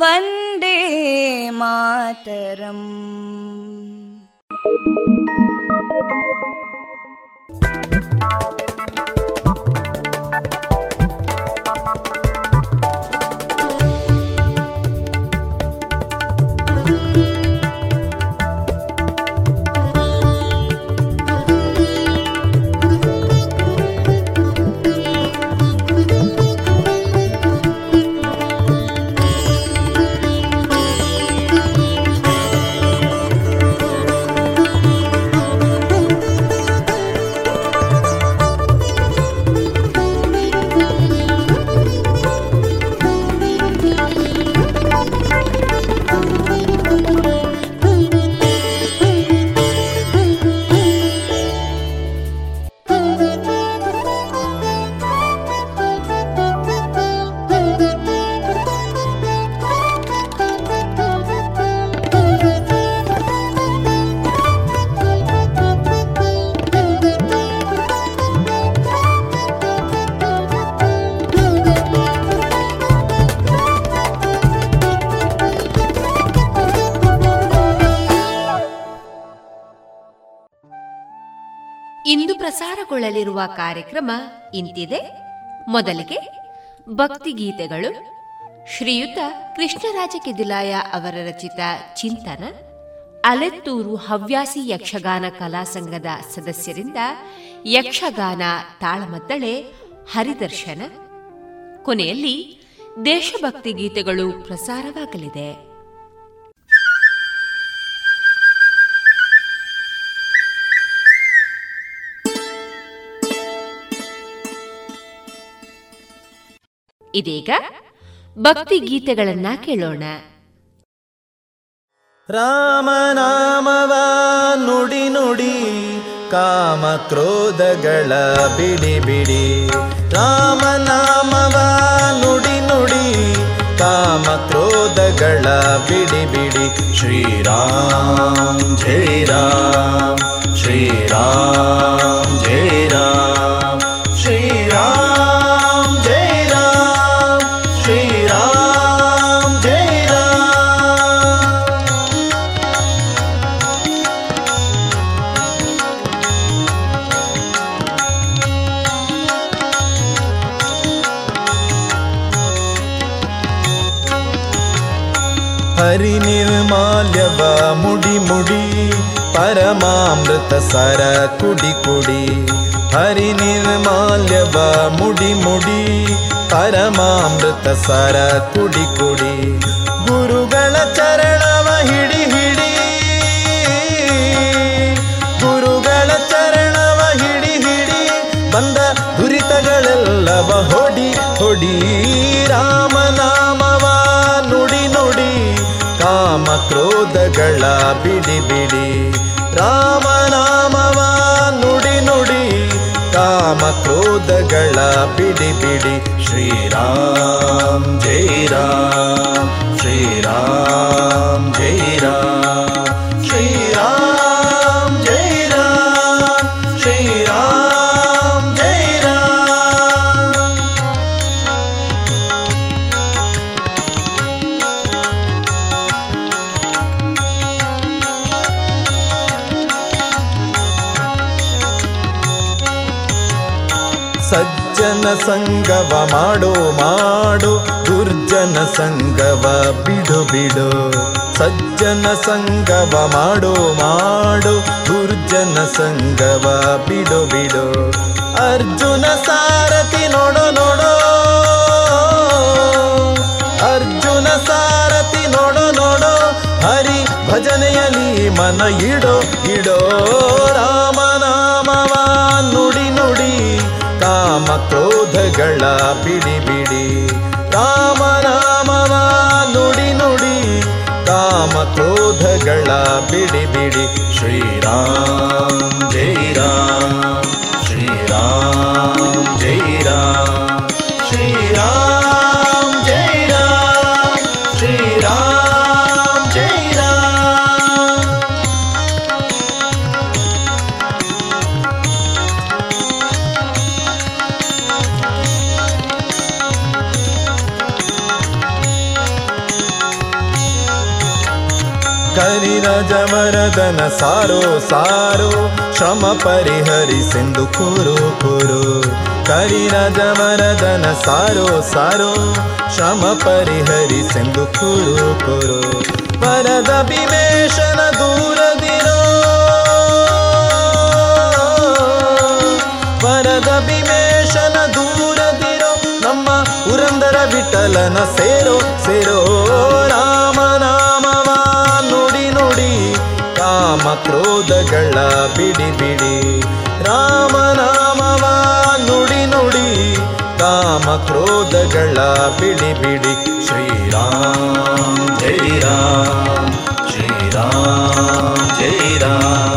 वन्दे मातरम् ಪ್ರಸಾರಗೊಳ್ಳಲಿರುವ ಕಾರ್ಯಕ್ರಮ ಇಂತಿದೆ. ಮೊದಲಿಗೆ ಭಕ್ತಿಗೀತೆಗಳು ಶ್ರೀಯುತ ಕೃಷ್ಣರಾಜ ಕಿದಿಲಾಯ ಅವರ ರಚಿತ ಚಿಂತನ. ಅಲೆತ್ತೂರು ಹವ್ಯಾಸಿ ಯಕ್ಷಗಾನ ಕಲಾ ಸಂಘದ ಸದಸ್ಯರಿಂದ ಯಕ್ಷಗಾನ ತಾಳಮದ್ದಳೆ, ಹರಿದರ್ಶನ. ಕೊನೆಯಲ್ಲಿ ದೇಶಭಕ್ತಿ ಗೀತೆಗಳು ಪ್ರಸಾರವಾಗಲಿದೆ. ಇದೀಗ ಭಕ್ತಿ ಗೀತೆಗಳನ್ನ ಕೇಳೋಣ. ರಾಮನಾಮವ ನುಡಿ ನುಡಿ ಕಾಮ ಕ್ರೋಧಗಳ ಬಿಡಿ ಬಿಡಿ. ರಾಮನಾಮವ ನುಡಿ ನುಡಿ ಕಾಮ ಕ್ರೋಧಗಳ ಬಿಡಿ ಬಿಡಿ. ಶ್ರೀರಾಮ್ ಜಯ ರಾಮ್, ಶ್ರೀರಾಮ್ ಜಯ ರಾಮ್. ಪರಮಾಮೃತ ಸರ ಕುಡಿ ಕುಡಿ ಹರಿನಿರ್ಮಾಲ್ಯವ ಮುಡಿ ಮುಡಿ ಪರಮಾಮೃತ ಸರ ಕುಡಿ ಕುಡಿ ಗುರುಗಳ ಚರಣವ ಹಿಡಿ ಹಿಡಿ ಗುರುಗಳ ಚರಣವ ಹಿಡಿ ಹಿಡಿ ಬಂದ ದುರಿತಗಳೆಲ್ಲವ ಹೊಡಿ ಹೊಡಿ ರಾಮನಾಮವ ನುಡಿ ನುಡಿ ಕಾಮ ಕ್ರೋಧಗಳ ಬಿಡಿ ಕಾಮ ಕ್ರೋಧಗಳ ಬಿಡಿ ಬಿಡಿ ಶ್ರೀರಾಮ್ ಜೈ ರಾಮ್ ಶ್ರೀರಾಮ್ ಜೈ ರಾಮ್ ಸಂಗವ ಮಾಡೋ, ಮಾಡು, ದುರ್ಜನ ಸಂಗವ ಬಿಡು ಬಿಡು. ಸಜ್ಜನ ಸಂಗವ ಮಾಡೋ, ಮಾಡು, ದುರ್ಜನ ಸಂಗವ ಬಿಡು ಬಿಡು. ಅರ್ಜುನ ಸಾರಥಿ ನೋಡು, ನೋಡೋ. ಅರ್ಜುನ ಸಾರಥಿ ನೋಡು, ನೋಡೋ. ಹರಿ ಭಜನೆಯಲ್ಲಿ ಮನ ಇಡೋ ಇಡೋ ಕಾಮ ಕ್ರೋಧಗಳ ಬಿಡಿ ಬಿಡಿ. ರಾಮನಾಮವ ನುಡಿ ನುಡಿ ಕಾಮ ಕ್ರೋಧಗಳ ಬಿಡಿ ಬಿಡಿ. ಶ್ರೀರಾಮ ಜೈ ರಾಮ್. ಕರಿರಜಮರದನ ಸಾರೋ ಸಾರೋ, ಶ್ರಮ ಪರಿಹರಿಸೆಂದು ಕುರು ಕುರು. ಕರಿರಜಮರದನ ಸಾರೋ ಸಾರೋ, ಶ್ರಮ ಪರಿಹರಿಸೆಂದು ಕುರು ಕುರು. ವರದ ಭೀಮೇಶನ ದೂರದಿರೋ ವರದ ಭೀಮೇಶನ ದೂರದಿರೋ ನಮ್ಮ ಪುರಂದರ ವಿಠಲನ ಸೇರೋ ಸೇರೋ ಕಾಮ ಕ್ರೋಧಗಳ ಬಿಡಿ ಬಿಡಿ. ರಾಮ ನಾಮವ ನುಡಿ ನುಡಿ. ಕಾಮ ಕ್ರೋಧಗಳ ಬಿಡಿ ಬಿಡಿ. ಶ್ರೀರಾಮ, ಜೈ ರಾಮ, ಶ್ರೀರಾಮ, ಜೈ ರಾಮ್.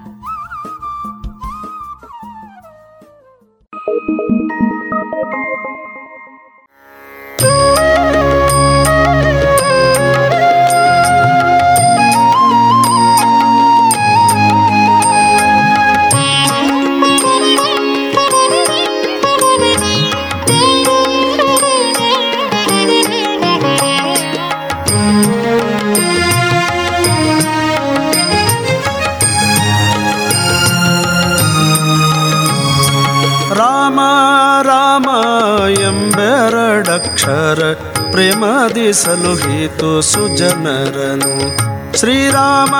ಪ್ರೇಮದಿ ಸಲುಹಿತು ಸುಜನರನು. ಶ್ರೀರಾಮ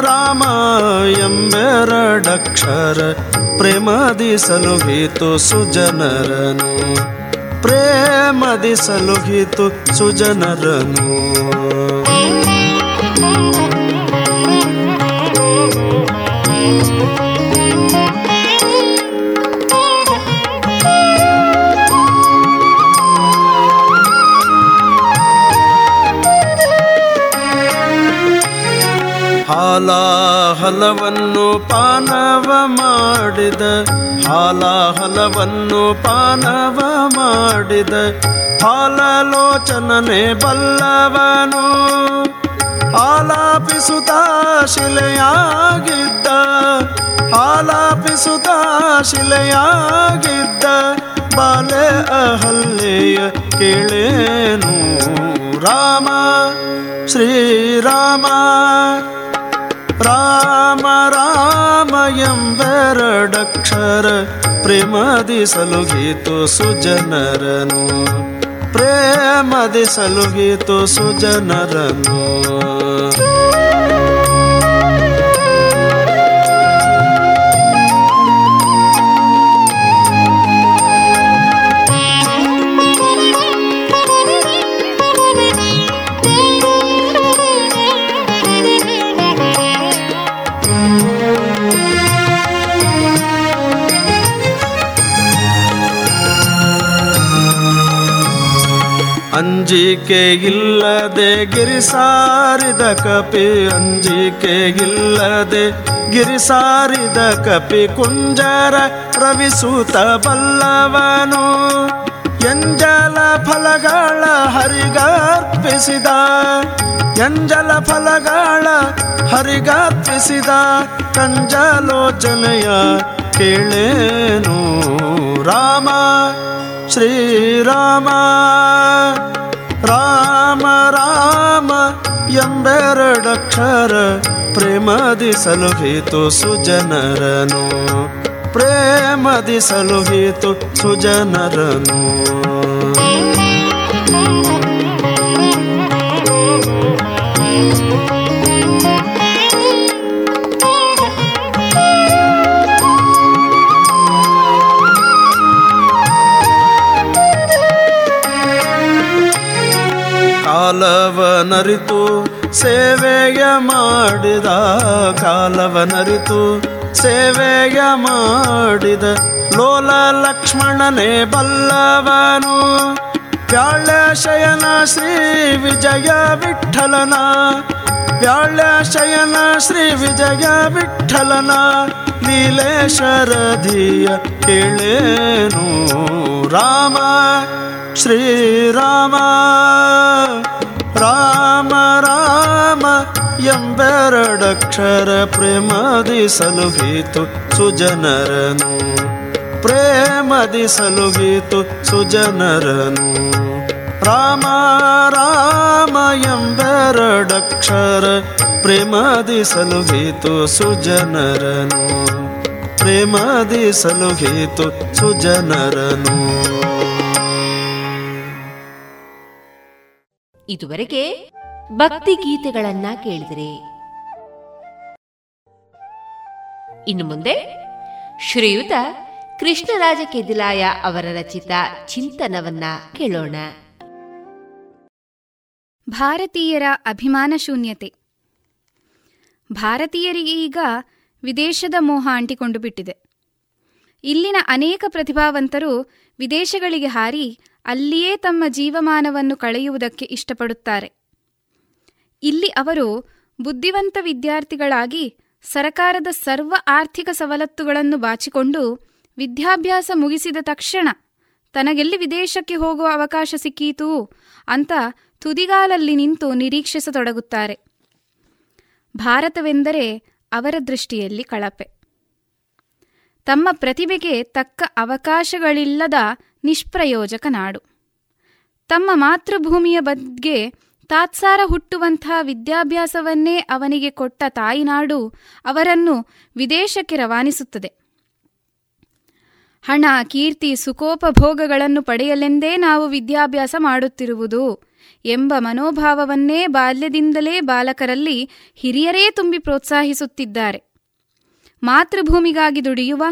ರಾಮ ಎಂಬೆರಡಕ್ಷರ ಪ್ರೇಮದಿ ಸಲುಹಿತು ಸುಜನರನು. ಪ್ರೇಮದಿ ಸಲುಹಿತು ಸುಜನರನು. ಹಾಲಾಹಲವನ್ನು ಪಾನವ ಮಾಡಿದ, ಹಾಲಾಹಲವನ್ನು ಪಾನವ ಮಾಡಿದ, ಹಾಲಲೋಚನನೆ ಬಲ್ಲವನು. ಆಲಾಪಿಸುತ್ತ ಶಿಲೆಯಾಗಿದ್ದ ಆಲಾಪಿಸುತ್ತ ಶಿಲೆಯಾಗಿದ್ದ, ಬಾಲೆ ಅಹಲ್ಲೆಯ ಕೇಳೇನು ರಾಮ ಶ್ರೀರಾಮ ಎಂಬೆರಡಕ್ಷರ ಪ್ರೇಮದಿ ಸಲುಗಿತು ಸುಜನರನು. ಪ್ರೇಮದಿ ಸಲುಗಿತು ಸುಜನರನು. ಅಂಜಿಕೆ ಇಲ್ಲದೆ ಗಿರಿಸಾರಿದ ಕಪಿ ಅಂಜಿಕೆ ಇಲ್ಲದೆ ಗಿರಿಸಾರಿದ ಕಪಿ ಕುಂಜರ ರವಿಸೂತ ಬಲ್ಲವನು. ಎಂಜಲ ಫಲಗಳ ಹರಿಗರ್ಪಿಸಿದ, ಎಂಜಲ ಫಲಗಳ ಹರಿಗರ್ಪಿಸಿದ ಕಂಜಲೋಚನೆಯ ಕೇಳೇನು ರಾಮ, ಶ್ರೀರಾಮ. ರಾಮ ರಾಮ ಎಂಬೆರಡಕ್ಷರ ಪ್ರೇಮದಿ ಸಲುಹಿತು ಸುಜನರನು. ಪ್ರೇಮದಿ ಸಲುಹಿತು ಸುಜನರನು. ಕಾಲವನರಿತು ಸೇವೆಯ ಮಾಡಿದ ಕಾಲವನರಿತು ಸೇವೆಯ ಮಾಡಿದ ಲೋಲ ಲಕ್ಷ್ಮಣನೇ ಬಲ್ಲವನು. ವ್ಯಾಳ್ಯ ಶಯನ ಶ್ರೀ ವಿಜಯ ವಿಠಲನ, ವ್ಯಾಳ್ಯ ಶಯನ ಶ್ರೀ ವಿಜಯ ವಿಠಲನ ನೀಲೇಶರಧಿಯ ಕೇಳೇನು ರಾಮ ಶ್ರೀರಾಮ ರಾಮ ರಾಮ ಎಂಬೆರಡಕ್ಷರ ಪ್ರೇಮದಿ ಸಲುಹಿತು ಸುಜನರನು. ಪ್ರೇಮದಿ ಸಲುಹಿತು ಸುಜನರನು. ರಾಮ ರಾಮ ಎಂಬೆರಡಕ್ಷರ ಪ್ರೇಮದಿ ಸಲುಹಿತು ಸುಜನರನು. ಪ್ರೇಮದಿ ಸಲುಹಿತು ಸುಜನರನು. ಇದುವರೆಗೆ ಭಕ್ತಿ ಗೀತೆಗಳನ್ನ ಕೇಳಿದರೆ. ಇನ್ನು ಮುಂದೆ ಶ್ರೀಯುತ ಕೃಷ್ಣರಾಜ ಕೆದಿಲಾಯ ಅವರ ರಚಿತ ಚಿಂತನವನ್ನ ಕೇಳೋಣ. ಭಾರತೀಯರ ಅಭಿಮಾನ ಶೂನ್ಯತೆ. ಭಾರತೀಯರಿಗೆ ಈಗ ವಿದೇಶದ ಮೋಹ ಅಂಟಿಕೊಂಡು ಬಿಟ್ಟಿದೆ. ಇಲ್ಲಿನ ಅನೇಕ ಪ್ರತಿಭಾವಂತರು ವಿದೇಶಗಳಿಗೆ ಹಾರಿ ಅಲ್ಲಿಯೇ ತಮ್ಮ ಜೀವಮಾನವನ್ನು ಕಳೆಯುವುದಕ್ಕೆ ಇಷ್ಟಪಡುತ್ತಾರೆ. ಇಲ್ಲಿ ಅವರು ಬುದ್ಧಿವಂತ ವಿದ್ಯಾರ್ಥಿಗಳಾಗಿ ಸರಕಾರದ ಸರ್ವ ಆರ್ಥಿಕ ಸವಲತ್ತುಗಳನ್ನು ಬಾಚಿಕೊಂಡು ವಿದ್ಯಾಭ್ಯಾಸ ಮುಗಿಸಿದ ತಕ್ಷಣ ತನಗೆಲ್ಲಿ ವಿದೇಶಕ್ಕೆ ಹೋಗುವ ಅವಕಾಶ ಸಿಕ್ಕೀತು ಅಂತ ತುದಿಗಾಲಲ್ಲಿ ನಿಂತು ನಿರೀಕ್ಷಿಸತೊಡಗುತ್ತಾರೆ. ಭಾರತವೆಂದರೆ ಅವರ ದೃಷ್ಟಿಯಲ್ಲಿ ಕಳಪೆ. ತಮ್ಮ ಪ್ರತಿಭೆಗೆ ತಕ್ಕ ಅವಕಾಶಗಳಿಲ್ಲದ ನಿಷ್ಪ್ರಯೋಜಕ ನಾಡು ತಮ್ಮ ಮಾತೃಭೂಮಿಯ ಬಗ್ಗೆ ತಾತ್ಸಾರ ಹುಟ್ಟುವಂಥ ವಿದ್ಯಾಭ್ಯಾಸವನ್ನೇ ಅವನಿಗೆ ಕೊಟ್ಟ ತಾಯಿನಾಡು ಅವರನ್ನು ವಿದೇಶಕ್ಕೆ ರವಾನಿಸುತ್ತದೆ. ಹಣ, ಕೀರ್ತಿ ಸುಖೋಪಭೋಗಗಳನ್ನು ಪಡೆಯಲೆಂದೇ ನಾವು ವಿದ್ಯಾಭ್ಯಾಸ ಮಾಡುತ್ತಿರುವುದು ಎಂಬ ಮನೋಭಾವವನ್ನೇ ಬಾಲ್ಯದಿಂದಲೇ ಬಾಲಕರಲ್ಲಿ ಹಿರಿಯರೇ ತುಂಬಿ ಪ್ರೋತ್ಸಾಹಿಸುತ್ತಿದ್ದಾರೆ. ಮಾತೃಭೂಮಿಗಾಗಿ ದುಡಿಯುವ,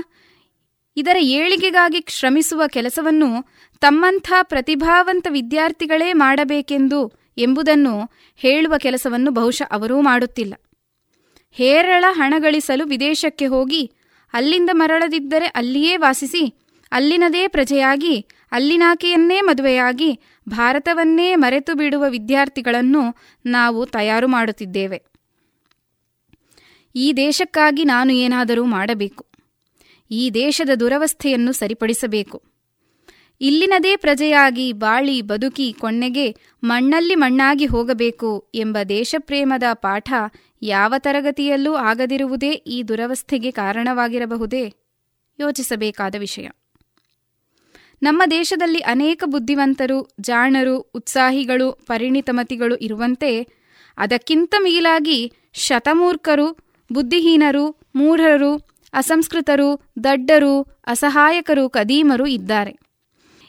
ಇದರ ಏಳಿಗೆಗಾಗಿ ಶ್ರಮಿಸುವ ಕೆಲಸವನ್ನು ತಮ್ಮಂಥ ಪ್ರತಿಭಾವಂತ ವಿದ್ಯಾರ್ಥಿಗಳೇ ಮಾಡಬೇಕೆಂದು ಎಂಬುದನ್ನು ಹೇಳುವ ಕೆಲಸವನ್ನು ಬಹುಶಃ ಅವರೂ ಮಾಡುತ್ತಿಲ್ಲ. ಹೇರಳ ಹಣ ಗಳಿಸಲು ವಿದೇಶಕ್ಕೆ ಹೋಗಿ, ಅಲ್ಲಿಂದ ಮರಳದಿದ್ದರೆ ಅಲ್ಲಿಯೇ ವಾಸಿಸಿ, ಅಲ್ಲಿನದೇ ಪ್ರಜೆಯಾಗಿ, ಅಲ್ಲಿನಾಕೆಯನ್ನೇ ಮದುವೆಯಾಗಿ, ಭಾರತವನ್ನೇ ಮರೆತು ಬಿಡುವ ವಿದ್ಯಾರ್ಥಿಗಳನ್ನು ನಾವು ತಯಾರು ಮಾಡುತ್ತಿದ್ದೇವೆ. ಈ ದೇಶಕ್ಕಾಗಿ ನಾನು ಏನಾದರೂ ಮಾಡಬೇಕು. ಈ ದೇಶದ ದುರವಸ್ಥೆಯನ್ನು ಸರಿಪಡಿಸಬೇಕು. ಇಲ್ಲಿನದೇ ಪ್ರಜೆಯಾಗಿ ಬಾಳಿ ಬದುಕಿ ಕೊನೆಗೆ ಮಣ್ಣಲ್ಲಿ ಮಣ್ಣಾಗಿ ಹೋಗಬೇಕು ಎಂಬ ದೇಶಪ್ರೇಮದ ಪಾಠ ಯಾವ ತರಗತಿಯಲ್ಲೂ ಆಗದಿರುವುದೇ ಈ ದುರವಸ್ಥೆಗೆ ಕಾರಣವಾಗಿರಬಹುದೇ? ಯೋಚಿಸಬೇಕಾದ ವಿಷಯ. ನಮ್ಮ ದೇಶದಲ್ಲಿ ಅನೇಕ ಬುದ್ಧಿವಂತರು, ಜಾಣರು, ಉತ್ಸಾಹಿಗಳು, ಪರಿಣಿತಮತಿಗಳು ಇರುವಂತೆ ಅದಕ್ಕಿಂತ ಮೀಲಾಗಿ ಶತಮೂರ್ಖರು ಬುದ್ಧಿಹೀನರು, ಮೂಢರು, ಅಸಂಸ್ಕೃತರು, ದಡ್ಡರು, ಅಸಹಾಯಕರು ಕದೀಮರು ಇದ್ದಾರೆ.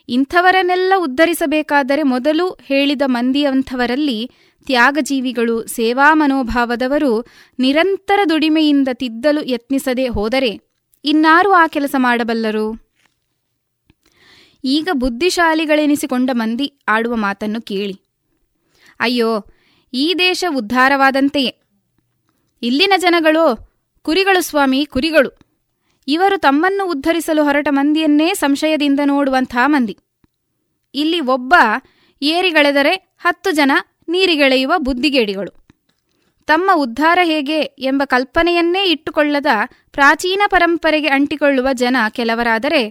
ಇಂಥವರನ್ನೆಲ್ಲ ಉದ್ಧರಿಸಬೇಕಾದರೆ ಮೊದಲು ಹೇಳಿದ ಮಂದಿಯಂಥವರಲ್ಲಿ ತ್ಯಾಗಜೀವಿಗಳು ಸೇವಾ ಮನೋಭಾವದವರು ನಿರಂತರ ದುಡಿಮೆಯಿಂದ ತಿದ್ದಲು ಯತ್ನಿಸದೆ ಹೋದರೆ ಇನ್ನಾರು ಆ ಕೆಲಸ ಮಾಡಬಲ್ಲರು? ಈಗ ಬುದ್ಧಿಶಾಲಿಗಳೆನಿಸಿಕೊಂಡ ಮಂದಿ ಆಡುವ ಮಾತನ್ನು ಕೇಳಿ. ಅಯ್ಯೋ, ಈ ದೇಶ ಉದ್ಧಾರವಾದಂತೆಯೇ. ಇಲ್ಲಿನ ಜನಗಳು, ಕುರಿಗಳು ಸ್ವಾಮಿ, ಕುರಿಗಳು. ಇವರು ತಮ್ಮನ್ನು ಉದ್ಧರಿಸಲು ಹೊರಟ ಮಂದಿಯನ್ನೇ ಸಂಶಯದಿಂದ ನೋಡುವಂಥ ಮಂದಿ. ಇಲ್ಲಿ ಒಬ್ಬ ಏರಿಗಳೆದರೆ ಹತ್ತು ಜನ ನೀರಿಗೆಳೆಯುವ ಬುದ್ಧಿಗೇಡಿಗಳು. ತಮ್ಮ ಉದ್ಧಾರ ಹೇಗೆ ಎಂಬ ಕಲ್ಪನೆಯನ್ನೇ ಇಟ್ಟುಕೊಳ್ಳದ ಪ್ರಾಚೀನ ಪರಂಪರೆಗೆ ಅಂಟಿಕೊಳ್ಳುವ ಜನ ಕೆಲವರಾದರೆ,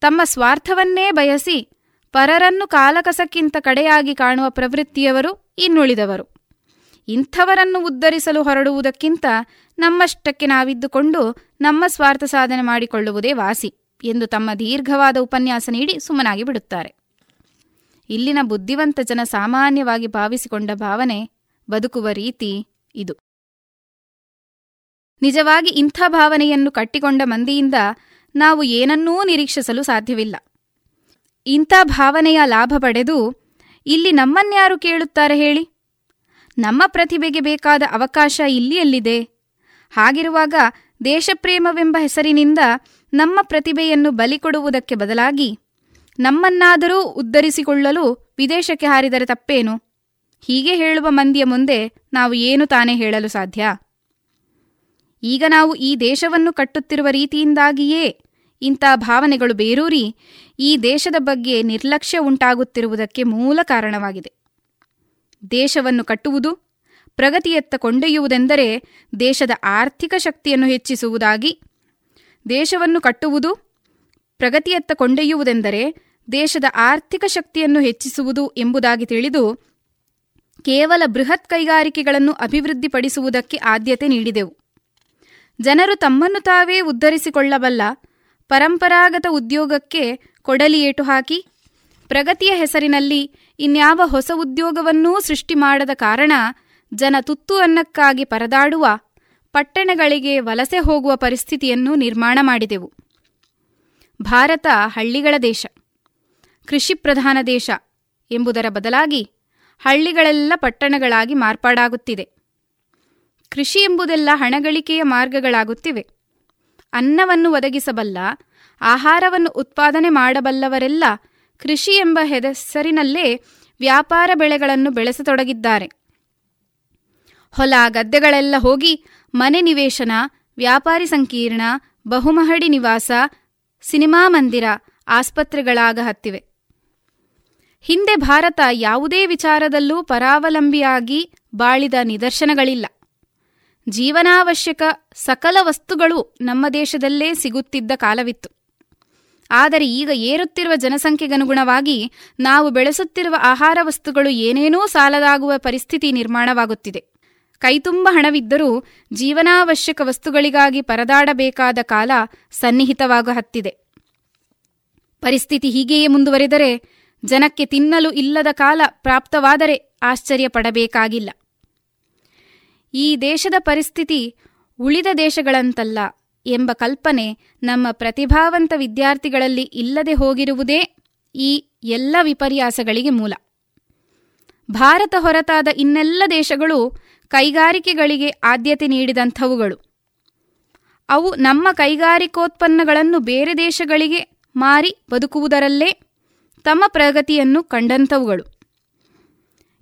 ತಮ್ಮ ಸ್ವಾರ್ಥವನ್ನೇ ಬಯಸಿ ಪರರನ್ನು ಕಾಲಕಸಕ್ಕಿಂತ ಕಡೆಯಾಗಿ ಕಾಣುವ ಪ್ರವೃತ್ತಿಯವರು ಇನ್ನುಳಿದವರು. ಇಂಥವರನ್ನು ಉದ್ಧರಿಸಲು ಹೊರಡುವುದಕ್ಕಿಂತ ನಮ್ಮಷ್ಟಕ್ಕೆ ನಾವಿದ್ದುಕೊಂಡು ನಮ್ಮ ಸ್ವಾರ್ಥ ಸಾಧನೆ ಮಾಡಿಕೊಳ್ಳುವುದೇ ವಾಸಿ ಎಂದು ತಮ್ಮ ದೀರ್ಘವಾದ ಉಪನ್ಯಾಸ ನೀಡಿ ಸುಮ್ಮನಾಗಿ ಬಿಡುತ್ತಾರೆ. ಇಲ್ಲಿನ ಬುದ್ಧಿವಂತ ಜನ ಸಾಮಾನ್ಯವಾಗಿ ಭಾವಿಸಿಕೊಂಡ ಭಾವನೆ ಬದುಕುವ ರೀತಿ ಇದು. ನಿಜವಾಗಿ ಇಂಥ ಭಾವನೆಯನ್ನು ಕಟ್ಟಿಕೊಂಡ ಮಂದಿಯಿಂದ ನಾವು ಏನನ್ನೂ ನಿರೀಕ್ಷಿಸಲು ಸಾಧ್ಯವಿಲ್ಲ. ಇಂಥ ಭಾವನೆಯ ಲಾಭ ಪಡೆದು ಇಲ್ಲಿ ನಮ್ಮನ್ಯಾರು ಕೇಳುತ್ತಾರೆ ಹೇಳಿ? ನಮ್ಮ ಪ್ರತಿಭೆಗೆ ಬೇಕಾದ ಅವಕಾಶ ಇಲ್ಲಿ ಎಲ್ಲಿದೆ ಹಾಗಿರುವಾಗ ದೇಶಪ್ರೇಮವೆಂಬ ಹೆಸರಿನಿಂದ ನಮ್ಮ ಪ್ರತಿಭೆಯನ್ನು ಬಲಿಕೊಡುವುದಕ್ಕೆ ಬದಲಾಗಿ ನಮ್ಮನ್ನಾದರೂ ಉದ್ಧರಿಸಿಕೊಳ್ಳಲು ವಿದೇಶಕ್ಕೆ ಹಾರಿದರೆ ತಪ್ಪೇನು? ಹೀಗೆ ಹೇಳುವ ಮಂದಿಯ ಮುಂದೆ ನಾವು ಏನು ತಾನೇ ಹೇಳಲು ಸಾಧ್ಯ? ಈಗ ನಾವು ಈ ದೇಶವನ್ನು ಕಟ್ಟುತ್ತಿರುವ ರೀತಿಯಿಂದಾಗಿಯೇ ಇಂಥ ಭಾವನೆಗಳು ಬೇರೂರಿ ಈ ದೇಶದ ಬಗ್ಗೆ ನಿರ್ಲಕ್ಷ್ಯ ಉಂಟಾಗುತ್ತಿರುವುದಕ್ಕೆ ಮೂಲ ಕಾರಣವಾಗಿದೆ. ದೇಶವನ್ನು ಕಟ್ಟುವುದು, ಪ್ರಗತಿಯತ್ತ ಕೊಂಡೊಯ್ಯುವುದೆಂದರೆ ದೇಶದ ಆರ್ಥಿಕ ಶಕ್ತಿಯನ್ನು ಹೆಚ್ಚಿಸುವುದಾಗಿ. ದೇಶವನ್ನು ಕಟ್ಟುವುದು, ಪ್ರಗತಿಯತ್ತ ಕೊಂಡೊಯ್ಯುವುದೆಂದರೆ ದೇಶದ ಆರ್ಥಿಕ ಶಕ್ತಿಯನ್ನು ಹೆಚ್ಚಿಸುವುದು ಎಂಬುದಾಗಿ ತಿಳಿದು ಕೇವಲ ಬೃಹತ್ ಕೈಗಾರಿಕೆಗಳನ್ನು ಅಭಿವೃದ್ಧಿಪಡಿಸುವುದಕ್ಕೆ ಆದ್ಯತೆ ನೀಡಿದೆವು. ಜನರು ತಮ್ಮನ್ನು ತಾವೇ ಉದ್ಧರಿಸಿಕೊಳ್ಳಬಲ್ಲ ಪರಂಪರಾಗತ ಉದ್ಯೋಗಕ್ಕೆ ಕೊಡಲಿಯೇಟು ಹಾಕಿ ಪ್ರಗತಿಯ ಹೆಸರಿನಲ್ಲಿ ಇನ್ಯಾವ ಹೊಸ ಉದ್ಯೋಗವನ್ನೂ ಸೃಷ್ಟಿ ಮಾಡದ ಕಾರಣ ಜನ ತುತ್ತು ಅನ್ನಕ್ಕಾಗಿ ಪರದಾಡುವ, ಪಟ್ಟಣಗಳಿಗೆ ವಲಸೆ ಹೋಗುವ ಪರಿಸ್ಥಿತಿಯನ್ನು ನಿರ್ಮಾಣ ಮಾಡಿದೆವು. ಭಾರತ ಹಳ್ಳಿಗಳ ದೇಶ, ಕೃಷಿ ಪ್ರಧಾನ ದೇಶ ಎಂಬುದರ ಬದಲಾಗಿ ಹಳ್ಳಿಗಳೆಲ್ಲ ಪಟ್ಟಣಗಳಾಗಿ ಮಾರ್ಪಾಡಾಗುತ್ತಿದೆ. ಕೃಷಿ ಎಂಬುದೆಲ್ಲ ಹಣಗಳಿಕೆಯ ಮಾರ್ಗಗಳಾಗುತ್ತಿವೆ. ಅನ್ನವನ್ನು ಒದಗಿಸಬಲ್ಲ, ಆಹಾರವನ್ನು ಉತ್ಪಾದನೆ ಮಾಡಬಲ್ಲವರೆಲ್ಲ ಕೃಷಿ ಎಂಬ ಹೆಸರಿನಲ್ಲೇ ವ್ಯಾಪಾರ ಬೆಳೆಗಳನ್ನು ಬೆಳೆಸತೊಡಗಿದ್ದಾರೆ. ಹೊಲ ಗದ್ದೆಗಳೆಲ್ಲ ಹೋಗಿ ಮನೆ ನಿವೇಶನ, ವ್ಯಾಪಾರಿ ಸಂಕೀರ್ಣ, ಬಹುಮಹಡಿ ನಿವಾಸ, ಸಿನಿಮಾ ಮಂದಿರ, ಆಸ್ಪತ್ರೆಗಳಾಗ ಹತ್ತಿವೆ. ಹಿಂದೆ ಭಾರತ ಯಾವುದೇ ವಿಚಾರದಲ್ಲೂ ಪರಾವಲಂಬಿಯಾಗಿ ಬಾಳಿದ ನಿದರ್ಶನಗಳಿಲ್ಲ. ಜೀವನಾವಶ್ಯಕ ಸಕಲ ವಸ್ತುಗಳು ನಮ್ಮ ದೇಶದಲ್ಲೇ ಸಿಗುತ್ತಿದ್ದ ಕಾಲವಿತ್ತು. ಆದರೆ ಈಗ ಏರುತ್ತಿರುವ ಜನಸಂಖ್ಯೆಗನುಗುಣವಾಗಿ ನಾವು ಬೆಳೆಸುತ್ತಿರುವ ಆಹಾರ ವಸ್ತುಗಳು ಏನೇನೂ ಸಾಲದಾಗುವ ಪರಿಸ್ಥಿತಿ ನಿರ್ಮಾಣವಾಗುತ್ತಿದೆ. ಕೈತುಂಬ ಹಣವಿದ್ದರೂ ಜೀವನಾವಶ್ಯಕ ವಸ್ತುಗಳಿಗಾಗಿ ಪರದಾಡಬೇಕಾದ ಕಾಲ ಸನ್ನಿಹಿತವಾಗ ಹತ್ತಿದೆ. ಪರಿಸ್ಥಿತಿ ಹೀಗೆಯೇ ಮುಂದುವರೆದರೆ ಜನಕ್ಕೆ ತಿನ್ನಲು ಇಲ್ಲದ ಕಾಲ ಪ್ರಾಪ್ತವಾದರೆ ಆಶ್ಚರ್ಯ ಪಡಬೇಕಾಗಿಲ್ಲ ಈ ದೇಶದ ಪರಿಸ್ಥಿತಿ ಉಳಿದ ದೇಶಗಳಂತಲ್ಲ. ಎಂಬ ಕಲ್ಪನೆ ನಮ್ಮ ಪ್ರತಿಭಾವಂತ ವಿದ್ಯಾರ್ಥಿಗಳಲ್ಲಿ ಇಲ್ಲದೆ ಹೋಗಿರುವುದೇ ಈ ಎಲ್ಲ ವಿಪರ್ಯಾಸಗಳಿಗೆ ಮೂಲ. ಭಾರತ ಹೊರತಾದ ಇನ್ನೆಲ್ಲ ದೇಶಗಳು ಕೈಗಾರಿಕೆಗಳಿಗೆ ಆದ್ಯತೆ ನೀಡಿದಂಥವುಗಳು. ಅವು ನಮ್ಮ ಕೈಗಾರಿಕೋತ್ಪನ್ನಗಳನ್ನು ಬೇರೆ ದೇಶಗಳಿಗೆ ಮಾರಿ ಬದುಕುವುದರಲ್ಲೇ ತಮ್ಮ ಪ್ರಗತಿಯನ್ನು ಕಂಡಂಥವುಗಳು.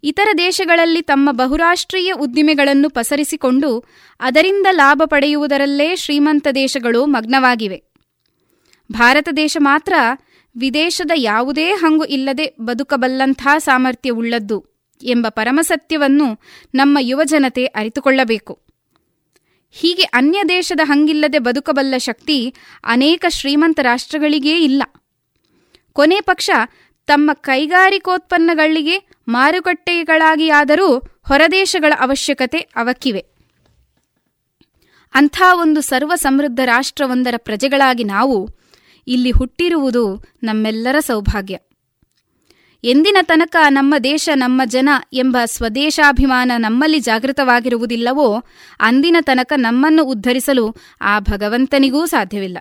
ಇತರ ದೇಶಗಳಲ್ಲಿ ತಮ್ಮ ಬಹುರಾಷ್ಟ್ರೀಯ ಉದ್ದಿಮೆಗಳನ್ನು ಪಸರಿಸಿಕೊಂಡು ಅದರಿಂದ ಲಾಭ ಪಡೆಯುವುದರಲ್ಲೇ ಶ್ರೀಮಂತ ದೇಶಗಳು ಮಗ್ನವಾಗಿವೆ. ಭಾರತ ದೇಶ ಮಾತ್ರ ವಿದೇಶದ ಯಾವುದೇ ಹಂಗು ಇಲ್ಲದೆ ಬದುಕಬಲ್ಲಂಥ ಸಾಮರ್ಥ್ಯವುಳ್ಳದ್ದು ಎಂಬ ಪರಮಸತ್ಯವನ್ನು ನಮ್ಮ ಯುವಜನತೆ ಅರಿತುಕೊಳ್ಳಬೇಕು. ಹೀಗೆ ಅನ್ಯ ದೇಶದ ಹಂಗಿಲ್ಲದೆ ಬದುಕಬಲ್ಲ ಶಕ್ತಿ ಅನೇಕ ಶ್ರೀಮಂತ ರಾಷ್ಟ್ರಗಳಿಗೇ ಇಲ್ಲ. ಕೊನೆ ಪಕ್ಷ ತಮ್ಮ ಕೈಗಾರಿಕೋತ್ಪನ್ನಗಳಿಗೆ ಮಾರುಕಟ್ಟೆಗಳಾಗಿಯಾದರೂ ಹೊರದೇಶಗಳ ಅವಶ್ಯಕತೆ ಅವಕ್ಕಿವೆ. ಅಂಥ ಒಂದು ಸರ್ವ ಸಮೃದ್ಧ ರಾಷ್ಟ್ರವೊಂದರ ಪ್ರಜೆಗಳಾಗಿ ನಾವು ಇಲ್ಲಿ ಹುಟ್ಟಿರುವುದು ನಮ್ಮೆಲ್ಲರ ಸೌಭಾಗ್ಯ. ಎಂದಿನ ತನಕ ನಮ್ಮ ದೇಶ ನಮ್ಮ ಜನ ಎಂಬ ಸ್ವದೇಶಾಭಿಮಾನ ನಮ್ಮಲ್ಲಿ ಜಾಗೃತವಾಗಿರುವುದಿಲ್ಲವೋ, ಅಂದಿನ ತನಕ ನಮ್ಮನ್ನು ಉದ್ಧರಿಸಲು ಆ ಭಗವಂತನಿಗೂ ಸಾಧ್ಯವಿಲ್ಲ.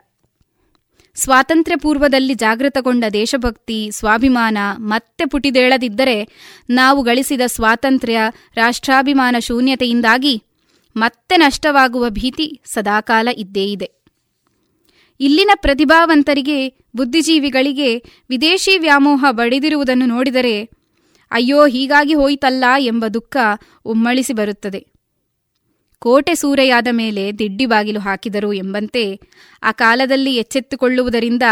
ಸ್ವಾತಂತ್ರ್ಯ ಪೂರ್ವದಲ್ಲಿ ಜಾಗೃತಗೊಂಡ ದೇಶಭಕ್ತಿ, ಸ್ವಾಭಿಮಾನ ಮತ್ತೆ ಪುಟಿದೇಳದಿದ್ದರೆ ನಾವು ಗಳಿಸಿದ ಸ್ವಾತಂತ್ರ್ಯ, ರಾಷ್ಟ್ರಾಭಿಮಾನ ಶೂನ್ಯತೆಯಿಂದಾಗಿ ಮತ್ತೆ ನಷ್ಟವಾಗುವ ಭೀತಿ ಸದಾಕಾಲ ಇದ್ದೇ ಇದೆ. ಇಲ್ಲಿನ ಪ್ರತಿಭಾವಂತರಿಗೆ, ಬುದ್ಧಿಜೀವಿಗಳಿಗೆ ವಿದೇಶಿ ವ್ಯಾಮೋಹ ಬಡಿದಿರುವುದನ್ನು ನೋಡಿದರೆ, ಅಯ್ಯೋ ಹೀಗಾಗಿ ಹೋಯಿತಲ್ಲ ಎಂಬ ದುಃಖ ಉಮ್ಮಳಿಸಿ ಬರುತ್ತದೆ. ಕೋಟೆ ಸೂರೆಯಾದ ಮೇಲೆ ದಿಡ್ಡಿ ಬಾಗಿಲು ಹಾಕಿದರು ಎಂಬಂತೆ ಆ ಕಾಲದಲ್ಲಿ ಎಚ್ಚೆತ್ತುಕೊಳ್ಳುವುದರಿಂದ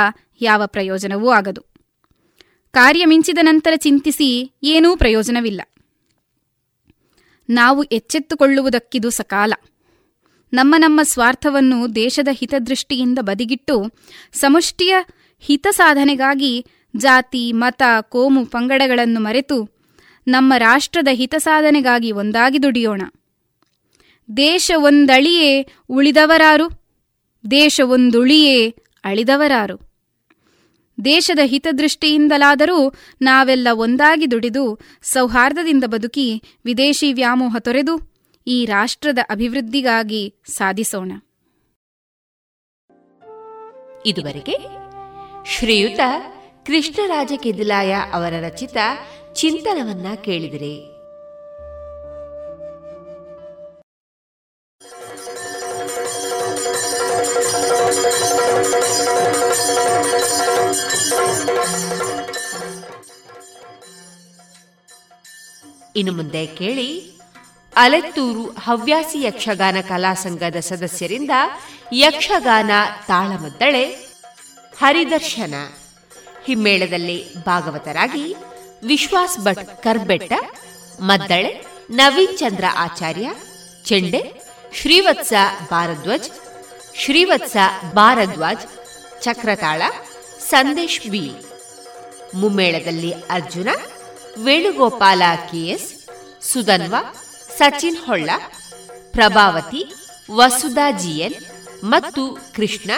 ಯಾವ ಪ್ರಯೋಜನವೂ ಆಗದು. ಕಾರ್ಯ ಮಿಂಚಿದ ನಂತರ ಚಿಂತಿಸಿ ಏನೂ ಪ್ರಯೋಜನವಿಲ್ಲ. ನಾವು ಎಚ್ಚೆತ್ತುಕೊಳ್ಳುವುದಕ್ಕಿದು ಸಕಾಲ. ನಮ್ಮ ನಮ್ಮ ಸ್ವಾರ್ಥವನ್ನು ದೇಶದ ಹಿತದೃಷ್ಟಿಯಿಂದ ಬದಿಗಿಟ್ಟು ಸಮಷ್ಟಿಯ ಹಿತ ಸಾಧನೆಗಾಗಿ ಜಾತಿ, ಮತ, ಕೋಮು, ಪಂಗಡಗಳನ್ನು ಮರೆತು ನಮ್ಮ ರಾಷ್ಟ್ರದ ಹಿತ ಸಾಧನೆಗಾಗಿ ಒಂದಾಗಿ ದುಡಿಯೋಣ. ದೇಶ ಒಂದಳಿಯೇ ಉಳಿದವರಾರು, ದೇಶವೊಂದುಳಿಯೇ ಅಳಿದವರಾರು. ದೇಶದ ಹಿತದೃಷ್ಟಿಯಿಂದಲಾದರೂ ನಾವೆಲ್ಲ ಒಂದಾಗಿ ದುಡಿದು ಸೌಹಾರ್ದದಿಂದ ಬದುಕಿ ವಿದೇಶಿ ವ್ಯಾಮೋಹ ತೊರೆದು ಈ ರಾಷ್ಟ್ರದ ಅಭಿವೃದ್ಧಿಗಾಗಿ ಸಾಧಿಸೋಣ. ಇದುವರೆಗೆ ಶ್ರೀಯುತ ಕೃಷ್ಣರಾಜ ಕೆದಿಲಾಯ ಅವರ ರಚಿತ ಚಿಂತನವನ್ನ ಕೇಳಿದಿರಿ. ಇನ್ನು ಮುಂದೆ ಕೇಳಿ, ಅಲೆತ್ತೂರು ಹವ್ಯಾಸಿ ಯಕ್ಷಗಾನ ಕಲಾ ಸಂಘದ ಸದಸ್ಯರಿಂದ ಯಕ್ಷಗಾನ ತಾಳಮದ್ದಳೆ ಹರಿದರ್ಶನ. ಹಿಮ್ಮೇಳದಲ್ಲಿ ಭಾಗವತರಾಗಿ ವಿಶ್ವಾಸ್ ಭಟ್ ಕರ್ಬೆಟ್ಟ, ಮದ್ದಳೆ ನವೀನ್ ಚಂದ್ರ ಆಚಾರ್ಯ, ಚೆಂಡೆ ಶ್ರೀವತ್ಸ ಭಾರದ್ವಾಜ್ ಶ್ರೀವತ್ಸ ಭಾರದ್ವಾಜ್ ಚಕ್ರತಾಳ ಸಂದೇಶ್ ಬಿ. ಮುಮ್ಮೇಳದಲ್ಲಿ ಅರ್ಜುನ ವೇಣುಗೋಪಾಲ ಕೆಎಸ್ ಸುಧನ್ವ ಸಚಿನ್ ಹೊಳ್ಳ ಪ್ರಭಾವತಿ ವಸುಧಾ ಜಿಎನ್ ಮತ್ತು ಕೃಷ್ಣ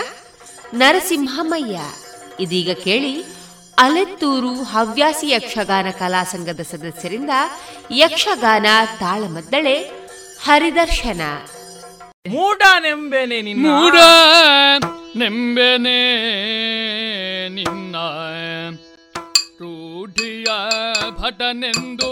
ನರಸಿಂಹಮಯ್ಯ ಇದೀಗ ಕೇಳಿ ಅಲೆತ್ತೂರು ಹವ್ಯಾಸಿ ಯಕ್ಷಗಾನ ಕಲಾ ಸಂಘದ ಸದಸ್ಯರಿಂದ ಯಕ್ಷಗಾನ ತಾಳಮದ್ದಳೆ ಹರಿದರ್ಶನ. ಮೂಡನೆಂಬೆನೆ ನಿನ್ನ. ಮೂಡ ನೆಂಬೆನೆ ನಿನ್ನ ರೂಢಿಯ ಭಟನೆಂದು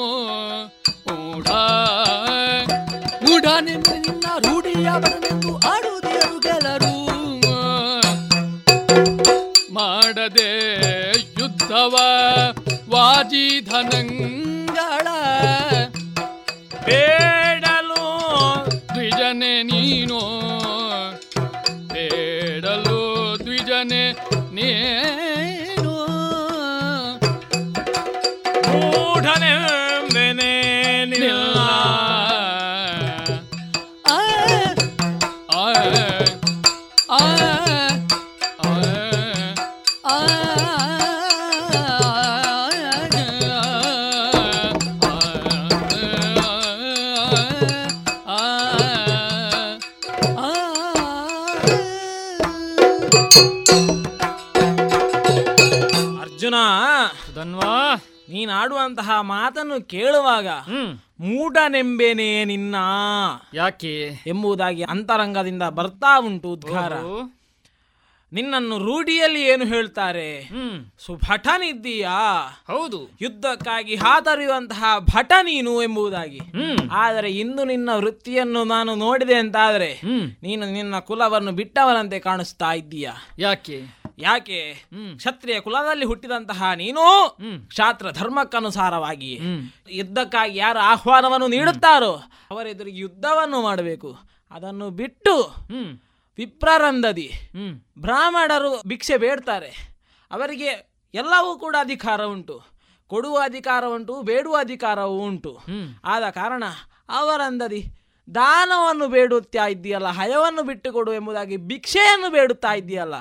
ನೀನಾಡುವಂತಹ ಮಾತನ್ನು ಕೇಳುವಾಗ ಮೂಢನೆಂಬೇನೆ ನಿನ್ನ ಯಾಕೆ? ಎಂಬುದಾಗಿ ಅಂತರಂಗದಿಂದ ಬರ್ತಾ ಉಂಟು ಉದ್ಗಾರ. ನಿನ್ನನ್ನು ರೂಢಿಯಲ್ಲಿ ಏನು ಹೇಳ್ತಾರೆ? ಸುಭಟನಿದ್ದೀಯಾ? ಹೌದು. ಯುದ್ಧಕ್ಕಾಗಿ ಹಾತರಿಯುವಂತಹ ಭಟ ನೀನು ಎಂಬುದಾಗಿ. ಆದರೆ ಇಂದು ನಿನ್ನ ವೃತ್ತಿಯನ್ನು ನಾನು ನೋಡಿದೆ ಅಂತಾದರೆ ನೀನು ನಿನ್ನ ಕುಲವನ್ನು ಬಿಟ್ಟವನಂತೆ ಕಾಣಿಸ್ತಾ ಇದ್ದೀಯಾ? ಯಾಕೆ? ಯಾಕೆ? ಕ್ಷತ್ರಿಯ ಕುಲದಲ್ಲಿ ಹುಟ್ಟಿದಂತಹ ನೀನು ಕ್ಷಾತ್ರ ಧರ್ಮಕ್ಕನುಸಾರವಾಗಿ ಯುದ್ಧಕ್ಕಾಗಿ ಯಾರು ಆಹ್ವಾನವನ್ನು ನೀಡುತ್ತಾರೋ ಅವರೆದುರಿಗೆ ಯುದ್ಧವನ್ನು ಮಾಡಬೇಕು. ಅದನ್ನು ಬಿಟ್ಟು ವಿಪ್ರಾರಂಧದಿ ಬ್ರಾಹ್ಮಣರು ಭಿಕ್ಷೆ ಬೇಡ್ತಾರೆ. ಅವರಿಗೆ ಎಲ್ಲವೂ ಕೂಡ ಅಧಿಕಾರ ಉಂಟು. ಕೊಡುವ ಅಧಿಕಾರ ಉಂಟು ಬೇಡುವ ಅಧಿಕಾರವೂ ಉಂಟು. ಆದ ಕಾರಣ ಅವರಂದದಿ ದಾನವನ್ನು ಬೇಡುತ್ತಾ ಇದ್ದೀಯಲ್ಲ ಹಯವನ್ನು ಬಿಟ್ಟುಕೊಡು ಎಂಬುದಾಗಿ ಭಿಕ್ಷೆಯನ್ನು ಬೇಡುತ್ತಾ ಇದ್ದೀಯಲ್ಲ.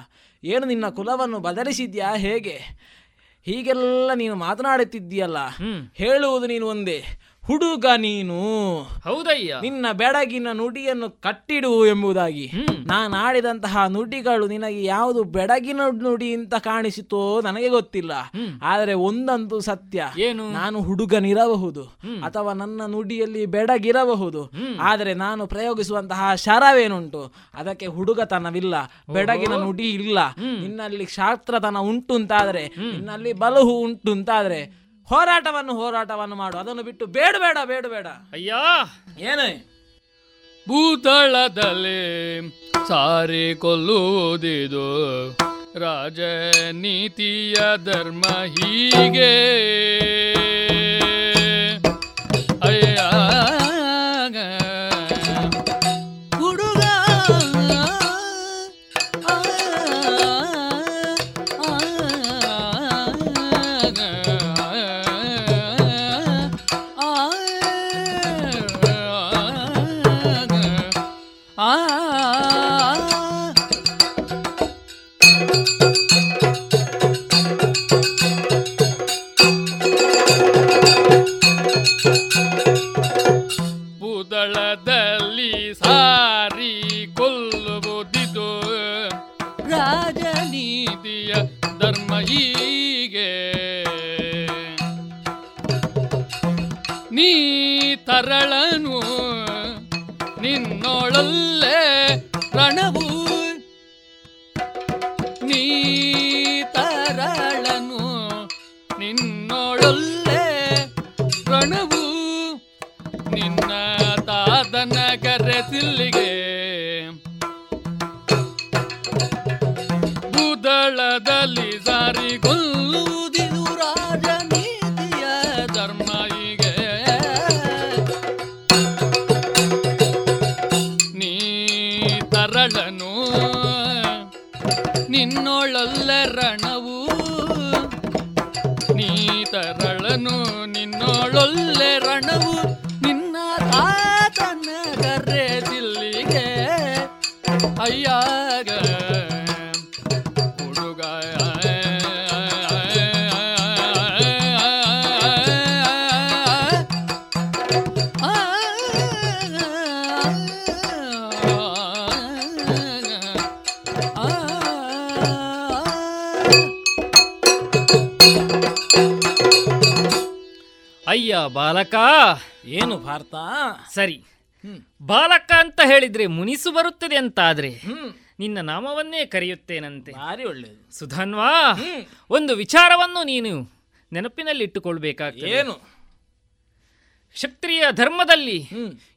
ಏನು ನಿನ್ನ ಕುಲವನ್ನು ಬದಲಿಸಿದ್ಯಾ ಹೇಗೆ? ಹೀಗೆಲ್ಲ ನೀನು ಮಾತನಾಡುತ್ತಿದ್ದೀಯಲ್ಲ. ಹೇಳುವುದು ನೀನು ಒಂದೇ. ಹುಡುಗ ನೀನು. ಹೌದಯ್ಯ. ನಿನ್ನ ಬೆಡಗಿನ ನುಡಿಯನ್ನು ಕಟ್ಟಿಡು ಎಂಬುದಾಗಿ. ನಾನು ಆಡಿದಂತಹ ನುಡಿಗಳು ನಿನಗೆ ಯಾವುದು ಬೆಡಗಿನ ನುಡಿ ಅಂತ ಕಾಣಿಸಿತೋ ನನಗೆ ಗೊತ್ತಿಲ್ಲ. ಆದರೆ ಒಂದಂತೂ ಸತ್ಯ. ಏನು? ನಾನು ಹುಡುಗನಿರಬಹುದು ಅಥವಾ ನನ್ನ ನುಡಿಯಲ್ಲಿ ಬೆಡಗಿರಬಹುದು. ಆದರೆ ನಾನು ಪ್ರಯೋಗಿಸುವಂತಹ ಶರವೇನುಂಟು. ಅದಕ್ಕೆ ಹುಡುಗತನವಿಲ್ಲ. ಬೆಡಗಿನ ನುಡಿ ಇಲ್ಲ. ನಿನ್ನಲ್ಲಿ ಶಾಸ್ತ್ರತನ ಉಂಟು ಅಂತಾದ್ರೆ ನಿನ್ನಲ್ಲಿ ಬಲಹು ಉಂಟು ಅಂತಾದ್ರೆ ಹೋರಾಟವನ್ನು ಹೋರಾಟವನ್ನು ಮಾಡು. ಅದನ್ನು ಬಿಟ್ಟು ಬೇಡ ಬೇಡ ಬೇಡ ಬೇಡ. ಅಯ್ಯ! ಏನು? ಭೂತಳದಲ್ಲಿ ಸಾರಿ ಕೊಲ್ಲುವುದಿದು. ರಾಜನೀತಿಯ ಧರ್ಮ ಹೀಗೆ. 人。ಬಾಲಕ. ಏನು ಭಾರತ? ಸರಿ. ಬಾಲಕ ಅಂತ ಹೇಳಿದ್ರೆ ಮುನಿಸು ಬರುತ್ತದೆ ಅಂತಾದ್ರೆ ನಿನ್ನ ನಾಮವನ್ನೇ ಕರೆಯುತ್ತೇನಂತೆ? ಭಾರಿ ಒಳ್ಳೆಯದು ಸುಧನ್ವಾ ಒಂದು ವಿಚಾರವನ್ನು ನೀನು ನೆನಪಿನಲ್ಲಿ ನೆನಪಿನಲ್ಲಿಟ್ಟುಕೊಳ್ಬೇಕಾಗ್ತದೆ ಏನು? ಕ್ಷತ್ರಿಯ ಧರ್ಮದಲ್ಲಿ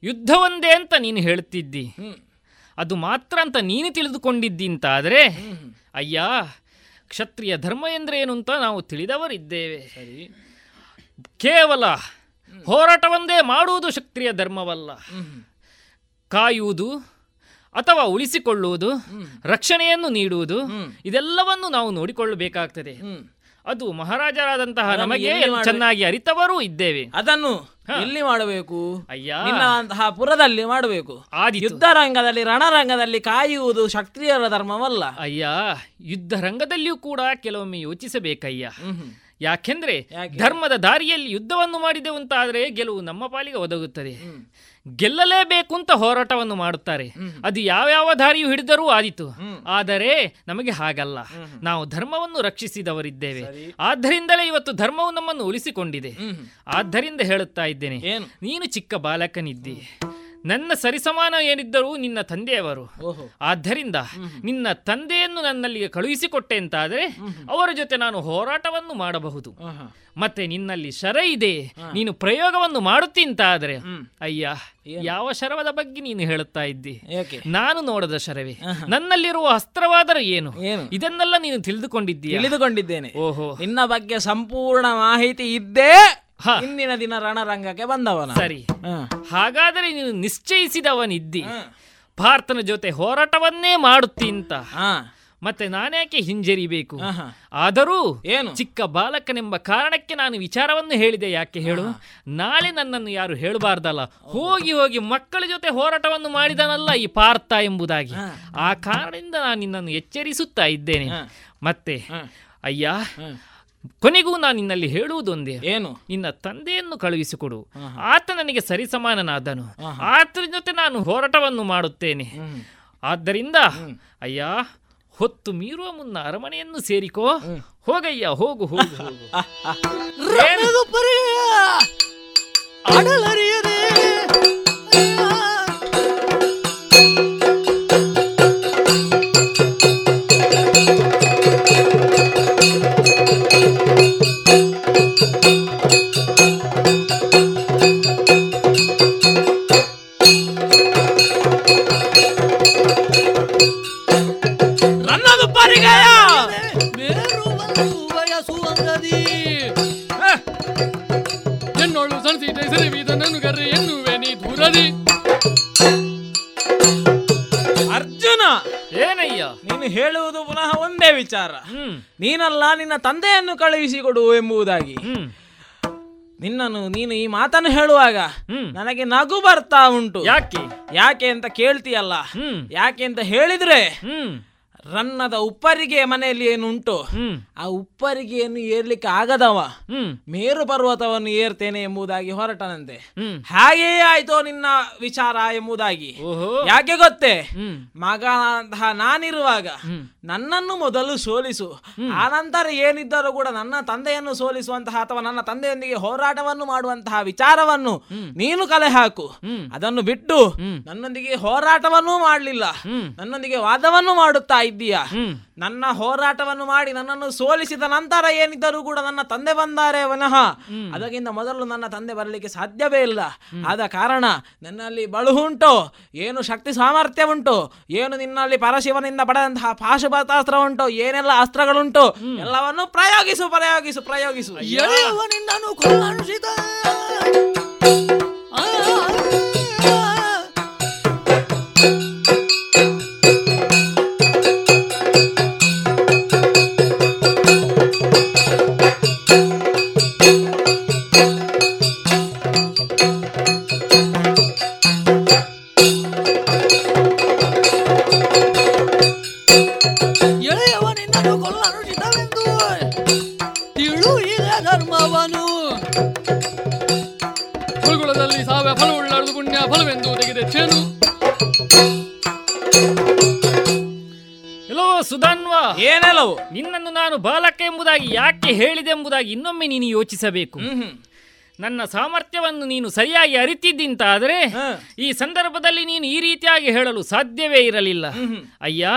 ಯುದ್ಧವೊಂದೇ ಅಂತ ನೀನು ಹೇಳುತ್ತಿದ್ದಿ. ಅದು ಮಾತ್ರ ಅಂತ ನೀನು ತಿಳಿದುಕೊಂಡಿದ್ದಿ ಅಂತಾದರೆ ಅಯ್ಯ ಕ್ಷತ್ರಿಯ ಧರ್ಮ ಎಂದ್ರೆ ಏನು ಅಂತ ನಾವು ತಿಳಿದವರಿದ್ದೇವೆ. ಸರಿ. ಕೇವಲ ಹೋರಾಟವೊಂದೇ ಮಾಡುವುದು ಶಕ್ತಿಯ ಧರ್ಮವಲ್ಲ. ಕಾಯುವುದು ಅಥವಾ ಉಳಿಸಿಕೊಳ್ಳುವುದು ರಕ್ಷಣೆಯನ್ನು ನೀಡುವುದು ಇದೆಲ್ಲವನ್ನು ನಾವು ನೋಡಿಕೊಳ್ಳಬೇಕಾಗ್ತದೆ. ಅದು ಮಹಾರಾಜರಾದಂತಹ ನಮಗೆ ಚೆನ್ನಾಗಿ ಅರಿತವರೂ ಇದ್ದೇವೆ. ಅದನ್ನು. ಎಲ್ಲಿ ಮಾಡಬೇಕು? ಅಯ್ಯ. ನಿನ್ನಂತಹ ಪುರದಲ್ಲಿ ಮಾಡಬೇಕು. ಆದಿ ಯುದ್ಧ ರಂಗದಲ್ಲಿ ರಣರಂಗದಲ್ಲಿ ಕಾಯುವುದು ಕ್ಷತ್ರಿಯರ ಧರ್ಮವಲ್ಲ. ಅಯ್ಯ ಯುದ್ಧ ರಂಗದಲ್ಲಿಯೂ ಕೂಡ ಕೆಲವೊಮ್ಮೆ ಯೋಚಿಸಬೇಕಯ್ಯ. ಯಾಕೆಂದ್ರೆ ಧರ್ಮದ ದಾರಿಯಲ್ಲಿ ಯುದ್ಧವನ್ನು ಮಾಡಿದೆವು ಅಂತಾದ್ರೆ ಗೆಲುವು ನಮ್ಮ ಪಾಲಿಗೆ ಒದಗುತ್ತದೆ. ಗೆಲ್ಲಲೇಬೇಕು ಅಂತ ಹೋರಾಟವನ್ನು ಮಾಡುತ್ತಾರೆ. ಅದು ಯಾವ್ಯಾವ ದಾರಿಯು ಹಿಡಿದರೂ ಆದಿತು. ಆದರೆ ನಮಗೆ ಹಾಗಲ್ಲ. ನಾವು ಧರ್ಮವನ್ನು ರಕ್ಷಿಸಿದವರಿದ್ದೇವೆ. ಆದ್ದರಿಂದಲೇ ಇವತ್ತು ಧರ್ಮವು ನಮ್ಮನ್ನು ಉಳಿಸಿಕೊಂಡಿದೆ. ಆದ್ದರಿಂದ ಹೇಳುತ್ತಾ ಇದ್ದೇನೆ. ನೀನು ಚಿಕ್ಕ ಬಾಲಕನಿದ್ದಿ. ನನ್ನ ಸರಿಸಮಾನ ಏನಿದ್ದರೂ ನಿನ್ನ ತಂದೆಯವರು. ಆದ್ದರಿಂದ ನಿನ್ನ ತಂದೆಯನ್ನು ನನ್ನಲ್ಲಿಗೆ ಕಳುಹಿಸಿಕೊಟ್ಟೆ ಅಂತಾದರೆ ಅವರ ಜೊತೆ ನಾನು ಹೋರಾಟವನ್ನು ಮಾಡಬಹುದು. ಮತ್ತೆ ನಿನ್ನಲ್ಲಿ ಶರ ಇದೆ. ನೀನು ಪ್ರಯೋಗವನ್ನು ಮಾಡುತ್ತೀಂತಾದರೆ ಅಯ್ಯ ಯಾವ ಶರವದ ಬಗ್ಗೆ ನೀನು ಹೇಳುತ್ತಾ ಇದ್ದಿ? ನಾನು ನೋಡದ ಶರವೇ ನನ್ನಲ್ಲಿರುವ ಅಸ್ತ್ರವಾದರೂ ಏನು? ಏನು? ಇದನ್ನೆಲ್ಲ ನೀನು ತಿಳಿದುಕೊಂಡಿದ್ದೀಯ? ತಿಳಿದುಕೊಂಡಿದ್ದೇನೆ. ಓಹೋ. ನಿನ್ನ ಬಗ್ಗೆ ಸಂಪೂರ್ಣ ಮಾಹಿತಿ ಇದ್ದೇ ಹ. ಇಂದಿನ ದಿನ ರಣರಂಗಕ್ಕೆ ಬಂದವನ. ಸರಿ. ಹಾಗಾದರೆ ನೀನು ನಿಶ್ಚಯಿಸಿದವನಿದ್ದಿ. ಭಾರತನ ಜೊತೆ ಹೋರಾಟವನ್ನೇ ಮಾಡುತ್ತೀಂತ ಮತ್ತೆ ನಾನ್ಯಾಕೆ ಹಿಂಜರಿಬೇಕು. ಆದರೂ ಏನು? ಚಿಕ್ಕ ಬಾಲಕನೆಂಬ ಕಾರಣಕ್ಕೆ ನಾನು ವಿಚಾರವನ್ನು ಹೇಳಿದೆ. ಯಾಕೆ ಹೇಳು? ನಾಳೆ ನನ್ನನ್ನು ಯಾರು ಹೇಳಬಾರ್ದಲ್ಲ? ಹೋಗಿ ಹೋಗಿ ಮಕ್ಕಳ ಜೊತೆ ಹೋರಾಟವನ್ನು ಮಾಡಿದನಲ್ಲ ಈ ಪಾರ್ಥ ಎಂಬುದಾಗಿ. ಆ ಕಾರಣದಿಂದ ನಾನು ನಿನ್ನನ್ನು ಎಚ್ಚರಿಸುತ್ತಾ ಇದ್ದೇನೆ. ಮತ್ತೆ ಅಯ್ಯ ಕೊನೆಗೂ ನಾನು ನಿನ್ನಲ್ಲಿ ಹೇಳುವುದೊಂದೇ. ಏನು? ನಿನ್ನ ತಂದೆಯನ್ನು ಕಳುಹಿಸಿಕೊಡು. ಆತ ನನಗೆ ಸರಿಸಮಾನನಾದನು. ಆತನ ಜೊತೆ ನಾನು ಹೋರಾಟವನ್ನು ಮಾಡುತ್ತೇನೆ. ಆದ್ದರಿಂದ ಅಯ್ಯ ಹೊತ್ತು ಮೀರುವ ಮುನ್ನ ಅರಮನೆಯನ್ನು ಸೇರಿಕೋ. ಹೋಗಯ್ಯ ಹೋಗು ಹೋಗು. ಹೋಗು ನೀನು ಹೇಳುವುದು ಪುನಃ ಒಂದೇ ವಿಚಾರ. ನೀನಲ್ಲ ನಿನ್ನ ತಂದೆಯನ್ನು ಕಳುಹಿಸಿಕೊಡು ಎಂಬುದಾಗಿ. ನಿನ್ನನ್ನು ನೀನು ಈ ಮಾತನ್ನು ಹೇಳುವಾಗ. ನನಗೆ ನಗು ಬರ್ತಾ ಉಂಟು. ಯಾಕೆ? ಯಾಕೆ ಅಂತ ಕೇಳ್ತೀಯಲ್ಲ. ಯಾಕೆ ಅಂತ ಹೇಳಿದ್ರೆ ರನ್ನದ ಉಪ್ಪರಿಗೆ ಮನೆಯಲ್ಲಿ ಏನು ಉಂಟು ಆ ಉಪ್ಪರಿಗೆಯನ್ನು ಏರ್ಲಿಕ್ಕೆ ಆಗದವ. ಮೇರು ಪರ್ವತವನ್ನು ಏರ್ತೇನೆ ಎಂಬುದಾಗಿ ಹೊರಟನಂತೆ. ಹಾಗೆಯೇ ಆಯ್ತು ನಿನ್ನ ವಿಚಾರ ಎಂಬುದಾಗಿ. ಯಾಕೆ ಗೊತ್ತೇ? ಮಗನಂತಹ ನಾನಿರುವಾಗ ನನ್ನನ್ನು ಮೊದಲು ಸೋಲಿಸು. ಆನಂತರ ಏನಿದ್ದರೂ ಕೂಡ ನನ್ನ ತಂದೆಯನ್ನು ಸೋಲಿಸುವಂತಹ ಅಥವಾ ನನ್ನ ತಂದೆಯೊಂದಿಗೆ ಹೋರಾಟವನ್ನು ಮಾಡುವಂತಹ ವಿಚಾರವನ್ನು ನೀನು ಕಲೆ ಹಾಕು. ಅದನ್ನು ಬಿಟ್ಟು ನನ್ನೊಂದಿಗೆ ಹೋರಾಟವನ್ನೂ ಮಾಡಲಿಲ್ಲ. ನನ್ನೊಂದಿಗೆ ವಾದವನ್ನು ಮಾಡುತ್ತಾ ಇದ್ದೀಯ? ನನ್ನ ಹೋರಾಟವನ್ನು ಮಾಡಿ ನನ್ನನ್ನು ಸೋಲಿಸಿದ ನಂತರ ಏನಿದ್ದರೂ ಕೂಡ ನನ್ನ ತಂದೆ ಬಂದಾರೆ ವನಃ. ಅದಕ್ಕಿಂತ ಮೊದಲು ನನ್ನ ತಂದೆ ಬರಲಿಕ್ಕೆ ಸಾಧ್ಯವೇ ಇಲ್ಲ. ಆದ ಕಾರಣ ನನ್ನಲ್ಲಿ ಬಳು ಉಂಟು ಏನು ಶಕ್ತಿ ಸಾಮರ್ಥ್ಯ ಉಂಟು ಏನು ನಿನ್ನಲ್ಲಿ ಪರಶಿವನಿಂದ ಪಡೆದಂತಹ ಪಾಶುಪಾತಾಸ್ತ್ರ ಉಂಟು ಏನೆಲ್ಲ ಅಸ್ತ್ರಗಳುಂಟು ಎಲ್ಲವನ್ನು ಪ್ರಯೋಗಿಸು ಪ್ರಯೋಗಿಸು ಪ್ರಯೋಗಿಸು. ಎಂಬುದಾಗಿ ಇನ್ನೊಮ್ಮೆ ನೀನು ಯೋಚಿಸಬೇಕು. ನನ್ನ ಸಾಮರ್ಥ್ಯವನ್ನು ನೀನು ಸರಿಯಾಗಿ ಅರಿತಿದ್ದಿಂತಾದರೆ ಈ ಸಂದರ್ಭದಲ್ಲಿ ನೀನು ಈ ರೀತಿಯಾಗಿ ಹೇಳಲು ಸಾಧ್ಯವೇ ಇರಲಿಲ್ಲ. ಅಯ್ಯ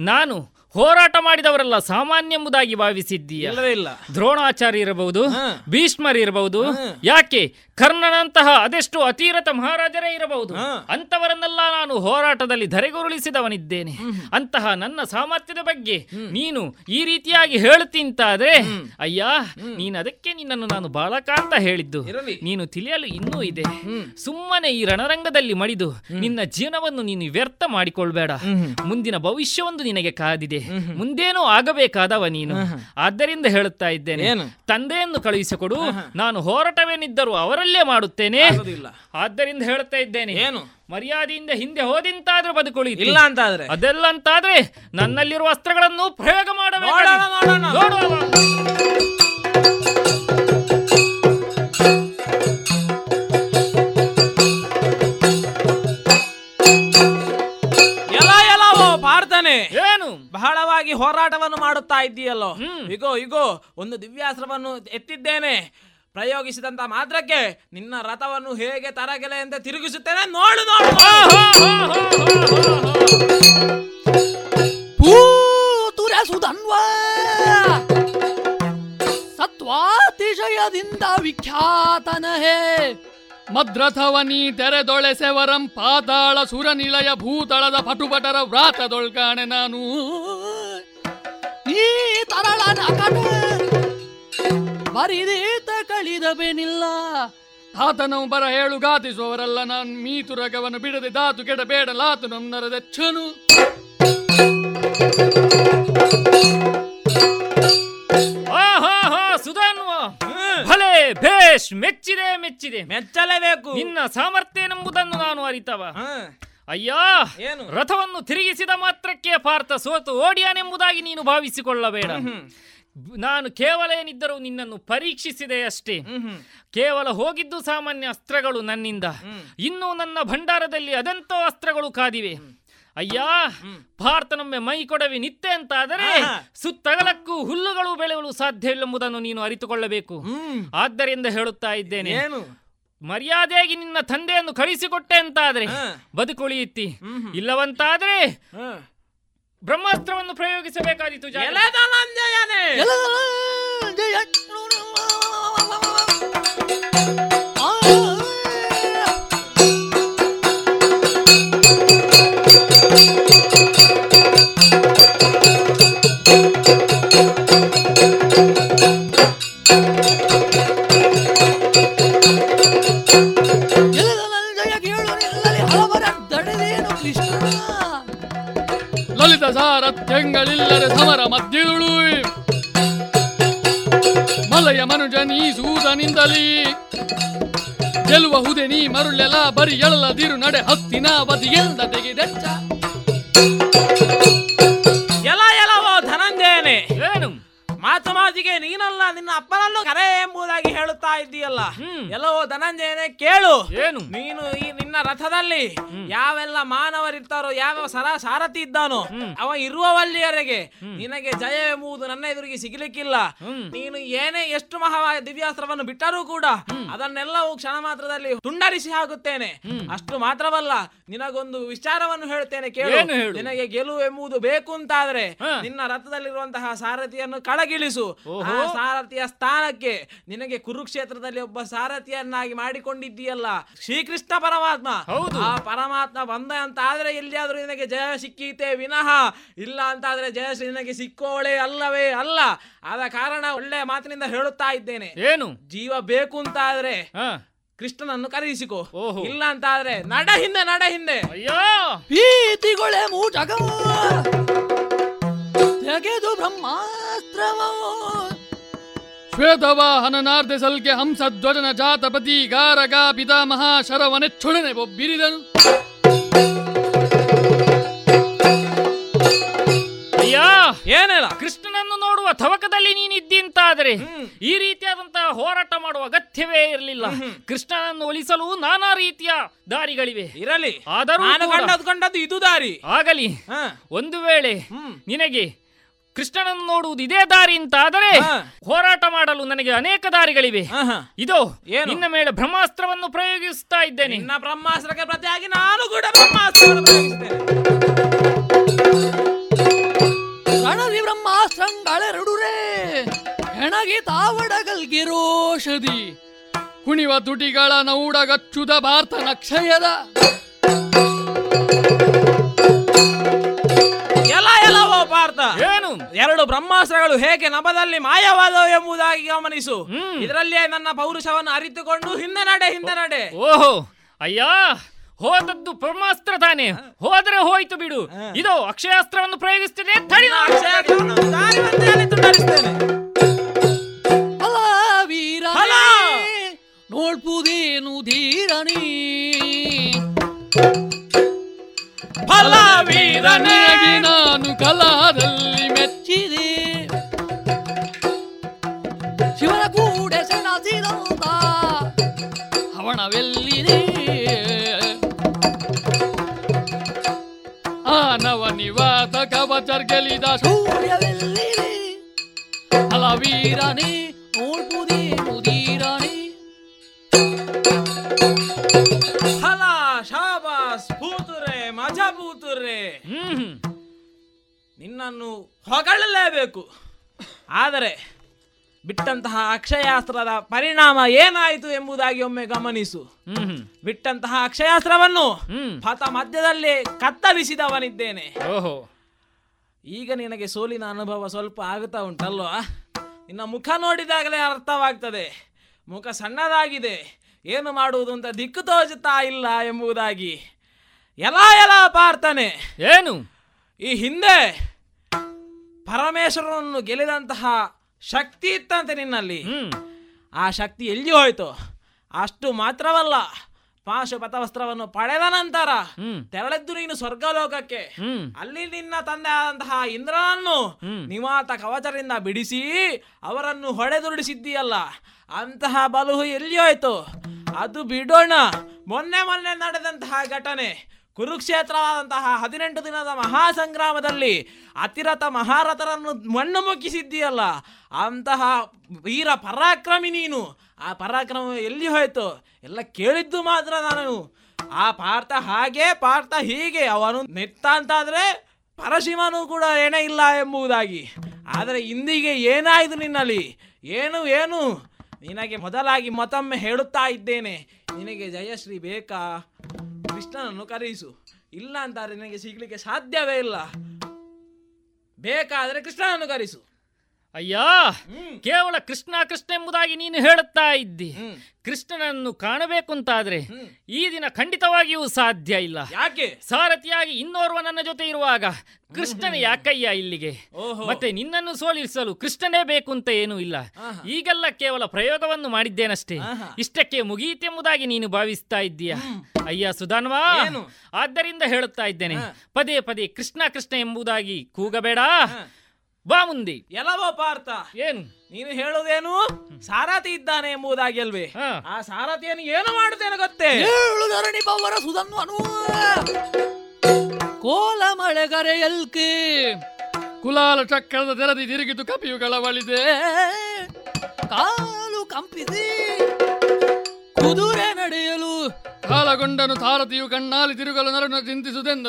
ನಾನು ಹೋರಾಟ ಮಾಡಿದವರೆಲ್ಲ ಸಾಮಾನ್ಯ ಎಂಬುದಾಗಿ ಭಾವಿಸಿದ್ದೀಯ. ಇಲ್ಲ. ದ್ರೋಣಾಚಾರ್ಯ ಇರಬಹುದು ಭೀಷ್ಮರ್ ಇರಬಹುದು ಯಾಕೆ? ಕರ್ಣನಂತಹ ಅದೆಷ್ಟು ಅತಿರತ ಮಹಾರಾಜರೇ ಇರಬಹುದು. ಅಂತವರನ್ನೆಲ್ಲ ನಾನು ಹೋರಾಟದಲ್ಲಿ ಧರೆಗುರುಳಿಸಿದವನಿದ್ದೇನೆ. ಅಂತಹ ನನ್ನ ಸಾಮರ್ಥ್ಯದ ಬಗ್ಗೆ ನೀನು ಈ ರೀತಿಯಾಗಿ ಹೇಳುತ್ತಿಂತಾದ್ರೆ ಅಯ್ಯ ನೀನು ಅದಕ್ಕೆ ನಿನ್ನನ್ನು ನಾನು ಬಾಲಕ ಅಂತ ಹೇಳಿದ್ದು. ನೀನು ತಿಳಿಯಲು ಇನ್ನೂ ಇದೆ. ಸುಮ್ಮನೆ ಈ ರಣರಂಗದಲ್ಲಿ ಮಡಿದು ನಿನ್ನ ಜೀವನವನ್ನು ನೀನು ವ್ಯರ್ಥ ಮಾಡಿಕೊಳ್ಬೇಡ. ಮುಂದಿನ ಭವಿಷ್ಯವೊಂದು ನಿನಗೆ ಕಾದಿದೆ. ಮುಂದೇನೂ ಆಗಬೇಕಾದವ ನೀನು. ಆದ್ದರಿಂದ ಹೇಳುತ್ತಾ ಇದ್ದೇನೆ ತಂದೆಯನ್ನು ಕಳುಹಿಸಿಕೊಡು ನಾನು ಹೋರಾಟವೇನಿದ್ದರೂ ಅವರಲ್ಲೇ ಮಾಡುತ್ತೇನೆ. ಆದ್ದರಿಂದ ಹೇಳುತ್ತಾ ಇದ್ದೇನೆ ಏನು? ಮರ್ಯಾದೆಯಿಂದ ಹಿಂದೆ ಹೋದಿಂತಾದ್ರೂ ಬದುಕೊಳ್ಳಿ. ಇಲ್ಲ ಅಂತಾದ್ರೆ? ಅದೆಲ್ಲ ಅಂತಾದ್ರೆ ನನ್ನಲ್ಲಿರುವ ಅಸ್ತ್ರಗಳನ್ನು ಪ್ರಯೋಗ ಮಾಡಬೇಕು ಬಹಳವಾಗಿ ಹೋರಾಟವನ್ನು ಮಾಡುತ್ತಾ ಇದ್ದೀಯಲ್ಲೋ? ಇಗೋ ಇಗೋ ಒಂದು ದಿವ್ಯಾಸ್ತ್ರವನ್ನು ಎತ್ತಿದ್ದೇನೆ. ಪ್ರಯೋಗಿಸಿದಂತ ಮಾತ್ರಕ್ಕೆ ನಿನ್ನ ರಥವನ್ನು ಹೇಗೆ ತರಗೆಲೆ ಎಂದು ತಿರುಗಿಸುತ್ತೇನೆ? ನೋಡು ನೋಡು ಸತ್ವಾತಿಶಯದಿಂದ ವಿಖ್ಯಾತನ ಸತ್ವಾತಿಶಯದಿಂದ ವಿಖ್ಯಾತನಹೇ? ಮದ್ರಥವನಿ ತೆರೆದೊಳೆಸೆವರಂ ಪಾತಾಳ ಸುರನಿಲಯ ಭೂತಳದ ಪಟುಪಟರ ವ್ರಾತದೊಳ್ಕಾಣೆ ನಾನು. ಈ ತರಳ ಬರಿದೇತ ಕಳಿದಬೇನಿಲ್ಲ ತಾತನವು ಬರ ಹೇಳು ಗಾತಿಸುವವರಲ್ಲ ನಾನು. ಮೀತುರಗವನ್ನು ಬಿಡದೆ ದಾತು ಕೆಡಬೇಡ ಲಾತು ನಮ್ಮನರದೆಚ್ಚನು ಭೇಷ್ ಮೆಚ್ಚಿದೆ ಮೆಚ್ಚಿದೆ. ಮೆಚ್ಚಲೇಬೇಕು. ನಿನ್ನ ಸಾಮರ್ಥ್ಯ ಎಂಬುದನ್ನು ನಾನು ಅರಿತವ. ಅಯ್ಯ ಏನು? ರಥವನ್ನು ತಿರುಗಿಸಿದ ಮಾತ್ರಕ್ಕೆ ಪಾರ್ಥ ಸೋತು ಓಡಿಯಾನೆಂಬುದಾಗಿ ನೀನು ಭಾವಿಸಿಕೊಳ್ಳಬೇಡ. ನಾನು ಕೇವಲ ಏನಿದ್ದರೂ ನಿನ್ನನ್ನು ಪರೀಕ್ಷಿಸಿದೆ ಅಷ್ಟೇ. ಕೇವಲ ಹೋಗಿದ್ದು ಸಾಮಾನ್ಯ ಅಸ್ತ್ರಗಳು ನನ್ನಿಂದ. ಇನ್ನು ನನ್ನ ಭಂಡಾರದಲ್ಲಿ ಅದೆಂತೋ ಅಸ್ತ್ರಗಳು ಕಾದಿವೆ. ಅಯ್ಯ ಭಾರತನೊಮ್ಮೆ ಮೈ ಕೊಡವಿ ನಿತ್ಯ ಅಂತಾದರೆ ಸುತ್ತಗಲಕ್ಕೂ ಹುಲ್ಲುಗಳು ಬೆಳೆಯಲು ಸಾಧ್ಯವಿಲ್ಲೆಂಬುದನ್ನು ನೀನು ಅರಿತುಕೊಳ್ಳಬೇಕು. ಆದ್ದರಿಂದ ಹೇಳುತ್ತಾ ಇದ್ದೇನೆ. ಮರ್ಯಾದೆಯಾಗಿ ನಿನ್ನ ತಂದೆಯನ್ನು ಕಳಿಸಿಕೊಟ್ಟೆ ಅಂತಾದ್ರೆ ಬದುಕುಳಿಯುತ್ತಿ ಇಲ್ಲವಂತಾದ್ರೆ ಬ್ರಹ್ಮಾಸ್ತ್ರವನ್ನು ಪ್ರಯೋಗಿಸಬೇಕಾದೀತು ಜಾಗ. ಬರಿ ಎಳಲದಿರು ನಡೆ ಹತ್ತಿನ ಸರ ಸಾರಥಿ ಇದ್ದಾನೋ? ಅವ ಇರುವವಲ್ಲಿಯವರೆಗೆ ನಿನಗೆ ಜಯ ಎಂಬುದು ನನ್ನ ಎದುರಿಗೆ ಸಿಗಲಿಕ್ಕಿಲ್ಲ. ನೀನು ಏನೇ ಎಷ್ಟು ಮಹಾ ದಿವ್ಯಾಸ್ತ್ರವನ್ನು ಬಿಟ್ಟರೂ ಕೂಡ ಅದನ್ನೆಲ್ಲವೂ ಕ್ಷಣ ಮಾತ್ರದಲ್ಲಿ ತುಂಡರಿಸಿ ಹಾಕುತ್ತೇನೆ. ಅಷ್ಟು ಮಾತ್ರವಲ್ಲ ನಿನಗೊಂದು ವಿಚಾರವನ್ನು ಹೇಳುತ್ತೇನೆ ಕೇಳು. ನಿನಗೆ ಗೆಲುವು ಎಂಬುದು ಬೇಕು ಅಂತಾದ್ರೆ ನಿನ್ನ ರಥದಲ್ಲಿರುವಂತಹ ಸಾರಥಿಯನ್ನು ಕಳಗಿಳಿಸು ಆ ಸಾರಥಿಯ ಸ್ಥಾನಕ್ಕೆ ನಿನಗೆ ಕುರುಕ್ಷೇತ್ರದಲ್ಲಿ ಒಬ್ಬ ಸಾರಥಿಯನ್ನಾಗಿ ಮಾಡಿಕೊಂಡಿದ್ದೀಯಲ್ಲ ಶ್ರೀಕೃಷ್ಣ ಪರಮಾತ್ಮ. ಆ ಪರಮಾತ್ಮ ಬಂದ ಅಂತ ಆದ್ರೆ ಎಲ್ಲಿಯಾದ್ರೂ ನಿನಗೆ ಜಯ ಸಿಕ್ಕೀತೆ ವಿನಃ. ಇಲ್ಲ ಅಂತ ಆದ್ರೆ ಜಯಶ್ರೀ ನಿನಗೆ ಸಿಕ್ಕೋಳೆ ಅಲ್ಲವೇ ಅಲ್ಲ. ಆದ ಕಾರಣ ಒಳ್ಳೆ ಮಾತಿನಿಂದ ಹೇಳುತ್ತಾ ಇದ್ದೇನೆ. ಏನು? ಜೀವ ಬೇಕು ಅಂತ ಆದ್ರೆ ಕೃಷ್ಣನನ್ನು ಕರೆಯಿಸಿಕೋ. ಇಲ್ಲ ಅಂತ ಆದ್ರೆ ನಡ ಹಿಂದೆ ನಡ ಹಿಂದೆ. ಅಯ್ಯೋ! ಭೀತಿಗೊಳೆ ಮೂಟಗ ತೆಗೆದು ಬ್ರಹ್ಮಾಸ್ತ್ರವೋ. ಶ್ವೇತವಾಹನನಾರ್ದೆ ಸಲ್ಕೆ ಹಂಸಧ್ವಜನ ಜಾತಪತಿ ಗಾರಗ ಪಿತಾಮಹ ಶರವನೆಚ್ಚೊಡನೆ ಒಬ್ಬಿರಿದನು. ಏನಿಲ್ಲ. ಕೃಷ್ಣನನ್ನು ನೋಡುವ ತವಕದಲ್ಲಿ ನೀನಿದ್ದಿಂತಾದರೆ ಈ ರೀತಿಯಾದಂತಹ ಹೋರಾಟ ಮಾಡುವ ಅಗತ್ಯವೇ ಇರಲಿಲ್ಲ. ಕೃಷ್ಣನನ್ನು ಒಲಿಸಲು ನಾನಾ ರೀತಿಯ ದಾರಿಗಳಿವೆ. ಇರಲಿ. ಆದರೂ ಕಂಡದ್ದು ಇದು ದಾರಿ. ಆಗಲಿ. ಒಂದು ವೇಳೆ ನಿನಗೆ ಕೃಷ್ಣನನ್ನು ನೋಡುವುದು ಇದೇ ದಾರಿ ಅಂತ ಆದರೆ ಹೋರಾಟ ಮಾಡಲು ನನಗೆ ಅನೇಕ ದಾರಿಗಳಿವೆ. ಇದು ನಿನ್ನ ಮೇಲೆ ಬ್ರಹ್ಮಾಸ್ತ್ರವನ್ನು ಪ್ರಯೋಗಿಸ್ತಾ ಇದ್ದೇನೆ. ನಿನ್ನ ಬ್ರಹ್ಮಾಸ್ತ್ರಕ್ಕೆ ಪ್ರತಿಯಾಗಿ ನಾನು ಕೂಡ ಬ್ರಹ್ಮಾಸ್ತ್ರವನ್ನು ಪ್ರಯೋಗಿಸ್ತೇನೆ ಗಣದಿ ಬ್ರಹ್ಮಾಸ್ತ್ರಂಗಳೆರಡುರೇ ಹೆಣಗಿ ತಾವಡಗಲ್ಗಿರೋಷಧಿ ಕುಣಿವ ತುಟಿಗಳ ನೌಡಗಚ್ಚುದ ಭಾರತ ನಕ್ಷಯದ. ಎಲ್ಲ ಎಲ್ಲವೋ ಪಾರ್ಥ. ಏನು? ಎರಡು ಬ್ರಹ್ಮಾಸ್ತ್ರಗಳು ಹೇಗೆ ನಭದಲ್ಲಿ ಮಾಯವಾದವು ಎಂಬುದಾಗಿ ಗಮನಿಸು. ಇದರಲ್ಲಿಯೇ ನನ್ನ ಪೌರುಷವನ್ನು ಅರಿತುಕೊಂಡು ಹಿಂದೆ ನಡೆ ಹಿಂದೆ ನಡೆ. ಓಹೋ ಅಯ್ಯ ಹೋದದ್ದು ಬ್ರಹ್ಮಾಸ್ತ್ರ ತಾನೆ. ಹೋದ್ರೆ ಹೋಯ್ತು ಬಿಡು. ಇದು ಅಕ್ಷಯಾಸ್ತ್ರವನ್ನು ಪ್ರಯೋಗಿಸ್ತಿದೆ ತಡಿ ಧೀರಣಿ ಫಲ ವೀರನಾಗಿ ನಾನು ಕಲಾದಲ್ಲಿ ಮೆಚ್ಚಿದೆ. ಆನವ ನಿವಾತ ಕವಚರ್ಗಲಿದ ಸೂರ್ಯವೆಲ್ಲಿದೆ ಅಲ ವೀರನೇ ನೋಡ್ಪುದೇನು ಧೀರನಿ ಫಲ ಶಾಬಾಸ್ ಪೂತುರೆ ಮಜಾ ಪೂತುರೆ. ನಿನ್ನನ್ನು ಹೊಗಳಲೇಬೇಕು. ಆದರೆ ಬಿಟ್ಟಂತಹ ಅಕ್ಷಯಾಸ್ತ್ರದ ಪರಿಣಾಮ ಏನಾಯಿತು ಎಂಬುದಾಗಿ ಒಮ್ಮೆ ಗಮನಿಸು. ಬಿಟ್ಟಂತಹ ಅಕ್ಷಯಾಸ್ತ್ರವನ್ನು ಪಥ ಮಧ್ಯದಲ್ಲಿ ಕತ್ತರಿಸಿದವನಿದ್ದೇನೆ. ಓಹೋ. ಈಗ ನಿನಗೆ ಸೋಲಿನ ಅನುಭವ ಸ್ವಲ್ಪ ಆಗುತ್ತಾ ಉಂಟಲ್ವಾ? ನಿನ್ನ ಮುಖ ನೋಡಿದಾಗಲೇ ಅರ್ಥವಾಗ್ತದೆ. ಮುಖ ಸಣ್ಣದಾಗಿದೆ. ಏನು ಮಾಡುವುದು ಅಂತ ದಿಕ್ಕು ತೋಚುತ್ತಾ ಇಲ್ಲ ಎಂಬುದಾಗಿ. ಎಲ್ಲ ಎಲ್ಲ ಪಾರ್ಥನೆ. ಏನು? ಈ ಹಿಂದೆ ಪರಮೇಶ್ವರನನ್ನು ಗೆಲ್ಲಿದಂತಹ ಶಕ್ತಿ ಇತ್ತಂತೆ ನಿನ್ನಲ್ಲಿ. ಆ ಶಕ್ತಿ ಎಲ್ಲಿ ಹೋಯ್ತು. ಅಷ್ಟು ಮಾತ್ರವಲ್ಲ ಪಾಶುಪಥವಸ್ತ್ರವನ್ನು ಪಡೆದ ನಂತರ ತೆರಳಿದ್ದು ನೀನು ಸ್ವರ್ಗಲೋಕಕ್ಕೆ. ಅಲ್ಲಿ ನಿನ್ನ ತಂದೆ ಆದಂತಹ ಇಂದ್ರನನ್ನು ನಿವಾತ ಕವಚರಿಂದ ಬಿಡಿಸಿ ಅವರನ್ನು ಹೊಡೆದುರುಡಿಸಿದ್ದೀಯಲ್ಲ ಅಂತಹ ಬಲುಹು ಎಲ್ಲಿ ಹೋಯ್ತು. ಅದು ಬಿಡೋಣ. ಮೊನ್ನೆ ಮೊನ್ನೆ ನಡೆದಂತಹ ಘಟನೆ. ಕುರುಕ್ಷೇತ್ರವಾದಂತಹ ಹದಿನೆಂಟು ದಿನದ ಮಹಾಸಂಗ್ರಾಮದಲ್ಲಿ ಅತಿರಥ ಮಹಾರಥರನ್ನು ಮಣ್ಣು ಮುಗಿಸಿದ್ದೀಯಲ್ಲ, ಅಂತಹ ವೀರ ಪರಾಕ್ರಮಿ ನೀನು. ಆ ಪರಾಕ್ರಮ ಎಲ್ಲಿ ಹೋಯಿತು? ಎಲ್ಲ ಕೇಳಿದ್ದು ಮಾತ್ರ ನಾನು. ಆ ಪಾರ್ಥ ಹಾಗೆ, ಪಾರ್ಥ ಹೀಗೆ, ಅವನು ನೆತ್ತ ಅಂತಾದರೆ ಪರಶಿವನು ಕೂಡ ಏನೇ ಇಲ್ಲ ಎಂಬುದಾಗಿ. ಆದರೆ ಇಂದಿಗೆ ಏನಾಯಿತು ನಿನ್ನಲ್ಲಿ? ಏನು ಏನು? ನಿನಗೆ ಮೊದಲಾಗಿ ಮತ್ತೊಮ್ಮೆ ಹೇಳುತ್ತಾ ಇದ್ದೇನೆ. ನಿನಗೆ ಜಯಶ್ರೀ ಬೇಕಾ? ಕೃಷ್ಣನನ್ನು ಕರೆಯಿಸು ಇಲ್ಲ ಅಂತಾರೆ ನಿನಗೆ ಸಿಗ್ಲಿಕ್ಕೆ ಸಾಧ್ಯವೇ ಇಲ್ಲ. ಬೇಕಾದರೆ ಕೃಷ್ಣನನ್ನು ಕರೆಸು. ಅಯ್ಯ ಕೇವಲ ಕೃಷ್ಣ ಕೃಷ್ಣ ಎಂಬುದಾಗಿ ನೀನು ಹೇಳುತ್ತಾ ಇದ್ದಿ. ಕೃಷ್ಣನನ್ನು ಕಾಣಬೇಕು ಅಂತಾದ್ರೆ ಈ ದಿನ ಖಂಡಿತವಾಗಿಯೂ ಸಾಧ್ಯ ಇಲ್ಲ. ಯಾಕೆ? ಸಾರಥಿಯಾಗಿ ಇನ್ನೋರ್ವ ನನ್ನ ಜೊತೆ ಇರುವಾಗ ಕೃಷ್ಣನ ಯಾಕಯ್ಯ ಇಲ್ಲಿಗೆ? ಮತ್ತೆ ನಿನ್ನನ್ನು ಸೋಲಿಸಲು ಕೃಷ್ಣನೇ ಬೇಕು ಅಂತ ಏನೂ ಇಲ್ಲ. ಈಗೆಲ್ಲ ಕೇವಲ ಪ್ರಯೋಗವನ್ನು ಮಾಡಿದ್ದೇನಷ್ಟೇ? ಇಷ್ಟಕ್ಕೆ ಮುಗಿಯಿತೆಂಬುದಾಗಿ ನೀನು ಭಾವಿಸ್ತಾ ಇದ್ದೀಯ? ಅಯ್ಯ ಸುಧಾನ್ವಾ. ಆದ್ದರಿಂದ ಹೇಳುತ್ತಾ ಇದ್ದೇನೆ. ಪದೇ ಪದೇ ಕೃಷ್ಣ ಕೃಷ್ಣ ಎಂಬುದಾಗಿ ಕೂಗಬೇಡ. ಬಾ ಮುಂದೆ. ಎಲ್ಲವೋ ಪಾರ್ಥ. ಏನು? ನೀನು ಹೇಳುವುದೇನು ಸಾರಥಿ ಇದ್ದಾನೆ ಎಂಬುದಾಗಿ ಅಲ್ವೇ? ಆ ಸಾರಥಿಯನ್ನು ಏನು ಮಾಡುತ್ತೇನೆ ಗೊತ್ತೇ? ಏಳು ಧರಣಿ ಪವರ ಸುಧನ್ವನು ಕೋಲ ಮಳೆಗರೆಯಲ್ಕೆ ಕುಲಾಲ ಚಕ್ರದ ತೆರದಿ ತಿರುಗಿತು ಕಪಿಯುಗಳ ಬಳಿದೆ ಕಾಲು ಕಂಪಿಸಿ. ಕುದುರೆ ನಡೆಯಲು. ಕಾಲಗೊಂಡನು ಸಾರಥಿಯು ಕಣ್ಣಾಲಿ ತಿರುಗಲು ನರನ ಚಿಂತಿಸುದೆಂದ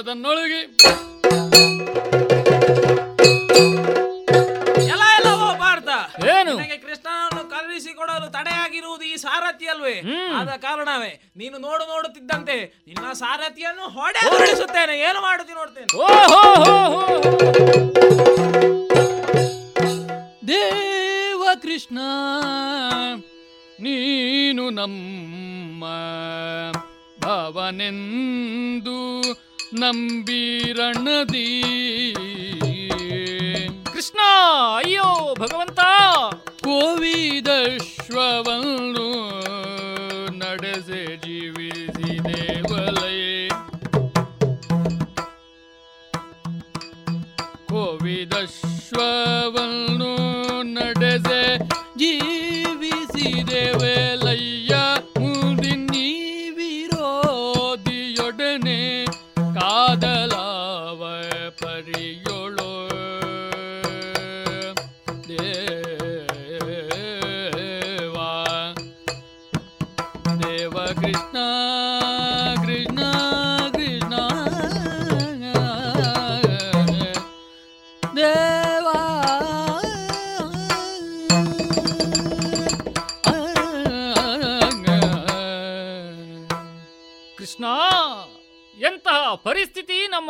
ತಡೆಯಾಗಿರುವುದು ಈ ಸಾರಥಿ ಅಲ್ವೇ? ಆದ ಕಾರಣವೇ ನೀನು ನೋಡು ನೋಡುತ್ತಿದ್ದಂತೆ ನಿನ್ನ ಸಾರಥಿಯನ್ನು ಹೊಡೆ ಹೊರಡಿಸುತ್ತೇನೆ ಏನು ಮಾಡುತ್ತಿ ನೋಡ್ತೇನೆ? ಓಹೋ ಹೋ ಹೋ ದೇವ ಕೃಷ್ಣ ನೀನು ನಮ್ಮ ಭವನೆಂದು ನಂಬಿರಣದಿ ಕೃಷ್ಣ ಅಯ್ಯೋ ಭಗವಂತ! ಕೋವಿದಶ್ವವನ್ನು ನಡೆಸೆ ಜೀವಿಸಿದೇವಲಯೇ ಕೋವಿದಶ್ವವನ್ನು ನಡೆಸೆ ಜೀವಿಸಿದೇವಲಯ್ಯ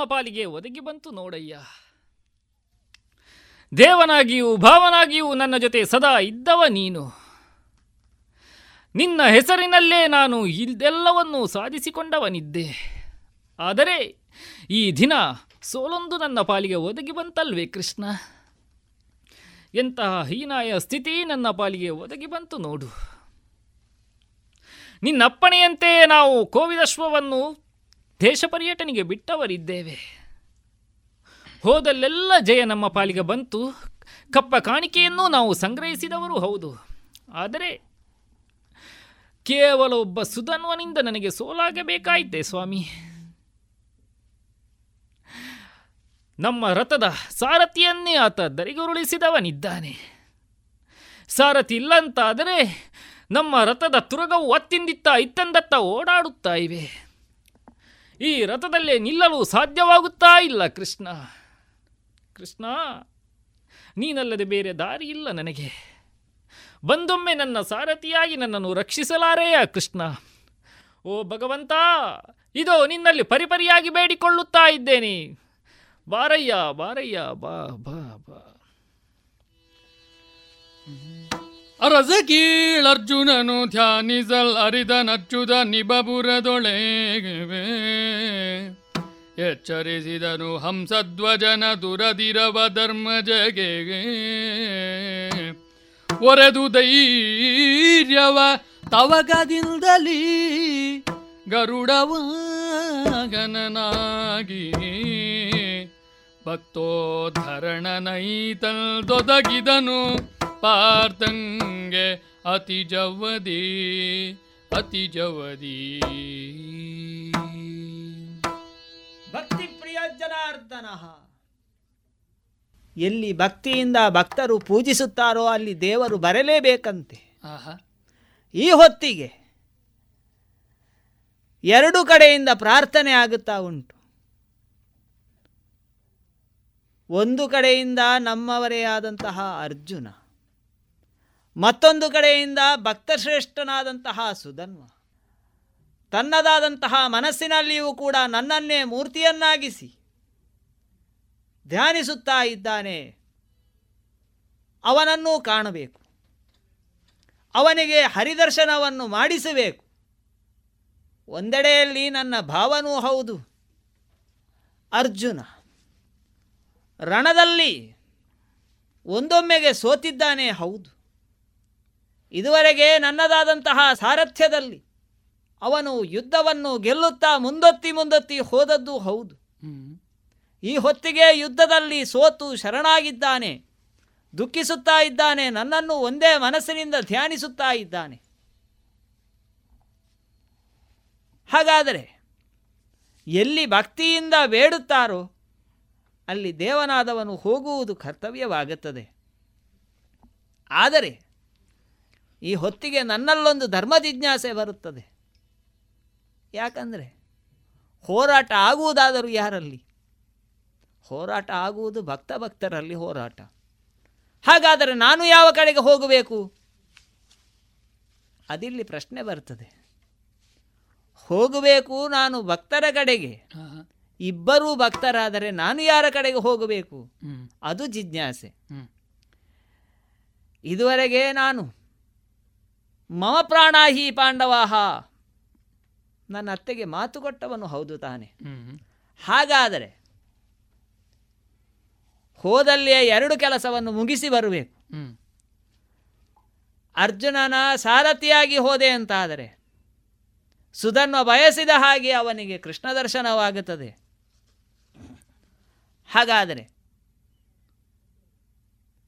ಪಾಲಿಗೆ ಒದಗಿ ಬಂತು ನೋಡಯ್ಯ. ದೇವನಾಗಿಯೂ ಭಾವನಾಗಿಯೂ ನನ್ನ ಜೊತೆ ಸದಾ ಇದ್ದವ ನೀನು. ನಿನ್ನ ಹೆಸರಿನಲ್ಲೇ ನಾನು ಇದೆಲ್ಲವನ್ನೂ ಸಾಧಿಸಿಕೊಂಡವನಿದ್ದೆ. ಆದರೆ ಈ ದಿನ ಸೋಲೊಂದು ನನ್ನ ಪಾಲಿಗೆ ಒದಗಿ ಬಂತಲ್ವೇ ಕೃಷ್ಣ? ಎಂತಹ ಹೀನಾಯ ಸ್ಥಿತಿ ನನ್ನ ಪಾಲಿಗೆ ಒದಗಿ ಬಂತು ನೋಡು. ನಿನ್ನಪ್ಪಣೆಯಂತೆ ನಾವು ಕೋವಿದಶ್ವವನ್ನು ದೇಶ ಪರ್ಯಟನೆಗೆ ಬಿಟ್ಟವರಿದ್ದೇವೆ. ಹೋದಲ್ಲೆಲ್ಲ ಜಯ ನಮ್ಮ ಪಾಲಿಗೆ ಬಂತು. ಕಪ್ಪ ಕಾಣಿಕೆಯನ್ನು ನಾವು ಸಂಗ್ರಹಿಸಿದವರು ಹೌದು. ಆದರೆ ಕೇವಲ ಒಬ್ಬ ಸುಧನ್ವನಿಂದ ನನಗೆ ಸೋಲಾಗಬೇಕಾಯಿತೆ ಸ್ವಾಮಿ. ನಮ್ಮ ರಥದ ಸಾರಥಿಯನ್ನೇ ಆತ ದರಿಗುರುಳಿಸಿದವನಿದ್ದಾನೆ. ಸಾರಥಿ ಇಲ್ಲಂತಾದರೆ ನಮ್ಮ ರಥದ ತುರಗವು ಅತ್ತಿಂದಿತ್ತ ಇತ್ತಂದತ್ತ ಓಡಾಡುತ್ತಾ ಇವೆ. ಈ ರಥದಲ್ಲೇ ನಿಲ್ಲಲು ಸಾಧ್ಯವಾಗುತ್ತಾ ಇಲ್ಲ ಕೃಷ್ಣ. ಕೃಷ್ಣ, ನೀನಲ್ಲದೆ ಬೇರೆ ದಾರಿ ಇಲ್ಲ ನನಗೆ. ಬಂದೊಮ್ಮೆ ನನ್ನ ಸಾರಥಿಯಾಗಿ ನನ್ನನ್ನು ರಕ್ಷಿಸಲಾರೆಯ ಕೃಷ್ಣ. ಓ ಭಗವಂತ, ಇದು ನಿನ್ನಲ್ಲಿ ಪರಿಪರಿಯಾಗಿ ಬೇಡಿಕೊಳ್ಳುತ್ತಾ ಇದ್ದೇನೆ. ಬಾರಯ್ಯ ಬಾರಯ್ಯ, ಬಾ ಬಾ ಬಾ. ಅರಸ ಕೀಳರ್ಜುನನು ಧ್ಯಾನಿಸಲ್ ಅರಿದನಚ್ಚುದ ನಿಬಬುರದೊಳೆಗೆ ಎಚ್ಚರಿಸಿದನು ಹಂಸಧ್ವಜನ ದುರದಿರವ ಧರ್ಮಜಗೆ ಒರೆದು ಧೈರ್ಯವ ತವಗದಿಂದಲೀ ಗರುಡವಾಗನನಾಗಿ. ಭಕ್ತೋದ್ಧರಣನೈತಲ್ ದೊದಗಿದನು ಪಾರ್ಥಂಗೆ ಅತಿ ಜವದಿ ಅತಿ ಜವದಿ. ಭಕ್ತಿ ಪ್ರಿಯ ಜನಾರ್ದನ. ಎಲ್ಲಿ ಭಕ್ತಿಯಿಂದ ಭಕ್ತರು ಪೂಜಿಸುತ್ತಾರೋ ಅಲ್ಲಿ ದೇವರು ಬರಲೇಬೇಕಂತೆ. ಈ ಹೊತ್ತಿಗೆ ಎರಡು ಕಡೆಯಿಂದ ಪ್ರಾರ್ಥನೆ ಆಗುತ್ತಾ ಉಂಟು. ಒಂದು ಕಡೆಯಿಂದ ನಮ್ಮವರೇ ಆದಂತಹ ಅರ್ಜುನ ಮತ್ತೊಂದು ಕಡೆಯಿಂದ ಭಕ್ತಶ್ರೇಷ್ಠನಾದಂತಹ ಸುಧನ್ವ. ತನ್ನದಾದಂತಹ ಮನಸ್ಸಿನಲ್ಲಿಯೂ ಕೂಡ ನನ್ನನ್ನೇ ಮೂರ್ತಿಯನ್ನಾಗಿಸಿ ಧ್ಯಾನಿಸುತ್ತಾ ಇದ್ದಾನೆ. ಅವನನ್ನೂ ಕಾಣಬೇಕು. ಅವನಿಗೆ ಹರಿದರ್ಶನವನ್ನು ಮಾಡಿಸಬೇಕು. ಒಂದೆಡೆಯಲ್ಲಿ ನನ್ನ ಭಾವನೂ ಹೌದು. ಅರ್ಜುನ, ರಣದಲ್ಲಿ ಒಂದೊಮ್ಮೆಗೆ ಸೋತಿದ್ದಾನೆ ಹೌದು. ಇದುವರೆಗೆ ನನ್ನದಾದಂತಹ ಸಾರಥ್ಯದಲ್ಲಿ ಅವನು ಯುದ್ಧವನ್ನು ಗೆಲ್ಲುತ್ತಾ ಮುಂದೊತ್ತಿ ಮುಂದೊತ್ತಿ ಹೋದದ್ದು ಹೌದು. ಈ ಹೊತ್ತಿಗೆ ಯುದ್ಧದಲ್ಲಿ ಸೋತು ಶರಣಾಗಿದ್ದಾನೆ, ದುಃಖಿಸುತ್ತಾ ಇದ್ದಾನೆ, ನನ್ನನ್ನು ಒಂದೇ ಮನಸ್ಸಿನಿಂದ ಧ್ಯಾನಿಸುತ್ತಾ ಇದ್ದಾನೆ. ಹಾಗಾದರೆ ಎಲ್ಲಿ ಭಕ್ತಿಯಿಂದ ಬೇಡುತ್ತಾರೋ ಅಲ್ಲಿ ದೇವನಾದವನು ಹೋಗುವುದು ಕರ್ತವ್ಯವಾಗುತ್ತದೆ. ಆದರೆ ಈ ಹೊತ್ತಿಗೆ ನನ್ನಲ್ಲೊಂದು ಧರ್ಮ ಜಿಜ್ಞಾಸೆ ಬರುತ್ತದೆ. ಯಾಕಂದರೆ ಹೋರಾಟ ಆಗುವುದಾದರೂ ಯಾರಲ್ಲಿ? ಹೋರಾಟ ಆಗುವುದು ಭಕ್ತ ಭಕ್ತರಲ್ಲಿ ಹೋರಾಟ. ಹಾಗಾದರೆ ನಾನು ಯಾವ ಕಡೆಗೆ ಹೋಗಬೇಕು? ಅದಿಲ್ಲಿ ಪ್ರಶ್ನೆ ಬರ್ತದೆ. ಹೋಗಬೇಕು ನಾನು ಭಕ್ತರ ಕಡೆಗೆ. ಇಬ್ಬರೂ ಭಕ್ತರಾದರೆ ನಾನು ಯಾರ ಕಡೆಗೆ ಹೋಗಬೇಕು? ಅದು ಜಿಜ್ಞಾಸೆ. ಇದುವರೆಗೆ ನಾನು ಮಮ ಪ್ರಾಣಾಹಿ ಪಾಂಡವಾಹ. ನನ್ನ ಅತ್ತೆಗೆ ಮಾತು ಕೊಟ್ಟವನು ಹೌದು ತಾನೆ. ಹಾಗಾದರೆ ಹೋದಲ್ಲಿಯೇ ಎರಡು ಕೆಲಸವನ್ನು ಮುಗಿಸಿ ಬರಬೇಕು. ಅರ್ಜುನನ ಸಾರಥಿಯಾಗಿ ಹೋದೆ ಅಂತಾದರೆ ಸುಧನ್ವ ಬಯಸಿದ ಹಾಗೆ ಅವನಿಗೆ ಕೃಷ್ಣ ದರ್ಶನವಾಗುತ್ತದೆ. ಹಾಗಾದರೆ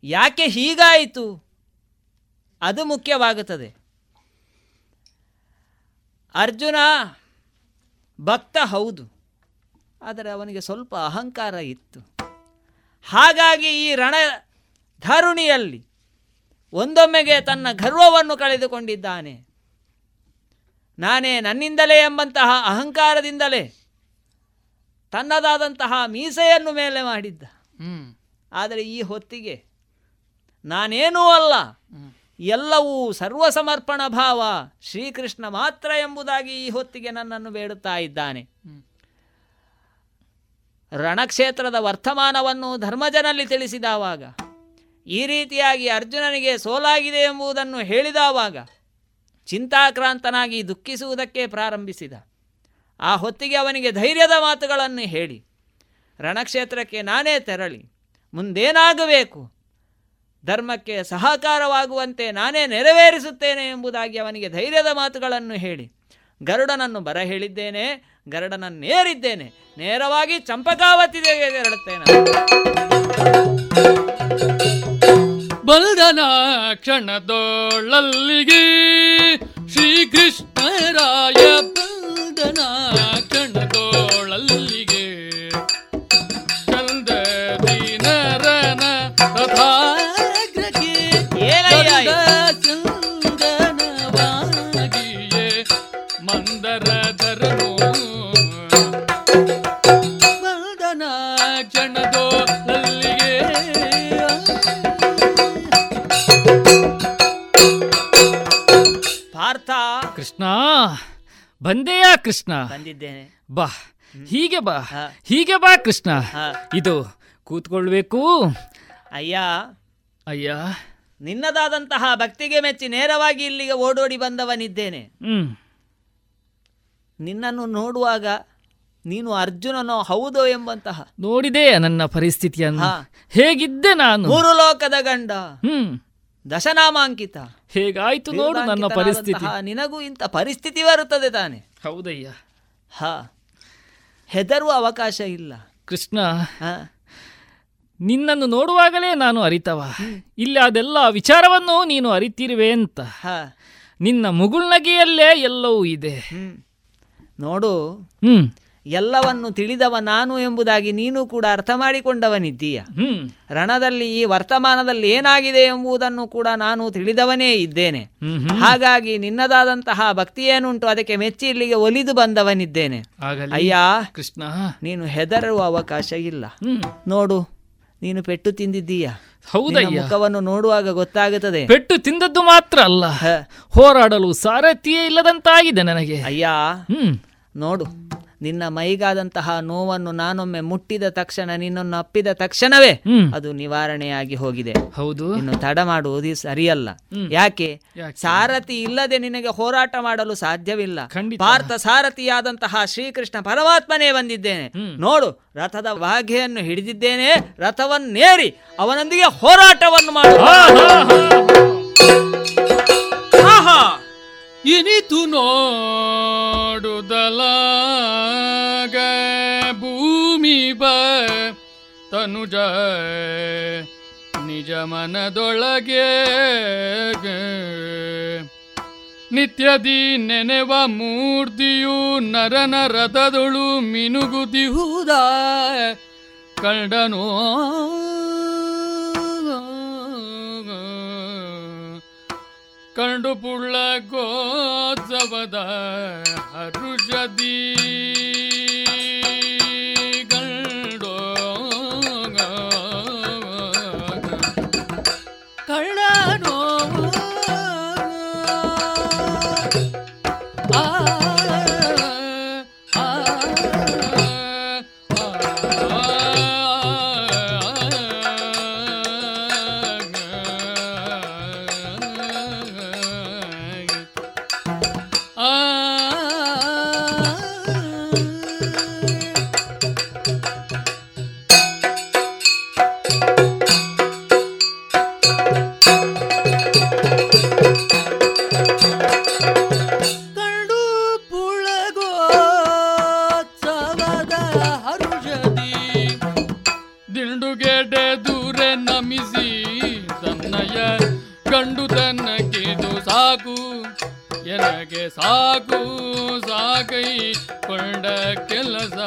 ಯಾಕೆ ಹೀಗಾಯಿತು? ಅದು ಮುಖ್ಯವಾಗುತ್ತದೆ. ಅರ್ಜುನ ಭಕ್ತ ಹೌದು ಆದರೆ ಅವನಿಗೆ ಸ್ವಲ್ಪ ಅಹಂಕಾರ ಇತ್ತು. ಹಾಗಾಗಿ ಈ ರಣ ಧರುಣಿಯಲ್ಲಿ ಒಂದೊಮ್ಮೆಗೆ ತನ್ನ ಗರ್ವವನ್ನು ಕಳೆದುಕೊಂಡಿದ್ದಾನೆ. ನಾನೇ ನನ್ನಿಂದಲೇ ಎಂಬಂತಹ ಅಹಂಕಾರದಿಂದಲೇ ತನ್ನದಾದಂತಹ ಮೀಸೆಯನ್ನು ಮೇಲೆ ಮಾಡಿದ್ದ. ಆದರೆ ಈ ಹೊತ್ತಿಗೆ ನಾನೇನೂ ಅಲ್ಲ. ಎಲ್ಲವೂ ಸರ್ವಸಮರ್ಪಣ ಭಾವ ಶ್ರೀಕೃಷ್ಣ ಮಾತ್ರ ಎಂಬುದಾಗಿ ಈ ಹೊತ್ತಿಗೆ ನನ್ನನ್ನು ಬೇಡುತ್ತಾ ಇದ್ದಾನೆ. ರಣಕ್ಷೇತ್ರದ ವರ್ತಮಾನವನ್ನು ಧರ್ಮಜನಲ್ಲಿ ತಿಳಿಸಿದವಾಗ ಈ ರೀತಿಯಾಗಿ ಅರ್ಜುನನಿಗೆ ಸೋಲಾಗಿದೆ ಎಂಬುದನ್ನು ಹೇಳಿದವಾಗ ಚಿಂತಾಕ್ರಾಂತನಾಗಿ ದುಃಖಿಸುವುದಕ್ಕೆ ಪ್ರಾರಂಭಿಸಿದ. ಆ ಹೊತ್ತಿಗೆ ಅವನಿಗೆ ಧೈರ್ಯದ ಮಾತುಗಳನ್ನು ಹೇಳಿ ರಣಕ್ಷೇತ್ರಕ್ಕೆ ನಾನೇ ತೆರಳಿ ಮುಂದೇನಾಗಬೇಕು? ಧರ್ಮಕ್ಕೆ ಸಹಕಾರವಾಗುವಂತೆ ನಾನೇ ನೆರವೇರಿಸುತ್ತೇನೆ ಎಂಬುದಾಗಿ ಅವನಿಗೆ ಧೈರ್ಯದ ಮಾತುಗಳನ್ನು ಹೇಳಿ. ಗರುಡನನ್ನು ಬರ ಹೇಳಿದ್ದೇನೆ ಗರುಡನನ್ನೇರಿದ್ದೇನೆ ನೇರವಾಗಿ ಚಂಪಕಾವತಿಗೆ ತೆರಳುತ್ತೇನೆ. ಬಲ್ದನ ಕ್ಷಣದೋಳಲ್ಲಿಗೆ ಶ್ರೀಕೃಷ್ಣರಾಯ ಬಲ್ದನ ಕ್ಷಣದೋಳಲ್ಲಿಗೆ ಕೃಷ್ಣ. ಬಂದೆಯಾ ಕೃಷ್ಣ. ಬಂದಿದ್ದೇನೆ. ಬಾ. ಹೀಗೆ ಬಾ. ಹೀಗೆ ಬಾ ಕೃಷ್ಣ. ಇದು ಕೂತ್ಕೊಳ್ಬೇಕು. ಅಯ್ಯ. ಅಯ್ಯ. ನಿನ್ನದಾದಂತಹ ಭಕ್ತಿಗೆ ಮೆಚ್ಚಿ ನೇರವಾಗಿ ಇಲ್ಲಿಗೆ ಓಡೋಡಿ ಬಂದವನಿದ್ದೇನೆ. ಹ್ಮ್. ನಿನ್ನನ್ನು ನೋಡುವಾಗ ನೀನು ಅರ್ಜುನನೋ ಹೌದೋ ಎಂಬಂತಹ. ನೋಡಿದೆ ನನ್ನ ಪರಿಸ್ಥಿತಿಯನ್ನು. ಹೇಗಿದ್ದೆ ನಾನು? ಮೂರು ಲೋಕದ ಗಂಡ. ಹ್ಮ್. ದಶನಾಮಾಂಕಿತ. ಹೇಗಾಯ್ತು ನೋಡು ನನ್ನ ಪರಿಸ್ಥಿತಿ. ನಿನಗೂ ಇಂಥ ಪರಿಸ್ಥಿತಿ ಬರುತ್ತದೆ ತಾನೆ. ಹೌದಯ್ಯ. ಹಾ ಹೆದರುವ ಅವಕಾಶ ಇಲ್ಲ. ಕೃಷ್ಣ ಹಾ. ನಿನ್ನನ್ನು ನೋಡುವಾಗಲೇ ನಾನು ಅರಿತವ. ಇಲ್ಲಿ ಅದೆಲ್ಲ ವಿಚಾರವನ್ನು ನೀನು ಅರಿತಿರುವೆ ಅಂತ. ಹಾ. ನಿನ್ನ ಮುಗುಳ್ನಗೆಯಲ್ಲೇ ಎಲ್ಲವೂ ಇದೆ. ನೋಡು. ಹ್ಮ್. ಎಲ್ಲವನ್ನು ತಿಳಿದವ ನಾನು ಎಂಬುದಾಗಿ ನೀನು ಕೂಡ ಅರ್ಥ ಮಾಡಿಕೊಂಡವನಿದ್ದೀಯ. ರಣದಲ್ಲಿ ಈ ವರ್ತಮಾನದಲ್ಲಿ ಏನಾಗಿದೆ ಎಂಬುದನ್ನು ಕೂಡ ನಾನು ತಿಳಿದವನೇ ಇದ್ದೇನೆ. ಹಾಗಾಗಿ ನಿನ್ನದಾದಂತಹ ಭಕ್ತಿ ಏನುಂಟು ಅದಕ್ಕೆ ಮೆಚ್ಚಿ ಇಲ್ಲಿಗೆ ಒಲಿದು ಬಂದವನಿದ್ದೇನೆ. ಅಯ್ಯ ಕೃಷ್ಣ. ನೀನು ಹೆದರುವ ಅವಕಾಶ ಇಲ್ಲ. ನೋಡು ನೀನು ಪೆಟ್ಟು ತಿಂದಿದ್ದೀಯ. ಮುಖವನ್ನು ನೋಡುವಾಗ ಗೊತ್ತಾಗುತ್ತದೆ. ಪೆಟ್ಟು ತಿಂದದ್ದು ಮಾತ್ರ ಅಲ್ಲ. ಹೋರಾಡಲು ಸಾರಥಿಯೇ ಇಲ್ಲದಂತಾಗಿದೆ ನನಗೆ. ಅಯ್ಯ ನೋಡು ನಿನ್ನ ಮೈಗಾದಂತಹ ನೋವನ್ನು ನಾನೊಮ್ಮೆ ಮುಟ್ಟಿದ ತಕ್ಷಣ ನಿನ್ನನ್ನು ಅಪ್ಪಿದ ತಕ್ಷಣವೇ ಅದು ನಿವಾರಣೆಯಾಗಿ ಹೋಗಿದೆ. ಹೌದು. ಇನ್ನು ತಡ ಮಾಡುವುದು ಸರಿಯಲ್ಲ. ಯಾಕೆ? ಸಾರಥಿ ಇಲ್ಲದೆ ನಿನಗೆ ಹೋರಾಟ ಮಾಡಲು ಸಾಧ್ಯವಿಲ್ಲ. ಪಾರ್ಥ ಸಾರಥಿಯಾದಂತಹ ಶ್ರೀಕೃಷ್ಣ ಪರಮಾತ್ಮನೇ ಬಂದಿದ್ದೇನೆ. ನೋಡು ರಥದ ವಾಘೆಯನ್ನು ಹಿಡಿದಿದ್ದೇನೆ ರಥವನ್ನೇರಿ ಅವನೊಂದಿಗೆ ಹೋರಾಟವನ್ನು ಮಾಡು! ಇನಿತು ನೋಡುದಲಾಗ ಭೂಮಿ ಬ ತನುಜ ನಿಜ ಮನದೊಳಗೆ ನಿತ್ಯದಿ ನೆನೆವ ಮೂರ್ತಿಯು ನರನ ರಥದೊಳು ಮಿನುಗುದಿಹುದ ಕಂಡನೋ ಕಂಡು ಪುಳ್ಳ ಗೋತ್ಸವದ ಹರುಷದಿ ಸಾಕು ಸಾಕೈ ಕೊಂಡ ಕೆಲಸ.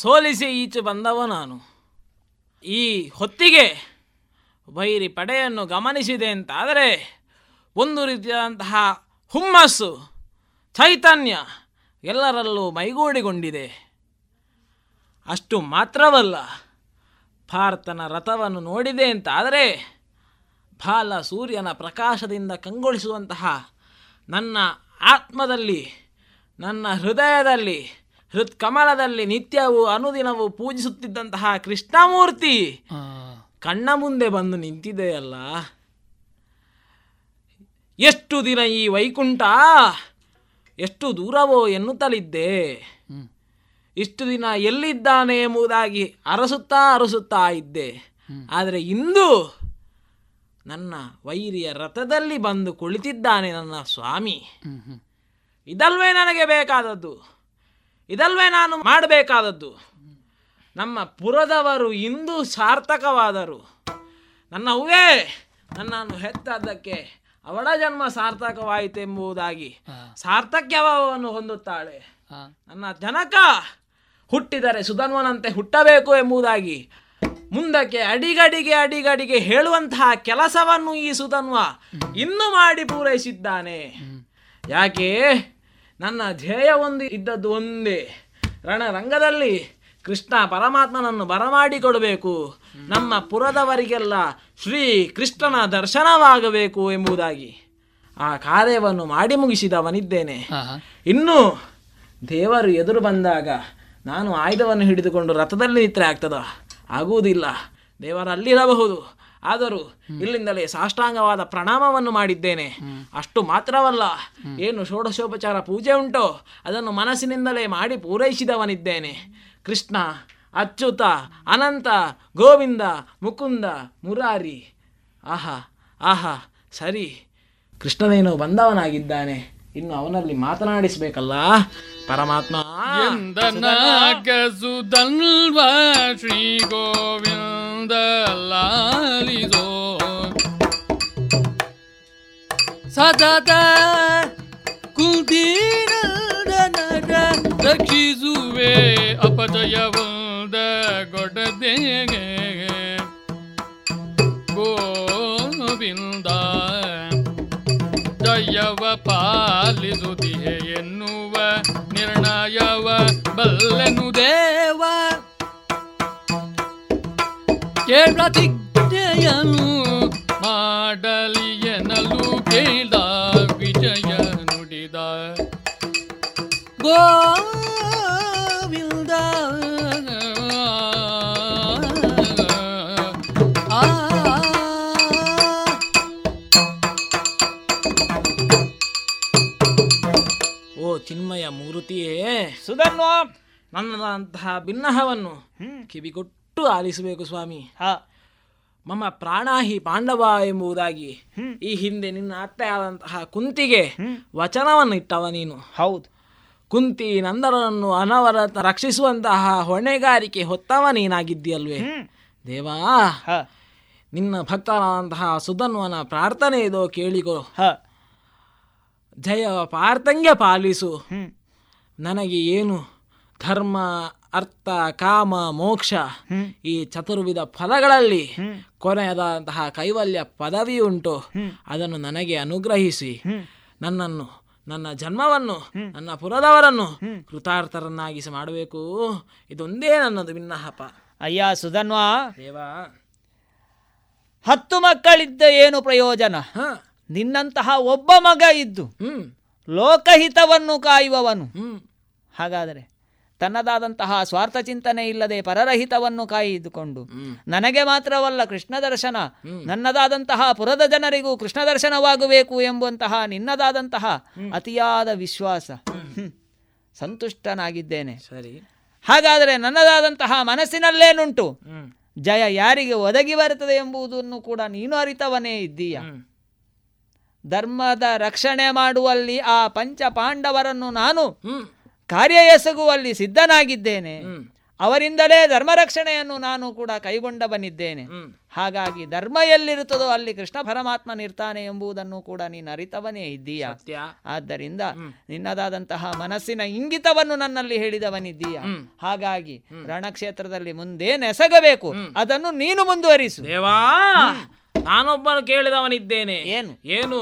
ಸೋಲಿಸಿ ಈಚೆ ಬಂದವ ನಾನು. ಈ ಹೊತ್ತಿಗೆ ವೈರಿ ಪಡೆಯನ್ನು ಗಮನಿಸಿದೆ ಅಂತಾದರೆ ಒಂದು ರೀತಿಯಾದಂತಹ ಹುಮ್ಮಸ್ಸು, ಚೈತನ್ಯ ಎಲ್ಲರಲ್ಲೂ ಮೈಗೂಡಿಗೊಂಡಿದೆ. ಅಷ್ಟು ಮಾತ್ರವಲ್ಲ, ಭಾರತನ ರಥವನ್ನು ನೋಡಿದೆ ಅಂತಾದರೆ ಬಾಲ ಸೂರ್ಯನ ಪ್ರಕಾಶದಿಂದ ಕಂಗೊಳಿಸುವಂತಹ ನನ್ನ ಆತ್ಮದಲ್ಲಿ, ನನ್ನ ಹೃದಯದಲ್ಲಿ ಹೃತ್ಕಮಲದಲ್ಲಿ ನಿತ್ಯವೂ ಅನುದಿನವೂ ಪೂಜಿಸುತ್ತಿದ್ದಂತಹ ಕೃಷ್ಣಮೂರ್ತಿ. ಕಣ್ಣ ಮುಂದೆ ಬಂದು ನಿಂತಿದೆಯಲ್ಲ. ಎಷ್ಟು ದಿನ ಈ ವೈಕುಂಠ? ಎಷ್ಟು ದೂರವೋ ಎನ್ನುತ್ತಲಿದ್ದೆ. ಇಷ್ಟು ದಿನ ಎಲ್ಲಿದ್ದಾನೆ ಎಂಬುದಾಗಿ ಅರಸುತ್ತಾ ಅರಸುತ್ತಾ ಇದ್ದೆ. ಆದರೆ ಇಂದು ನನ್ನ ವೈರಿಯ ರಥದಲ್ಲಿ ಬಂದು ಕುಳಿತಿದ್ದಾನೆ ನನ್ನ ಸ್ವಾಮಿ. ಇದಲ್ವೇ ನನಗೆ ಬೇಕಾದದ್ದು. ಇದಲ್ವೇ ನಾನು ಮಾಡಬೇಕಾದದ್ದು. ನಮ್ಮ ಪುರದವರು ಇಂದು ಸಾರ್ಥಕವಾದರು. ನನ್ನ ಹೂವೇ ನನ್ನನ್ನು ಹೆತ್ತದ್ದಕ್ಕೆ ಅವಳ ಜನ್ಮ ಸಾರ್ಥಕವಾಯಿತೆಂಬುದಾಗಿ ಸಾರ್ಥಕ್ಯವನ್ನು ಹೊಂದುತ್ತಾಳೆ. ನನ್ನ ಜನಕ ಹುಟ್ಟಿದರೆ ಸುಧನ್ವನಂತೆ ಹುಟ್ಟಬೇಕು ಎಂಬುದಾಗಿ ಮುಂದಕ್ಕೆ ಅಡಿಗಡಿಗೆ ಅಡಿಗಡಿಗೆ ಹೇಳುವಂತಹ ಕೆಲಸವನ್ನು ಈ ಸುಧನ್ವ ಇನ್ನು ಮಾಡಿ ಪೂರೈಸಿದ್ದಾನೆ. ಯಾಕೆ? ನನ್ನ ಧ್ಯೇಯ ಒಂದು ಇದ್ದದ್ದು ಒಂದೇ. ರಣರಂಗದಲ್ಲಿ ಕೃಷ್ಣ ಪರಮಾತ್ಮನನ್ನು ಬರಮಾಡಿಕೊಡಬೇಕು. ನಮ್ಮ ಪುರದವರಿಗೆಲ್ಲ ಶ್ರೀ ಕೃಷ್ಣನ ದರ್ಶನವಾಗಬೇಕು ಎಂಬುದಾಗಿ. ಆ ಕಾರ್ಯವನ್ನು ಮಾಡಿ ಮುಗಿಸಿದವನಿದ್ದೇನೆ. ಇನ್ನು ದೇವರು ಎದುರು ಬಂದಾಗ ನಾನು ಆಯುಧವನ್ನು ಹಿಡಿದುಕೊಂಡು ರಥದಲ್ಲಿ ನಿತ್ರೆ ಆಗ್ತದ? ಆಗುವುದಿಲ್ಲ. ದೇವರು ಅಲ್ಲಿರಬಹುದು ಆದರೂ ಇಲ್ಲಿಂದಲೇ ಸಾಷ್ಟಾಂಗವಾದ ಪ್ರಣಾಮವನ್ನು ಮಾಡಿದ್ದೇನೆ. ಅಷ್ಟು ಮಾತ್ರವಲ್ಲ, ಏನು ಷೋಡಶೋಪಚಾರ ಪೂಜೆ ಉಂಟೋ, ಅದನ್ನು ಮನಸ್ಸಿನಿಂದಲೇ ಮಾಡಿ ಪೂರೈಸಿದವನಿದ್ದೇನೆ. ಕೃಷ್ಣ, ಅಚ್ಯುತ, ಅನಂತ, ಗೋವಿಂದ, ಮುಕುಂದ, ಮುರಾರಿ. ಆಹಾ ಆಹಾ, ಸರಿ. ಕೃಷ್ಣನೇನು ಬಂದವನಾಗಿದ್ದಾನೆ. ಇನ್ನು ಅವನಲ್ಲಿ ಮಾತನಾಡಿಸಬೇಕಲ್ಲ? ಪರಮಾತ್ಮ ಎಂದನಾಗಸುದಲ್ವ ಶ್ರೀ ಗೋವಿಂದ ಲಾಲಿಸೋ. ಸತತ ಕುಂದೀನರ ರಕ್ಷಿಸುವೆ ಅಪಜಯವದ ಗೊಡದೆ ಗೋವಿಂದ ಜಯವ ಪಾಲಿಸುತ್ತಿಹೆ ಎನ್ನುವ ನಿರ್ಣಯವ ಬಲ್ಲೆನು ದೇವ. ಕೇಳ್ರತಿಜ್ಞೆಯನು ಮಾಡಲಿ ಎನ್ನಲು ಕೇಳ ವಿಜಯ ನುಡಿದ. ಓ ಚಿನ್ಮಯ ಮೂರ್ತಿಯೇ. ಸುಧನ್ವ ನನ್ನದಂತಹ ಭಿನ್ನಹವನ್ನು ಕಿವಿಗೊಟ್ಟು ಆಲಿಸಬೇಕು ಸ್ವಾಮಿ. ಮಮ್ಮ ಪ್ರಾಣಾಹಿ ಪಾಂಡವ ಎಂಬುದಾಗಿ ಈ ಹಿಂದೆ ನಿನ್ನ ಅತ್ತೆ ಆದಂತಹ ಕುಂತಿಗೆ ವಚನವನ್ನು ಇಟ್ಟವ ನೀನು. ಹೌದು. ಕುಂತಿ ನಂದರನ್ನು ಅನವರತ ರಕ್ಷಿಸುವಂತಹ ಹೊಣೆಗಾರಿಕೆ ಹೊತ್ತವ ನೀನಾಗಿದ್ದೀಯಲ್ವೇ. ದೇವಾ ನಿನ್ನ ಭಕ್ತನಾದಂತಹ ಸುಧನ್ವನ ಪ್ರಾರ್ಥನೆ ಇದೋ ಕೇಳಿಕೋ ಜಯ ಪಾರ್ಥಂಗೆ ಪಾಲಿಸು. ನನಗೆ ಏನು ಧರ್ಮ ಅರ್ಥ ಕಾಮ ಮೋಕ್ಷ ಈ ಚತುರ್ವಿಧ ಫಲಗಳಲ್ಲಿ ಕೊನೆಯದಾದಂತಹ ಕೈವಲ್ಯ ಪದವಿ ಉಂಟು ಅದನ್ನು ನನಗೆ ಅನುಗ್ರಹಿಸಿ. ನನ್ನನ್ನು ನನ್ನ ಜನ್ಮವನ್ನು ನನ್ನ ಪುರದವರನ್ನು ಕೃತಾರ್ಥರನ್ನಾಗಿಸಿ ಮಾಡಬೇಕು. ಇದೊಂದೇ ನನ್ನದು ಭಿನ್ನಹಪ ಅಯ್ಯ ಸುಧನ್ವಾ. ದೇವಾ. ಹತ್ತು ಮಕ್ಕಳಿದ್ದ ಏನು ಪ್ರಯೋಜನ? ನಿನ್ನಂತಹ ಒಬ್ಬ ಮಗ ಇದ್ದು ಲೋಕಹಿತವನ್ನು ಕಾಯುವವನು. ಹಾಗಾದರೆ ತನ್ನದಾದಂತಹ ಸ್ವಾರ್ಥ ಚಿಂತನೆ ಇಲ್ಲದೆ ಪರರಹಿತವನ್ನು ಕಾಯ್ದುಕೊಂಡು ನನಗೆ ಮಾತ್ರವಲ್ಲ ಕೃಷ್ಣ ದರ್ಶನ ನನ್ನದಾದಂತಹ ಪುರದ ಜನರಿಗೂ ಕೃಷ್ಣ ದರ್ಶನವಾಗಬೇಕು ಎಂಬಂತಹ ನಿನ್ನದಾದಂತಹ ಅತಿಯಾದ ವಿಶ್ವಾಸ. ಸಂತುಷ್ಟನಾಗಿದ್ದೇನೆ. ಸರಿ. ಹಾಗಾದರೆ ನನ್ನದಾದಂತಹ ಮನಸ್ಸಿನಲ್ಲೇನುಂಟು ಜಯ ಯಾರಿಗೆ ಒದಗಿ ಬರುತ್ತದೆ ಎಂಬುದನ್ನು ಕೂಡ ನೀನು ಅರಿತವನೇ ಇದ್ದೀಯ? ಧರ್ಮದ ರಕ್ಷಣೆ ಮಾಡುವಲ್ಲಿ ಆ ಪಂಚ ಪಾಂಡವರನ್ನು ನಾನು ಕಾರ್ಯ ಎಸಗುವಲ್ಲಿ ಸಿದ್ಧನಾಗಿದ್ದೇನೆ. ಅವರಿಂದಲೇ ಧರ್ಮ ರಕ್ಷಣೆಯನ್ನು ನಾನು ಕೂಡ ಕೈಗೊಂಡವನಿದ್ದೇನೆ ಹಾಗಾಗಿ ಧರ್ಮ ಎಲ್ಲಿರುತ್ತದೋ ಅಲ್ಲಿ ಕೃಷ್ಣ ಪರಮಾತ್ಮನಿರ್ತಾನೆ ಎಂಬುದನ್ನು ಕೂಡ ನೀನು ಅರಿತವನೇ ಇದ್ದೀಯ? ಆದ್ದರಿಂದ ನಿನ್ನದಾದಂತಹ ಮನಸ್ಸಿನ ಇಂಗಿತವನ್ನು ನನ್ನಲ್ಲಿ ಹೇಳಿದವನಿದ್ದೀಯ? ಹಾಗಾಗಿ ರಣಕ್ಷೇತ್ರದಲ್ಲಿ ಮುಂದೆ ನೆಸಗಬೇಕು. ಅದನ್ನು ನೀನು ಮುಂದುವರಿಸು. ದೇವಾ! ನಾನೊಬ್ಬನು ಕೇಳಿದವನಿದ್ದೇನೆ. ಏನು? ಏನು?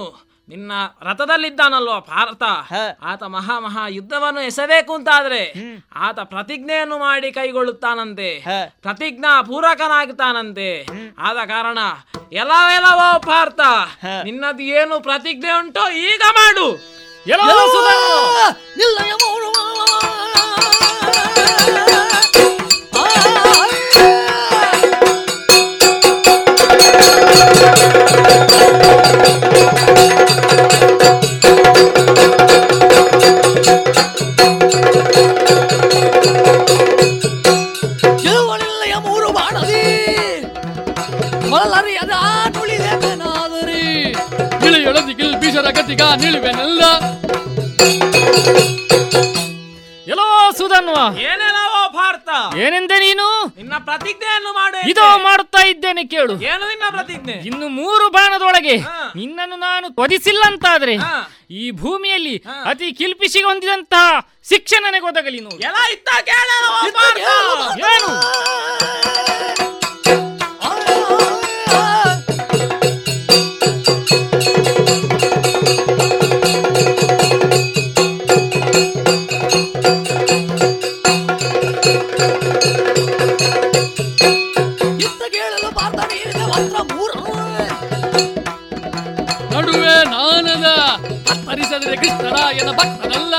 ನಿನ್ನ ರಥದಲ್ಲಿದ್ದಾನಲ್ವ ಭಾರತ? ಆತ ಮಹಾ ಮಹಾ ಯುದ್ಧವನ್ನು ಎಸಬೇಕು ಅಂತಾದ್ರೆ ಆತ ಪ್ರತಿಜ್ಞೆಯನ್ನು ಮಾಡಿ ಕೈಗೊಳ್ಳುತ್ತಾನಂತೆ. ಪ್ರತಿಜ್ಞಾ ಪೂರಕನಾಗುತ್ತಾನಂತೆ ಆದ ಕಾರಣ ಎಲ್ಲವೆಲ್ಲವೋ ಭಾರತ ನಿನ್ನದು ಏನು ಪ್ರತಿಜ್ಞೆ ಉಂಟೋ ಈಗ ಮಾಡು. ಗತಿಗ ನಿಳುವೆನೆಲ್ಲ ಎಲ್ಲೋ ಸುಧನ್ವ ಏನೆಲ್ಲವೋ ಭಾರತ? ಏನೆಂದೆ ನೀನು? ನಿನ್ನ ಪ್ರತಿಜ್ಞೆಯನ್ನು ಮಾಡು ಇದು ಮಾಡುತ್ತಾ ಇದ್ದೇನೆ ಕೇಳು. ಏನು ನಿನ್ನ ಪ್ರತಿಜ್ಞೆ? ಇನ್ನು ಮೂರು ಬಾಣದೊಳಗೆ ನಿನ್ನನ್ನು ನಾನು ತ್ವರಿಸಿಲ್ಲ ಅಂತಾದ್ರೆ ಈ ಭೂಮಿಯಲ್ಲಿ ಅತಿ ಕಿಲ್ಪಿಸಿಗೆ ಹೊಂದಿದಂತಹ ಶಿಕ್ಷೆ ನನಗೆ ಒದಗಲಿ ನೋಡಿ. ಎಲ್ಲ ಇತ್ತ ಕೇಳ ಏನು? ಹತ್ತರಿಸದರೆ ಕೃಷ್ಣರಾಯನ ಭಕ್ತನಲ್ಲ.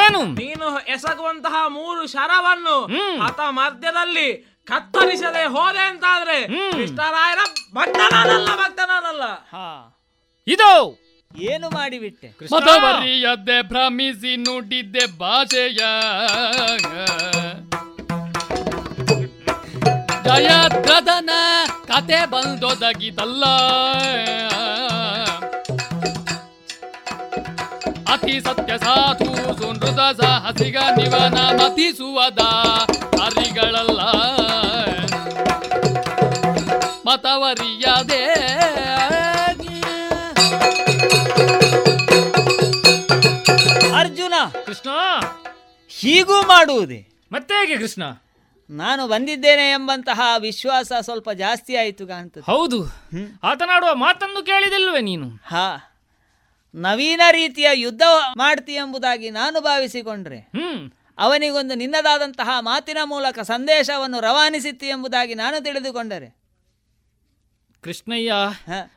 ಏನು? ನೀನು ಎಸಗುವಂತಹ ಮೂರು ಶರವನ್ನು ಆತ ಮಧ್ಯದಲ್ಲಿ ಕತ್ತರಿಸದೆ ಹೋದೆ ಅಂತಾದ್ರೆ ಕೃಷ್ಣರಾಯರ ಭಕ್ತನಾನಲ್ಲ ಭಕ್ತನಾನಲ್ಲ. ಇದು ಏನು ಮಾಡಿಬಿಟ್ಟೆ ಕೃಷ್ಣ! ಭ್ರಮಿಸಿ ನುಡಿದ್ದೆ ಭಾಷೆಯ ಜಯದ್ರಥನ ಕತೆ ಬಂದೊದಗಿದಲ್ಲ. ಅತಿ ಸತ್ಯ ಸಾಧು ಸುನೃತ ಸಾಹಸಿಗ ನಿವನ ಮತಿಸುವದ ಹರಿಗಳಲ್ಲ ಮತವರಿಯದೆ ಅರ್ಜುನ ಕೃಷ್ಣ ಹೀಗೂ ಮಾಡುವುದೇ? ಮತ್ತೆ ಹೇಗೆ ಕೃಷ್ಣ? ನಾನು ಬಂದಿದ್ದೇನೆ ಎಂಬಂತಹ ವಿಶ್ವಾಸ ಸ್ವಲ್ಪ ಜಾಸ್ತಿ ಆಯಿತು ಕಾಣ್ತದೆ. ಹೌದು. ಆತನಾಡುವ ಮಾತನ್ನು ಕೇಳಿದಿಲ್ವೇ ನೀನು? ಹಾ. ನವೀನ ರೀತಿಯ ಯುದ್ಧ ಮಾಡ್ತಿ ಎಂಬುದಾಗಿ ನಾನು ಭಾವಿಸಿಕೊಂಡ್ರೆ. ಹ್ಮ್. ಅವನಿಗೊಂದು ನಿನ್ನದಾದಂತಹ ಮಾತಿನ ಮೂಲಕ ಸಂದೇಶವನ್ನು ರವಾನಿಸಿತ್ತು ಎಂಬುದಾಗಿ ನಾನು ತಿಳಿದುಕೊಂಡರೆ. ಕೃಷ್ಣಯ್ಯ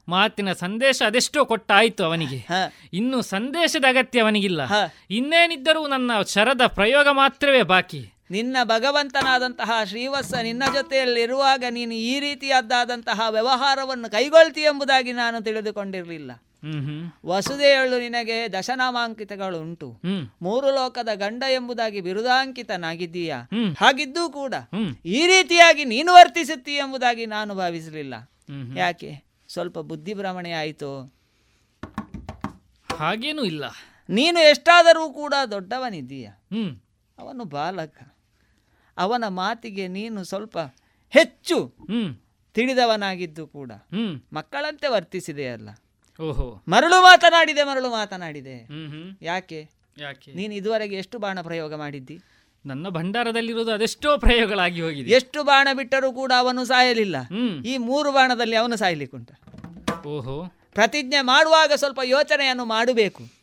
ಮಾತಿನ ಸಂದೇಶ ಅದೆಷ್ಟೋ ಕೊಟ್ಟಾಯಿತು ಅವನಿಗೆ. ಇನ್ನು ಸಂದೇಶದ ಅಗತ್ಯ ಅವನಿಗಿಲ್ಲ. ಇನ್ನೇನಿದ್ದರೂ ನನ್ನ ಶರದ ಪ್ರಯೋಗ ಮಾತ್ರವೇ ಬಾಕಿ. ನಿನ್ನ ಭಗವಂತನಾದಂತಹ ಶ್ರೀವತ್ಸ ನಿನ್ನ ಜೊತೆಯಲ್ಲಿರುವಾಗ ನೀನು ಈ ರೀತಿಯಾದ್ದಾದಂತಹ ವ್ಯವಹಾರವನ್ನು ಕೈಗೊಳ್ತಿ ಎಂಬುದಾಗಿ ನಾನು ತಿಳಿದುಕೊಂಡಿರಲಿಲ್ಲ. ವಸುದೆಯಳು ನಿನಗೆ ದಶನಾಮಾಂಕಿತಗಳು ಉಂಟು. ಮೂರು ಲೋಕದ ಗಂಡ ಎಂಬುದಾಗಿ ಬಿರುದಾಂಕಿತನಾಗಿದ್ದೀಯಾ? ಹಾಗಿದ್ದೂ ಕೂಡ ಈ ರೀತಿಯಾಗಿ ನೀನು ವರ್ತಿಸುತ್ತಿ ಎಂಬುದಾಗಿ ನಾನು ಭಾವಿಸಲಿಲ್ಲ. ಯಾಕೆ? ಸ್ವಲ್ಪ ಬುದ್ಧಿ ಭ್ರಮಣೆ ಆಯಿತು. ಹಾಗೇನೂ ಇಲ್ಲ. ನೀನು ಎಷ್ಟಾದರೂ ಕೂಡ ದೊಡ್ಡವನಿದ್ದೀಯ? ಅವನು ಬಾಲಕ. ಅವನ ಮಾತಿಗೆ ನೀನು ಸ್ವಲ್ಪ ಹೆಚ್ಚು ಹ್ಮ್. ತಿಳಿದವನಾಗಿದ್ದು ಕೂಡ. ಮಕ್ಕಳಂತೆ ವರ್ತಿಸಿದೆಯಲ್ಲ ಓಹೋ. ಮರಳು ಮಾತನಾಡಿದೆ ಮರಳು ಮಾತನಾಡಿದೆ. ಯಾಕೆ? ಯಾಕೆ? ನೀನು ಇದುವರೆಗೆ ಎಷ್ಟು ಬಾಣ ಪ್ರಯೋಗ ಮಾಡಿದ್ದಿ? ನನ್ನ ಭಂಡಾರದಲ್ಲಿರುವುದು ಅದೆಷ್ಟೋ ಪ್ರಯೋಗಗಳಾಗಿ ಹೋಗಿದೆ. ಎಷ್ಟು ಬಾಣ ಬಿಟ್ಟರೂ ಕೂಡ ಅವನು ಸಾಯಲಿಲ್ಲ. ಈ ಮೂರು ಬಾಣದಲ್ಲಿ ಅವನು ಸಾಯಲಿಕ್ಕುಂಟ. ಓಹೋ. ಪ್ರತಿಜ್ಞೆ ಮಾಡುವಾಗ ಸ್ವಲ್ಪ ಯೋಚನೆಯನ್ನು ಮಾಡಬೇಕು.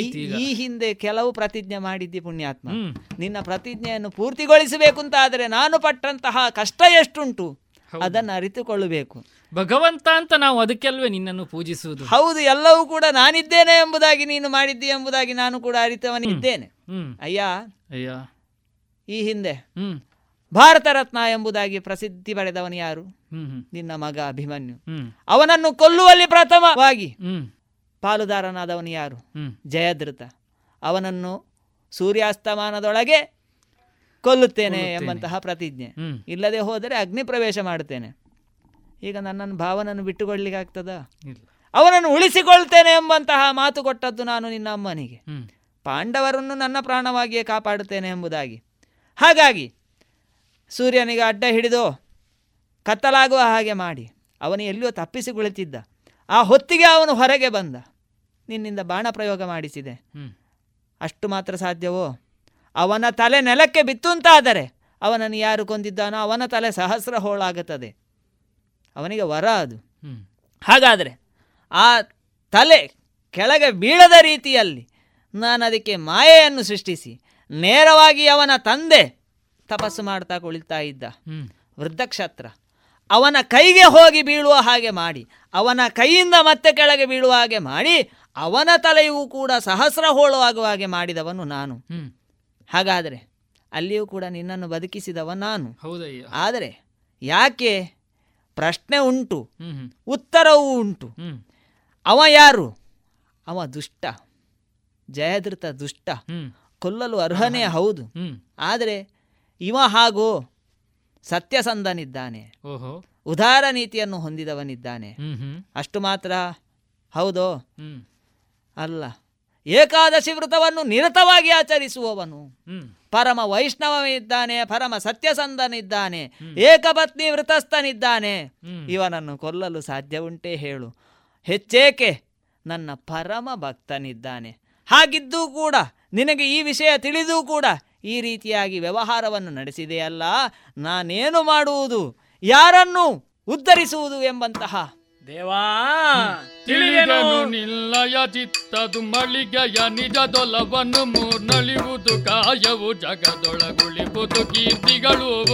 ಈ- ಈ ಹಿಂದೆ ಕೆಲವು ಪ್ರತಿಜ್ಞೆ ಮಾಡಿದ್ದಿ ಪುಣ್ಯಾತ್ಮ. ನಿನ್ನ ಪ್ರತಿಜ್ಞೆಯನ್ನು ಪೂರ್ತಿಗೊಳಿಸಬೇಕು ಅಂತ ಆದರೆ ನಾನು ಪಟ್ಟಂತಹ ಕಷ್ಟ ಎಷ್ಟುಂಟು? ಅದನ್ನು ಅರಿತುಕೊಳ್ಳಬೇಕು. ಭಗವಂತ ಅಂತ ನಾವು ಅದಕ್ಕೆಲ್ವೇ ನಿನ್ನನ್ನು ಪೂಜಿಸುವುದು? ಹೌದು ಎಲ್ಲವೂ ಕೂಡ ನಾನಿದ್ದೇನೆ ಎಂಬುದಾಗಿ ನೀನು ಮಾಡಿದ್ದಿ ಎಂಬುದಾಗಿ ನಾನು ಕೂಡ ಅರಿತವನಿದ್ದೇನೆ. ಅಯ್ಯ. ಅಯ್ಯ. ಈ ಹಿಂದೆ ಭಾರತ ರತ್ನ ಎಂಬುದಾಗಿ ಪ್ರಸಿದ್ಧಿ ಪಡೆದವನು ಯಾರು? ನಿನ್ನ ಮಗ ಅಭಿಮನ್ಯು. ಅವನನ್ನು ಕೊಲ್ಲುವಲ್ಲಿ ಪ್ರಥಮವಾಗಿ ಪಾಲುದಾರನಾದವನು ಯಾರು? ಜಯದೃತ ಅವನನ್ನು ಸೂರ್ಯಾಸ್ತಮಾನದೊಳಗೆ ಕೊಲ್ಲುತ್ತೇನೆ ಎಂಬಂತಹ ಪ್ರತಿಜ್ಞೆ. ಇಲ್ಲದೆ ಹೋದರೆ ಅಗ್ನಿ ಪ್ರವೇಶ ಮಾಡುತ್ತೇನೆ. ಈಗ ನನ್ನನ್ನು ಭಾವನನ್ನು ಬಿಟ್ಟುಕೊಳ್ಳಲಿಕ್ಕೆ ಆಗ್ತದ? ಅವನನ್ನು ಉಳಿಸಿಕೊಳ್ತೇನೆ ಎಂಬಂತಹ ಮಾತು ಕೊಟ್ಟದ್ದು ನಾನು ನಿನ್ನ ಅಮ್ಮನಿಗೆ. ಪಾಂಡವರನ್ನು ನನ್ನ ಪ್ರಾಣವಾಗಿಯೇ ಕಾಪಾಡುತ್ತೇನೆ ಎಂಬುದಾಗಿ. ಹಾಗಾಗಿ ಸೂರ್ಯನಿಗೆ ಅಡ್ಡ ಹಿಡಿದು ಕತ್ತಲಾಗುವ ಹಾಗೆ ಮಾಡಿ. ಅವನು ಎಲ್ಲಿಯೋ ತಪ್ಪಿಸಿ ಕುಳಿತಿದ್ದ. ಆ ಹೊತ್ತಿಗೆ ಅವನು ಹೊರಗೆ ಬಂದ. ನಿನ್ನಿಂದ ಬಾಣ ಪ್ರಯೋಗ ಮಾಡಿಸಿದೆ. ಅಷ್ಟು ಮಾತ್ರ ಸಾಧ್ಯವೋ? ಅವನ ತಲೆ ನೆಲಕ್ಕೆ ಬಿತ್ತು ಅಂತಾದರೆ ಅವನನ್ನು ಯಾರು ಕೊಂದಿದ್ದಾನೋ ಅವನ ತಲೆ ಸಹಸ್ರ ಹೋಳಾಗುತ್ತದೆ. ಅವನಿಗೆ ವರ ಅದು. ಹಾಗಾದರೆ ಆ ತಲೆ ಕೆಳಗೆ ಬೀಳದ ರೀತಿಯಲ್ಲಿ ನಾನು ಅದಕ್ಕೆ ಮಾಯೆಯನ್ನು ಸೃಷ್ಟಿಸಿ ನೇರವಾಗಿ ಅವನ ತಂದೆ ತಪಸ್ಸು ಮಾಡ್ತಾ ಕುಳಿತಾ ಇದ್ದ. ವೃದ್ಧಕ್ಷತ್ರ. ಅವನ ಕೈಗೆ ಹೋಗಿ ಬೀಳುವ ಹಾಗೆ ಮಾಡಿ ಅವನ ಕೈಯಿಂದ ಮತ್ತೆ ಕೆಳಗೆ ಬೀಳುವ ಹಾಗೆ ಮಾಡಿ ಅವನ ತಲೆಯೂ ಕೂಡ ಸಹಸ್ರ ಹೋಳುವಾಗುವ ಹಾಗೆ ಮಾಡಿದವನು ನಾನು. ಹಾಗಾದರೆ ಅಲ್ಲಿಯೂ ಕೂಡ ನಿನ್ನನ್ನು ಬದುಕಿಸಿದವ ನಾನು. ಆದರೆ ಯಾಕೆ ಪ್ರಶ್ನೆ ಉಂಟು ಉತ್ತರವೂ ಉಂಟು. ಅವ ಯಾರು? ಅವ ದುಷ್ಟ ಜಯದೃತ ದುಷ್ಟ. ಕೊಲ್ಲಲು ಅರ್ಹನೇ ಹೌದು. ಆದರೆ ಇವ ಹಾಗೂ ಸತ್ಯಸಂಧನಿದ್ದಾನೆ. ಉದಾರ ನೀತಿಯನ್ನು ಹೊಂದಿದವನಿದ್ದಾನೆ. ಅಷ್ಟು ಮಾತ್ರ. ಹೌದೋ? ಅಲ್ಲ. ಏಕಾದಶಿ ವ್ರತವನ್ನು ನಿರತವಾಗಿ ಆಚರಿಸುವವನು. ಪರಮ ವೈಷ್ಣವನಿದ್ದಾನೆ ಪರಮ ಸತ್ಯಸಂಧನಿದ್ದಾನೆ ಏಕಪತ್ನಿ ವೃತಸ್ಥನಿದ್ದಾನೆ ಇವನನ್ನು ಕೊಲ್ಲಲು ಸಾಧ್ಯ ಉಂಟೇ ಹೇಳು. ಹೆಚ್ಚೇಕೆ? ನನ್ನ ಪರಮ ಭಕ್ತನಿದ್ದಾನೆ. ಹಾಗಿದ್ದೂ ಕೂಡ ನಿನಗೆ ಈ ವಿಷಯ ತಿಳಿದೂ ಕೂಡ ಈ ರೀತಿಯಾಗಿ ವ್ಯವಹಾರವನ್ನು ನಡೆಸಿದೆಯಲ್ಲ. ನಾನೇನು ಮಾಡುವುದು? ಯಾರನ್ನು ಉದ್ಧರಿಸುವುದು ಎಂಬಂತಹ ದೇವಾ ತಿಳಿದನು ನಿಲ್ಲಯ ಚಿತ್ತದು ಮಳಿಗೆಯ ನಿಜದೊಲವನ್ನು ಮೂರ್ನಳಿವುದು, ಕಾಯವು ಜಗದೊಳಗುಳಿಬುದು ಕೀರ್ತಿಗಳು.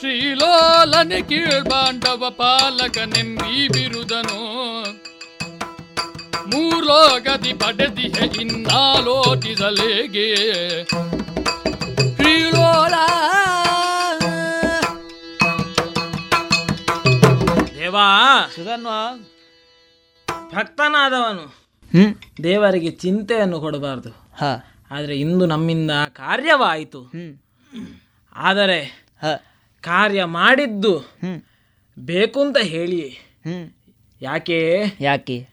ಶ್ರೀಲೋಲನೆ ಕೀಳ್ಬಾಂಡವ ಪಾಲಕನೆಂಬಿ ಬಿರುದನು. ಮೂರ್ಲೋಗದಿ ಪಡೆದಿಹೆ ಇನ್ನಾಲೋಚಿಸಲೇಗೆ. ಶ್ರೀಲೋಲ ದೇವಾ. ಸುಧನ್ವ. ಭಕ್ತನಾದವನು. ಹ್ಮ್. ದೇವರಿಗೆ ಚಿಂತೆಯನ್ನು ಕೊಡಬಾರದು. ಹ. ಆದರೆ ಇಂದು ನಮ್ಮಿಂದ ಕಾರ್ಯವಾಯಿತು. ಹ್ಮ್. ಆದರೆ ಹ. ಕಾರ್ಯ ಮಾಡಿದ್ದು ಹ್ಮ್. ಬೇಕು ಅಂತ ಹೇಳಿ. ಹ್ಮ್. ಯಾಕೆ? ಯಾಕೆ?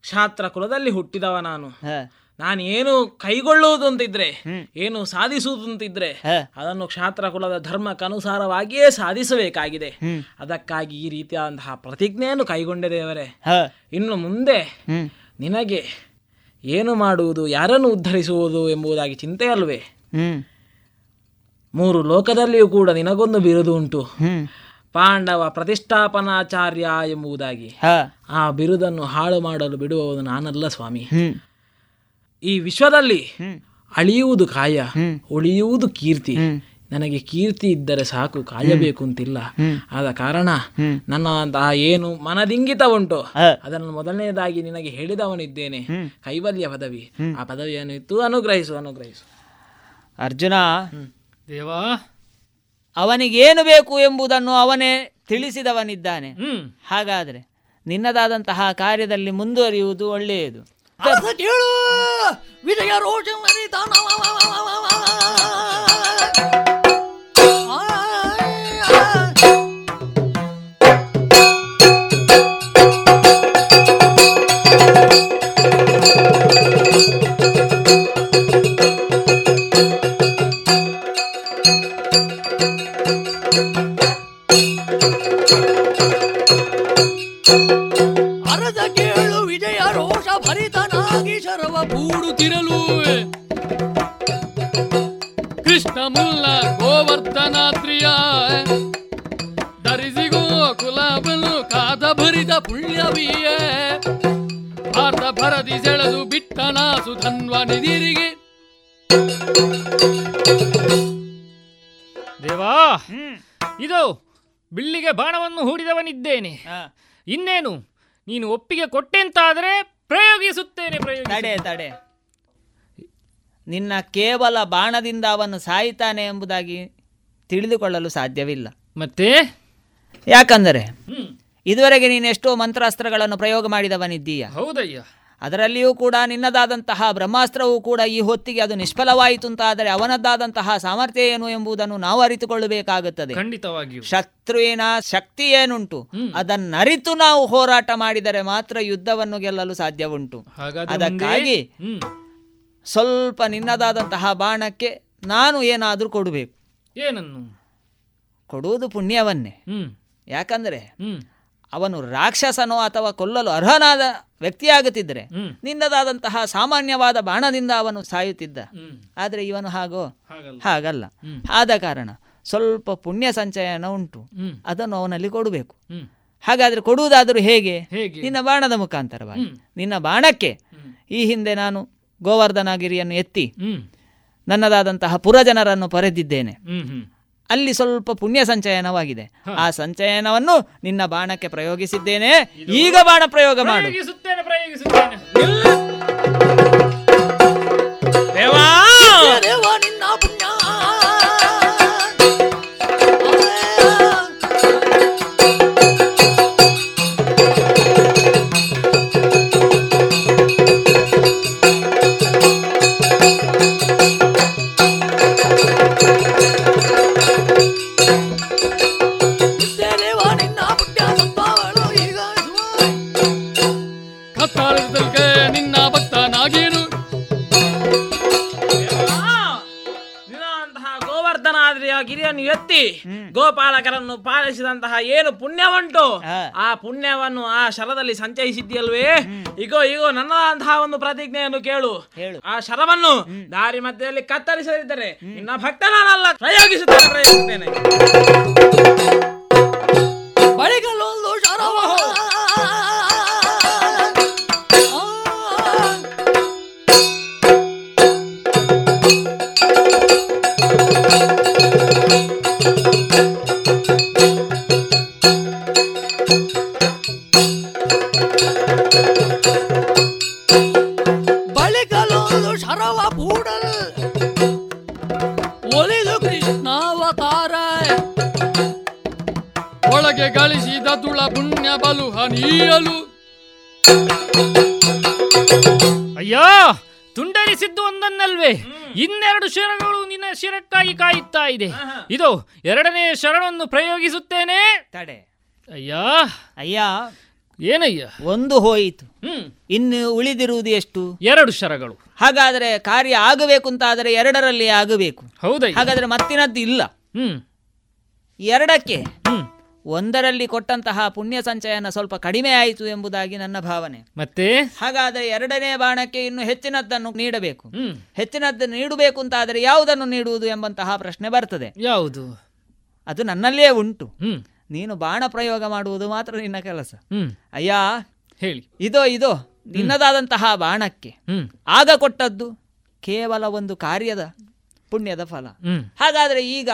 ಕ್ಷಾತ್ರ ಕುಲದಲ್ಲಿ ಹುಟ್ಟಿದವ ನಾನು. ಹ. ನಾನು ಏನು ಕೈಗೊಳ್ಳುವುದು ಅಂತಿದ್ರೆ ಏನು ಸಾಧಿಸುವುದು ಅಂತಿದ್ರೆ ಅದನ್ನು ಕ್ಷಾತ್ರ ಕುಲದ ಧರ್ಮಕ್ಕನುಸಾರವಾಗಿಯೇ ಸಾಧಿಸಬೇಕಾಗಿದೆ. ಅದಕ್ಕಾಗಿ ಈ ರೀತಿಯಾದಂತಹ ಪ್ರತಿಜ್ಞೆಯನ್ನು ಕೈಗೊಂಡೆ ದೇವರೇ. ಇನ್ನು ಮುಂದೆ ನಿನಗೆ ಏನು ಮಾಡುವುದು ಯಾರನ್ನು ಉದ್ಧರಿಸುವುದು ಎಂಬುದಾಗಿ ಚಿಂತೆ ಅಲ್ವೇ? ಮೂರು ಲೋಕದಲ್ಲಿಯೂ ಕೂಡ ನಿನಗೊಂದು ಬಿರುದು ಉಂಟು. ಪಾಂಡವ ಪ್ರತಿಷ್ಠಾಪನಾಚಾರ್ಯ ಎಂಬುದಾಗಿ. ಆ ಬಿರುದನ್ನು ಹಾಳು ಮಾಡಲು ಬಿಡುವವನು ನಾನಲ್ಲ ಸ್ವಾಮಿ. ಈ ವಿಶ್ವದಲ್ಲಿ ಅಳಿಯುವುದು ಕಾಯ. ಉಳಿಯುವುದು ಕೀರ್ತಿ. ನನಗೆ ಕೀರ್ತಿ ಇದ್ದರೆ ಸಾಕು ಕಾಯಬೇಕು ಅಂತಿಲ್ಲ. ಆದ ಕಾರಣ ನನ್ನ ಏನು ಮನದಿಂಗಿತ ಉಂಟು. ಅದನ್ನು ಮೊದಲನೇದಾಗಿ ನಿನಗೆ ಹೇಳಿದವನಿದ್ದೇನೆ. ಕೈವಲ್ಯ ಪದವಿ. ಆ ಪದವಿಯನ್ನು ಇತ್ತು ಅನುಗ್ರಹಿಸು ಅನುಗ್ರಹಿಸು. ಅರ್ಜುನ ದೇವಾ. ಅವನಿಗೇನು ಬೇಕು ಎಂಬುದನ್ನು ಅವನೇ ತಿಳಿಸಿದವನಿದ್ದಾನೆ. ಹಾಗಾದರೆ ನಿನ್ನದಾದಂತಹ ಕಾರ್ಯದಲ್ಲಿ ಮುಂದುವರಿಯುವುದು ಒಳ್ಳೆಯದು. 打死你了！为啥要罗成？你他妈！ಪುಣ್ಯವೀಯ ಭಾರತ ಭರದಿ ಸೆಳೆದು ಬಿಟ್ಟನ ಸುಧನ್ವ ನಿಧಿರಿಗೆ. ದೇವಾ ಇದು ಬಿಲ್ಲಿಗೆ ಬಾಣವನ್ನು ಹೂಡಿದವನಿದ್ದೇನೆ. ಇನ್ನೇನು ನೀನು ಒಪ್ಪಿಗೆ ಕೊಟ್ಟೆಂತಾದರೆ ಪ್ರಯೋಗಿಸುತ್ತೇನೆ ಪ್ರಯೋಗ ತಡೆ ತಡೆ. ನಿನ್ನ ಕೇವಲ ಬಾಣದಿಂದ ಅವನು ಸಾಯಿತಾನೆ ಎಂಬುದಾಗಿ ತಿಳಿದುಕೊಳ್ಳಲು ಸಾಧ್ಯವಿಲ್ಲ. ಮತ್ತೆ? ಯಾಕಂದರೆ ಇದುವರೆಗೆ ನೀನು ಎಷ್ಟೋ ಮಂತ್ರಾಸ್ತ್ರಗಳನ್ನು ಪ್ರಯೋಗ ಮಾಡಿದವನಿದ್ದೀಯ. ಹೌದಯ್ಯ. ಅದರಲ್ಲಿಯೂ ಕೂಡ ನಿನ್ನದಾದಂತಹ ಬ್ರಹ್ಮಾಸ್ತ್ರವೂ ಕೂಡ ಈ ಹೊತ್ತಿಗೆ ಅದು ನಿಷ್ಫಲವಾಯಿತು ಅಂತಾದರೆ ಅವನದ್ದಾದಂತಹ ಸಾಮರ್ಥ್ಯ ಏನು ಎಂಬುದನ್ನು ನಾವು ಅರಿತುಕೊಳ್ಳಬೇಕಾಗುತ್ತದೆ. ಖಂಡಿತವಾಗಿ ಶತ್ರುವಿನ ಶಕ್ತಿ ಏನುಂಟು? ಅದನ್ನರಿತು ನಾವು ಹೋರಾಟ ಮಾಡಿದರೆ ಮಾತ್ರ ಯುದ್ಧವನ್ನು ಗೆಲ್ಲಲು ಸಾಧ್ಯ ಉಂಟು ಅದಕ್ಕಾಗಿ ಸ್ವಲ್ಪ ನಿನ್ನದಾದಂತಹ ಬಾಣಕ್ಕೆ ನಾನು ಏನಾದರೂ ಕೊಡಬೇಕು. ಏನನ್ನು? ಕೊಡುವುದು ಪುಣ್ಯವನ್ನೇ. ಯಾಕಂದ್ರೆ ಅವನು ರಾಕ್ಷಸನೋ ಅಥವಾ ಕೊಲ್ಲಲು ಅರ್ಹನಾದ ವ್ಯಕ್ತಿಯಾಗುತ್ತಿದ್ದರೆ. ನಿನ್ನದಾದಂತಹ ಸಾಮಾನ್ಯವಾದ ಬಾಣದಿಂದ ಅವನು ಸಾಯುತ್ತಿದ್ದ. ಆದರೆ ಇವನು ಹಾಗೋ? ಹಾಗಲ್ಲ. ಆದ ಕಾರಣ ಸ್ವಲ್ಪ ಪುಣ್ಯ ಸಂಚಯನ ಉಂಟು. ಅದನ್ನು ಅವನಲ್ಲಿ ಕೊಡಬೇಕು. ಹಾಗಾದ್ರೆ ಕೊಡುವುದಾದರೂ ಹೇಗೆ? ನಿನ್ನ ಬಾಣದ ಮುಖಾಂತರವಾಗಿ. ನಿನ್ನ ಬಾಣಕ್ಕೆ ಈ ಹಿಂದೆ ನಾನು ಗೋವರ್ಧನಗಿರಿಯನ್ನು ಎತ್ತಿ ನನ್ನದಾದಂತಹ ಪುರಜನರನ್ನು ಪರೆದಿದ್ದೇನೆ. ಅಲ್ಲಿ ಸ್ವಲ್ಪ ಪುಣ್ಯ ಸಂಚಯನವಾಗಿದೆ. ಆ ಸಂಚಯನವನ್ನು ನಿನ್ನ ಬಾಣಕ್ಕೆ ಪ್ರಯೋಗಿಸಿದ್ದೇನೆ. ಈಗ ಬಾಣ ಪ್ರಯೋಗ ಮಾಡು. ಪ್ರಯೋಗಿಸುತ್ತೇನೆ ಗೋಪಾಲಕರನ್ನು ಪಾಲಿಸಿದಂತಹ ಏನು ಪುಣ್ಯವುಂಟು? ಆ ಪುಣ್ಯವನ್ನು ಆ ಶರದಲ್ಲಿ ಸಂಚಯಿಸಿದ್ಯಲ್ವೇ ಇಗೋ ಇಗೋ ನನ್ನದಂತಹ ಒಂದು ಪ್ರತಿಜ್ಞೆಯನ್ನು ಕೇಳು. ಆ ಶರವನ್ನು ದಾರಿ ಮಧ್ಯದಲ್ಲಿ ಕತ್ತರಿಸದಿದ್ದರೆ ನಿನ್ನ ಭಕ್ತನಲ್ಲ ಪ್ರಯೋಗಿಸುತ್ತೇನೆ ಪ್ರಯೋಗಿಸುತ್ತೇನೆ. ಇದೆ. ಇದು ಎರಡನೇ ಶರಣವನ್ನು ಪ್ರಯೋಗಿಸುತ್ತೇನೆ. ತಡೆ. ಅಯ್ಯ. ಅಯ್ಯ. ಏನಯ್ಯ? ಒಂದು ಹೋಯಿತು. ಹ್ಮ್. ಇನ್ನು ಉಳಿದಿರುವುದು ಎಷ್ಟು? ಎರಡು ಶರಗಳು. ಹಾಗಾದ್ರೆ ಕಾರ್ಯ ಆಗಬೇಕು ಅಂತ ಆದರೆ ಎರಡರಲ್ಲಿ ಆಗಬೇಕು. ಹೌದಾ ಹಾಗಾದ್ರೆ ಮತ್ತಿನದ್ದು ಇಲ್ಲ. ಹ್ಮ್. ಎರಡಕ್ಕೆ ಹ್ಮ್. ಒಂದರಲ್ಲಿ ಕೊಟ್ಟಂತಹ ಪುಣ್ಯ ಸಂಚಯನ ಸ್ವಲ್ಪ ಕಡಿಮೆ ಆಯಿತು ಎಂಬುದಾಗಿ ನನ್ನ ಭಾವನೆ. ಮತ್ತೆ? ಹಾಗಾದರೆ ಎರಡನೇ ಬಾಣಕ್ಕೆ ಇನ್ನು ಹೆಚ್ಚಿನದ್ದನ್ನು ನೀಡಬೇಕು. ಹೆಚ್ಚಿನದ್ದನ್ನು ಹೆಚ್ಚಿನದ್ದು ನೀಡಬೇಕು ಅಂತಾದರೆ ಯಾವುದನ್ನು ನೀಡುವುದು ಎಂಬಂತಹ ಪ್ರಶ್ನೆ ಬರ್ತದೆ. ಯಾವುದು? ಅದು ನನ್ನಲ್ಲೇ ಉಂಟು. ನೀನು ಬಾಣ ಪ್ರಯೋಗ ಮಾಡುವುದು ಮಾತ್ರ ನಿನ್ನ ಕೆಲಸ. ಅಯ್ಯ ಹೇಳಿ. ಇದೋ ಇದೋ ನಿನ್ನದಾದಂತಹ ಬಾಣಕ್ಕೆ. ಆಗ ಕೊಟ್ಟದ್ದು ಕೇವಲ ಒಂದು ಕಾರ್ಯದ ಪುಣ್ಯದ ಫಲ. ಹಾಗಾದ್ರೆ ಈಗ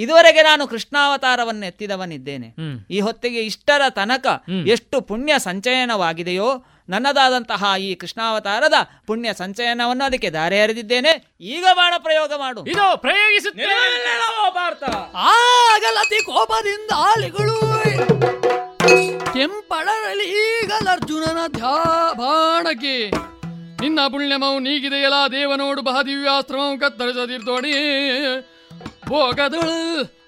ಇದುವರೆಗೆ ನಾನು ಕೃಷ್ಣಾವತಾರವನ್ನು ಎತ್ತಿದವನಿದ್ದೇನೆ. ಈ ಹೊತ್ತಿಗೆ ಇಷ್ಟರ ತನಕ ಎಷ್ಟು ಪುಣ್ಯ ಸಂಚಯನವಾಗಿದೆಯೋ ನನ್ನದಾದಂತಹ ಈ ಕೃಷ್ಣಾವತಾರದ ಪುಣ್ಯ ಸಂಚಯನವನ್ನು ಅದಕ್ಕೆ ದಾರಿ ಹರಿದಿದ್ದೇನೆ ಈಗ ಬಾಣ ಪ್ರಯೋಗ ಮಾಡು. ಇದು ಆಗಲತಿ ಕೋಪದಿಂದ ಆಲಿಗಳು ಕೆಂಪಳರಲ್ಲಿ ಈಗಲರ್ಜುನನ ಧ್ಯಾ ಬಾಣಕ್ಕೆ ನಿನ್ನ ಪುಣ್ಯಮೌ ನೀಗಿದೆಯಲ್ಲ ದೇವನೋಡು ಬಹ ದಿವ್ಯಾಸ್ತ್ರಮವು ಭೋಗದಳು.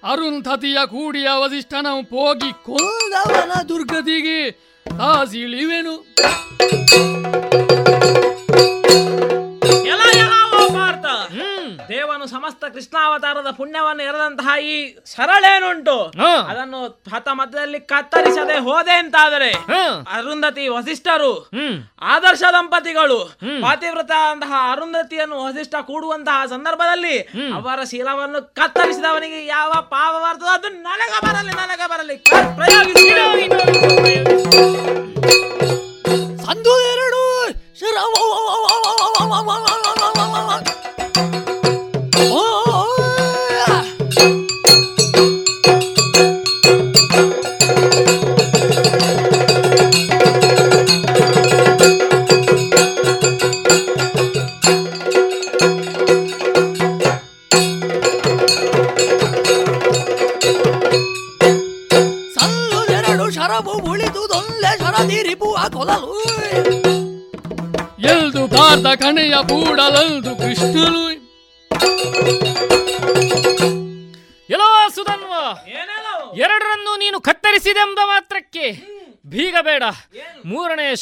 ಅರುಂಧತಿಯ ಕೂಡಿಯ ವಸಿಷ್ಠನ ಪೋಗಿ ಕೊಂದವನ ದುರ್ಗತಿಗೆ ತಾಸಿಳಿವೆನು ಸಮಸ್ತ ಕೃಷ್ಣಾವತಾರದ ಪುಣ್ಯವನ್ನು ಎರೆದಂತಹ ಈ ಸರಳೇನುಂಟು ಅದನ್ನು ಹತ ಮಧ್ಯದಲ್ಲಿ ಕತ್ತರಿಸದೆ ಹೋದೆ ಅಂತಾದರೆ ಅರುಂಧತಿ ವಸಿಷ್ಠರು ಆದರ್ಶ ದಂಪತಿಗಳು ಪಾತಿವ್ರತ ಅಂತಹ ಅರುಂಧತಿಯನ್ನು ವಸಿಷ್ಠ ಕೂಡುವಂತಹ ಸಂದರ್ಭದಲ್ಲಿ ಅವರ ಶೀಲವನ್ನು ಕತ್ತರಿಸಿದವನಿಗೆ ಯಾವ ಪಾಪ ಬರ್ತದೋ ಅದು ನನಗ ಬರಲಿ ನನಗ ಬರಲಿ ಪ್ರಯೋಗಿಸಿ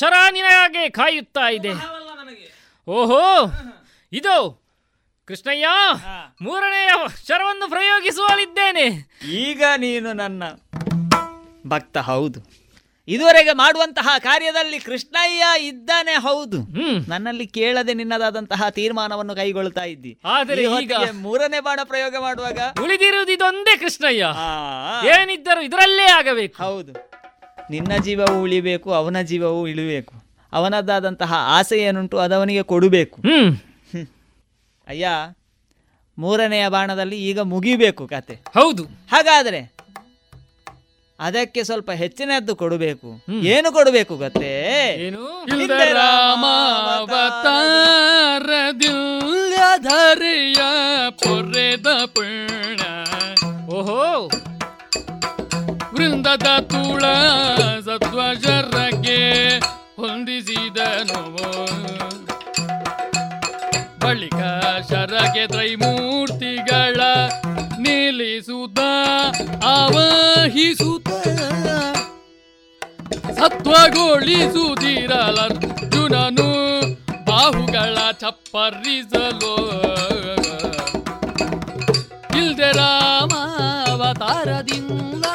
ಮೂರನೇ ಶರ ನಿನಗೆ ಕಾಯುತ್ತಾ ಇದೆ ಓಹೋ ಇದು ಕೃಷ್ಣಯ್ಯ ಮೂರನೆಯ ಶರವನ್ನು ಪ್ರಯೋಗಿಸುವಲಿದ್ದೇನೆ ಈಗ ನೀನು ನನ್ನ ಭಕ್ತ ಹೌದು. ಇದುವರೆಗೆ ಮಾಡುವಂತಹ ಕಾರ್ಯದಲ್ಲಿ ಕೃಷ್ಣಯ್ಯ ಇದ್ದಾನೆ ಹೌದು. ನನ್ನಲ್ಲಿ ಕೇಳದೆ ನಿನ್ನದಾದಂತಹ ತೀರ್ಮಾನವನ್ನು ಕೈಗೊಳ್ತಾ ಇದ್ದಿ. ಆದರೆ ಈಗ- ಮೂರನೇ ಬಾಣ ಪ್ರಯೋಗ ಮಾಡುವಾಗ ಉಳಿದಿರುವುದು ಇದೊಂದೇ ಕೃಷ್ಣಯ್ಯ ಏನಿದ್ದರೂ ಇದರಲ್ಲೇ ಆಗಬೇಕು. ಹೌದು. ನಿನ್ನ ಜೀವವು ಉಳಿಬೇಕು ಅವನ ಜೀವವು ಇಳಿಬೇಕು. ಅವನದ್ದಾದಂತಹ ಆಸೆ ಏನುಂಟು ಅದವನಿಗೆ ಕೊಡಬೇಕು. ಅಯ್ಯ ಮೂರನೆಯ ಬಾಣದಲ್ಲಿ ಈಗ ಮುಗಿಬೇಕು ಕತೆ. ಹೌದು. ಹಾಗಾದ್ರೆ ಅದಕ್ಕೆ ಸ್ವಲ್ಪ ಹೆಚ್ಚಿನದ್ದು ಕೊಡಬೇಕು. ಏನು ಕೊಡಬೇಕು ಪೊರೆದ ಪುಣ್ಯ ಓಹೋ. ವೃಂದದ ತುಳ ಶರಗೆ ತ್ರೈಮೂರ್ತಿಗಳ ನಿಲ್ಲಿಸುತ್ತ ಆವಾಹಿಸುತ್ತ. ಸತ್ವಗೊಳಿಸುತ್ತಿರಲರ್ಜುನನು ಬಾಹುಗಳ ಚಪ್ಪರಿಸಲು. ಇಲ್ದೆ ರಾಮಾವತಾರದಿಂದ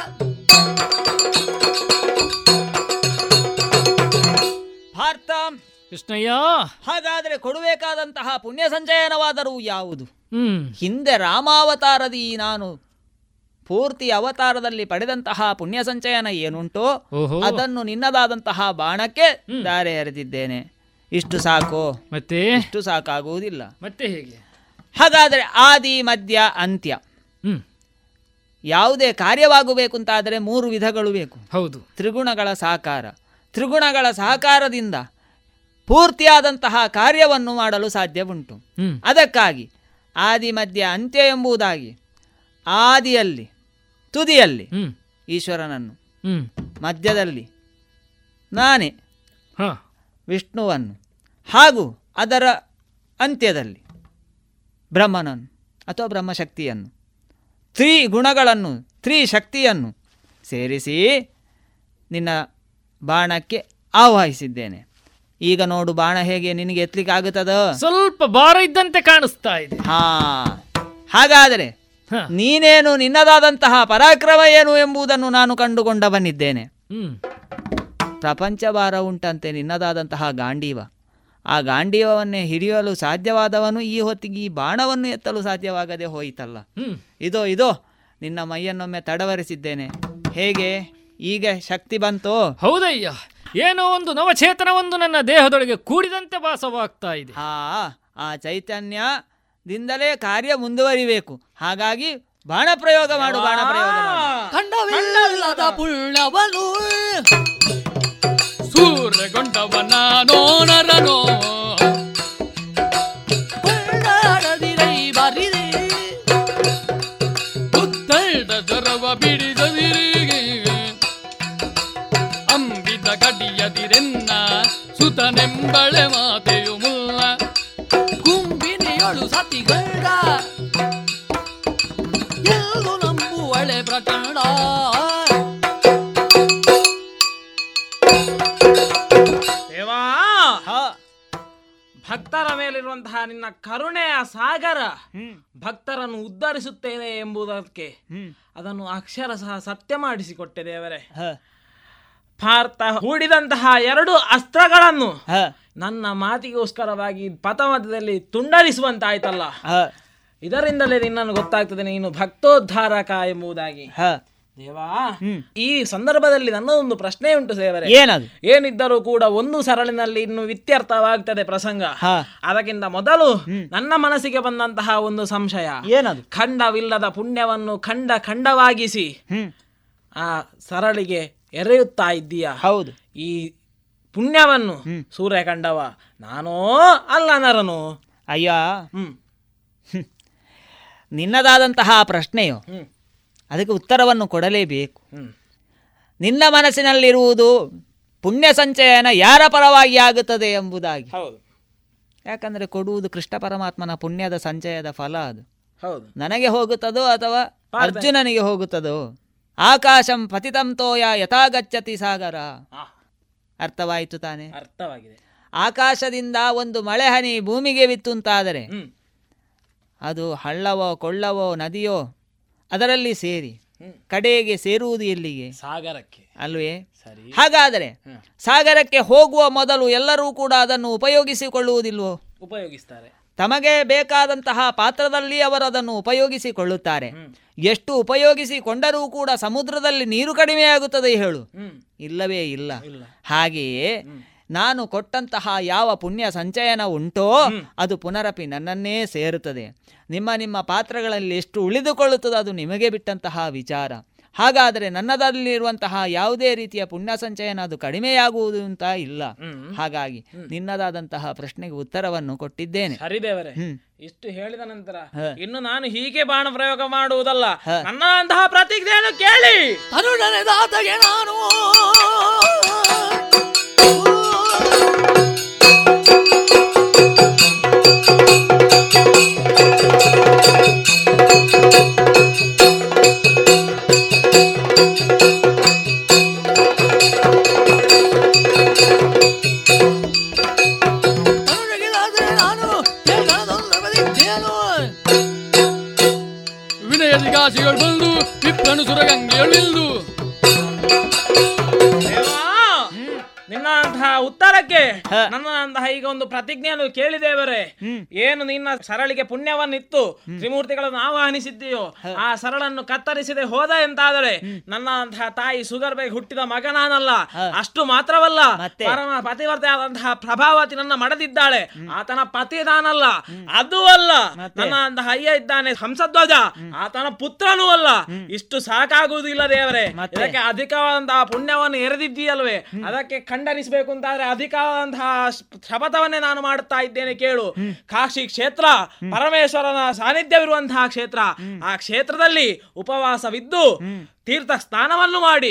ಕೃಷ್ಣಯ್ಯ. ಹಾಗಾದ್ರೆ ಕೊಡಬೇಕಾದಂತಹ ಪುಣ್ಯ ಸಂಚಯನವಾದರೂ ಯಾವುದು? ಹ್ಮ್. ಹಿಂದೆ ರಾಮಾವತಾರದಿ ನಾನು ಪೂರ್ತಿ ಅವತಾರದಲ್ಲಿ ಪಡೆದಂತಹ ಪುಣ್ಯ ಸಂಚಯನ ಏನುಂಟೋ ಅದನ್ನು ನಿನ್ನದಾದಂತಹ ಬಾಣಕ್ಕೆ ದಾರಿ ಎರೆದಿದ್ದೇನೆ. ಇಷ್ಟು ಸಾಕು. ಮತ್ತೆ? ಇಷ್ಟು ಸಾಕಾಗುವುದಿಲ್ಲ. ಮತ್ತೆ ಹೇಗೆ? ಹಾಗಾದರೆ ಆದಿ ಮಧ್ಯ ಅಂತ್ಯ. ಯಾವುದೇ ಕಾರ್ಯವಾಗಬೇಕು ಅಂತಾದರೆ ಮೂರು ವಿಧಗಳು ಬೇಕು. ಹೌದು. ತ್ರಿಗುಣಗಳ ಸಹಕಾರ ತ್ರಿಗುಣಗಳ ಸಹಕಾರದಿಂದ ಪೂರ್ತಿಯಾದಂತಹ ಕಾರ್ಯವನ್ನು ಮಾಡಲು ಸಾಧ್ಯ ಉಂಟು ಅದಕ್ಕಾಗಿ ಆದಿ ಮಧ್ಯ ಅಂತ್ಯ ಎಂಬುದಾಗಿ ಆದಿಯಲ್ಲಿ ತುದಿಯಲ್ಲಿ ಈಶ್ವರನನ್ನು ಮಧ್ಯದಲ್ಲಿ ನಾನೇ ವಿಷ್ಣುವನ್ನು ಹಾಗೂ ಅದರ ಅಂತ್ಯದಲ್ಲಿ ಬ್ರಹ್ಮನನ್ನು ಅಥವಾ ಬ್ರಹ್ಮಶಕ್ತಿಯನ್ನು ತ್ರೀ ಗುಣಗಳನ್ನು ತ್ರೀ ಶಕ್ತಿಯನ್ನು ಸೇರಿಸಿ ನಿನ್ನ ಬಾಣಕ್ಕೆ ಆವಾಹಿಸಿದ್ದೇನೆ. ಈಗ ನೋಡು ಬಾಣ ಹೇಗೆ ನಿನಗೆ ಎತ್ತಲಿಕ್ಕೆ ಆಗುತ್ತದ ಸ್ವಲ್ಪ ಭಾರ ಇದ್ದಂತೆ ಕಾಣಿಸ್ತಾ ಇದೆ. ಹಾ ಹಾಗಾದರೆ ಹ. ನೀನೇನು ನಿನ್ನದಾದಂತಹ ಪರಾಕ್ರಮ ಏನು ಎಂಬುದನ್ನು ನಾನು ಕಂಡುಕೊಂಡ ಬಂದಿದ್ದೇನೆ ಹ್ಮ್. ಪ್ರಪಂಚ ಭಾರ ಉಂಟಂತೆ ನಿನ್ನದಾದಂತಹ ಗಾಂಡೀವ. ಆ ಗಾಂಡೀವವನ್ನೇ ಹಿಡಿಯಲು ಸಾಧ್ಯವಾದವನು ಈ ಹೊತ್ತಿಗೆ ಈ ಬಾಣವನ್ನು ಎತ್ತಲು ಸಾಧ್ಯವಾಗದೆ ಹೋಯಿತಲ್ಲ. ಹ್ಮ್. ಇದೋ ಇದೋ ನಿನ್ನ ಮೈಯನ್ನೊಮ್ಮೆ ತಡವರಿಸಿದ್ದೇನೆ. ಹೇಗೆ? ಈಗ ಶಕ್ತಿ ಬಂತೋ? ಹೌದಯ್ಯ. ಏನೋ ಒಂದು ನವಚೇತನವೊಂದು ನನ್ನ ದೇಹದೊಳಗೆ ಕೂಡಿದಂತೆ ಭಾಸವಾಗ್ತಾ ಇದೆ. ಹಾ ಆ ಚೈತನ್ಯದಿಂದಲೇ ಕಾರ್ಯ ಮುಂದುವರಿಬೇಕು. ಹಾಗಾಗಿ ಬಾಣ ಪ್ರಯೋಗ ಮಾಡು ಬಾಣ ಪ್ರಯೋಗ ಪುಣ್ಯವನು ಸೂರ್ಯಗೊಂಡವನಾನೋ ನರನೋ. ಸುತನೆಂಬಳೆ ಮಾತೆಯು ಮುಲ್ಲ ಕುಂಬಿನಿಯಳು ಸತಿಗಂಡ ಎಲ್ಲು ನಂಬುವಳೆ ಪ್ರಕರಣ ದೇವಾ ಭಕ್ತರ ಮೇಲಿರುವಂತಹ ನಿನ್ನ ಕರುಣೆಯ ಸಾಗರ ಭಕ್ತರನ್ನು ಉದ್ಧರಿಸುತ್ತೇನೆ ಎಂಬುದಕ್ಕೆ ಅದನ್ನು ಅಕ್ಷರ ಸಹ ಸತ್ಯ ಮಾಡಿಸಿಕೊಟ್ಟೆ ದೇವರೇ. ಪಾರ್ಥ ಹೂಡಿದಂತಹ ಎರಡು ಅಸ್ತ್ರಗಳನ್ನು ನನ್ನ ಮಾತಿಗೋಸ್ಕರವಾಗಿ ಪಥಮಧ್ಯದಲ್ಲಿ ತುಂಡರಿಸುವಂತಾಯ್ತಲ್ಲ. ಇದರಿಂದಲೇ ನಿನ್ನನ್ನು ಗೊತ್ತಾಗ್ತದೆ ನೀನು ಭಕ್ತೋದ್ಧಾರಕ ಎಂಬುದಾಗಿ. ದೇವಾ ಈ ಸಂದರ್ಭದಲ್ಲಿ ನನ್ನದೊಂದು ಪ್ರಶ್ನೆ ಉಂಟು ಸೇವರೆ. ಏನದು? ಏನಿದ್ದರೂ ಕೂಡ ಒಂದು ಸರಳಿನಲ್ಲಿ ಇನ್ನು ವ್ಯತ್ಯರ್ಥವಾಗ್ತದೆ ಪ್ರಸಂಗ. ಅದಕ್ಕಿಂತ ಮೊದಲು ನನ್ನ ಮನಸ್ಸಿಗೆ ಬಂದಂತಹ ಒಂದು ಸಂಶಯ. ಏನದು? ಖಂಡವಿಲ್ಲದ ಪುಣ್ಯವನ್ನು ಖಂಡ ಖಂಡವಾಗಿಸಿ ಆ ಸರಳಿಗೆ ಎರೆಯುತ್ತಾ ಇದ್ದೀಯ? ಹೌದು. ಈ ಪುಣ್ಯವನ್ನು ಸೂರ್ಯ ಕಂಡವ. ನಾನೋ ಅಲ್ಲ ನರನು. ಅಯ್ಯ. ನಿನ್ನದಾದಂತಹ ಪ್ರಶ್ನೆಯು ಅದಕ್ಕೆ ಉತ್ತರವನ್ನು ಕೊಡಲೇಬೇಕು. ನಿನ್ನ ಮನಸ್ಸಿನಲ್ಲಿರುವುದು ಪುಣ್ಯ ಸಂಚಯನ ಯಾರ ಪರವಾಗಿ ಆಗುತ್ತದೆ ಎಂಬುದಾಗಿ. ಹೌದು. ಯಾಕಂದರೆ ಕೊಡುವುದು ಕೃಷ್ಣ ಪರಮಾತ್ಮನ ಪುಣ್ಯದ ಸಂಚಯದ ಫಲ ಅದು. ಹೌದು. ನನಗೆ ಹೋಗುತ್ತದೋ ಅಥವಾ ಅರ್ಜುನನಿಗೆ ಹೋಗುತ್ತದೋ? ಆಕಾಶಂ ಪತಿತಂ ತೋಯ ಯಥಾಗಚ್ಚತಿ ಸಾಗರ. ಅರ್ಥವಾಯಿತು ತಾನೆ? ಅರ್ಥವಾಗಿದೆ. ಆಕಾಶದಿಂದ ಒಂದು ಮಳೆ ಹನಿ ಭೂಮಿಗೆ ಬಿತ್ತು ಅಂತಾದರೆ ಅದು ಹಳ್ಳವೋ ಕೊಳ್ಳವೋ ನದಿಯೋ ಅದರಲ್ಲಿ ಸೇರಿ ಕಡೆಗೆ ಸೇರುವುದು ಎಲ್ಲಿಗೆ? ಸಾಗರಕ್ಕೆ. ಅಲ್ವೇ? ಹಾಗಾದರೆ ಸಾಗರಕ್ಕೆ ಹೋಗುವ ಮೊದಲು ಎಲ್ಲರೂ ಕೂಡ ಅದನ್ನು ಉಪಯೋಗಿಸಿಕೊಳ್ಳುವುದಿಲ್ವೋ ಉಪಯೋಗಿಸ್ತಾರೆ. ತಮಗೆ ಬೇಕಾದಂತಹ ಪಾತ್ರದಲ್ಲಿ ಅವರು ಅದನ್ನು ಉಪಯೋಗಿಸಿಕೊಳ್ಳುತ್ತಾರೆ. ಎಷ್ಟು ಉಪಯೋಗಿಸಿಕೊಂಡರೂ ಕೂಡ ಸಮುದ್ರದಲ್ಲಿ ನೀರು ಕಡಿಮೆಯಾಗುತ್ತದೆ ಹೇಳು. ಇಲ್ಲವೇ ಇಲ್ಲ. ಹಾಗೆಯೇ ನಾನು ಕೊಟ್ಟಂತಹ ಯಾವ ಪುಣ್ಯ ಸಂಚಯನ ಉಂಟೋ ಅದು ಪುನರಪಿ ನನ್ನನ್ನೇ ಸೇರುತ್ತದೆ. ನಿಮ್ಮ ನಿಮ್ಮ ಪಾತ್ರಗಳಲ್ಲಿ ಎಷ್ಟು ಉಳಿದುಕೊಳ್ಳುತ್ತದೆ ಅದು ನಿಮಗೆ ಬಿಟ್ಟಂತಹ ವಿಚಾರ. ಹಾಗಾದರೆ ನನ್ನದಲ್ಲಿರುವಂತಹ ಯಾವುದೇ ರೀತಿಯ ಪುಣ್ಯ ಸಂಚಯನ ಅದು ಕಡಿಮೆಯಾಗುವುದು ಅಂತ ಇಲ್ಲ. ಹಾಗಾಗಿ ನಿನ್ನದಾದಂತಹ ಪ್ರಶ್ನೆಗೆ ಉತ್ತರವನ್ನು ಕೊಟ್ಟಿದ್ದೇನೆ. ಇಷ್ಟು ಹೇಳಿದ ನಂತರ ಇನ್ನು ನಾನು ಹೀಗೆ ಬಾಣ ಪ್ರಯೋಗ ಮಾಡುವುದಲ್ಲ. ನನ್ನ ಅಂತಹ ಪ್ರತಿಜ್ಞೆಯನ್ನು ಕೇಳಿ. ನಾನು. ಒಂದು ಪ್ರತಿಜ್ಞೆಯನ್ನು ಕೇಳಿದೇವರೇ ಏನು ನಿನ್ನ ಸರಳಿಗೆ ಪುಣ್ಯವನ್ನಿತ್ತು ತ್ರಿಮೂರ್ತಿಗಳನ್ನು ಆಹ್ವಾನಿಸಿದ್ದೀಯೋ ಆ ಸರಳನ್ನು ಕತ್ತರಿಸಿದೆ ಹೋದ ಎಂತಾದರೆ ನನ್ನಂತಹ ತಾಯಿ ಸುಗರ್ ಬೈ ಹುಟ್ಟಿದ ಮಗನಾನಲ್ಲ ಅಷ್ಟು ಮಾತ್ರವಲ್ಲ ಪರಮ ಪತಿವರ್ತೆ ಆದಂತಹ ಪ್ರಭಾವತಿ ನನ್ನ ಮಡದಿದ್ದಾಳೆ ಆತನ ಪತಿ ತಾನಲ್ಲ ಅದು ಅಲ್ಲ ನನ್ನಂತಹ ಅಯ್ಯ ಇದ್ದಾನೆ ಹಂಸಧ್ವಜ ಆತನ ಪುತ್ರನೂ ಅಲ್ಲ ಇಷ್ಟು ಸಾಕಾಗುವುದಿಲ್ಲ ದೇವರೇ ಇದಕ್ಕೆ ಅಧಿಕವಾದಂತಹ ಪುಣ್ಯವನ್ನು ಎರೆದಿದ್ದೀಯಲ್ವೇ ಅದಕ್ಕೆ ಖಂಡನಿಸಬೇಕು ಅಂತಾದ್ರೆ ಅಧಿಕವಾದಂತಹ ಶಪಥವನ್ನೇ ನಾನು ಮಾಡುತ್ತಾ ಇದ್ದೇನೆ ಕೇಳು. ಕಾಶಿ ಕ್ಷೇತ್ರ ಪರಮೇಶ್ವರನ ಸಾನ್ನಿಧ್ಯವಿರುವಂತಹ ಕ್ಷೇತ್ರ. ಆ ಕ್ಷೇತ್ರದಲ್ಲಿ ಉಪವಾಸವಿದ್ದು ತೀರ್ಥ ಸ್ನಾನವನ್ನು ಮಾಡಿ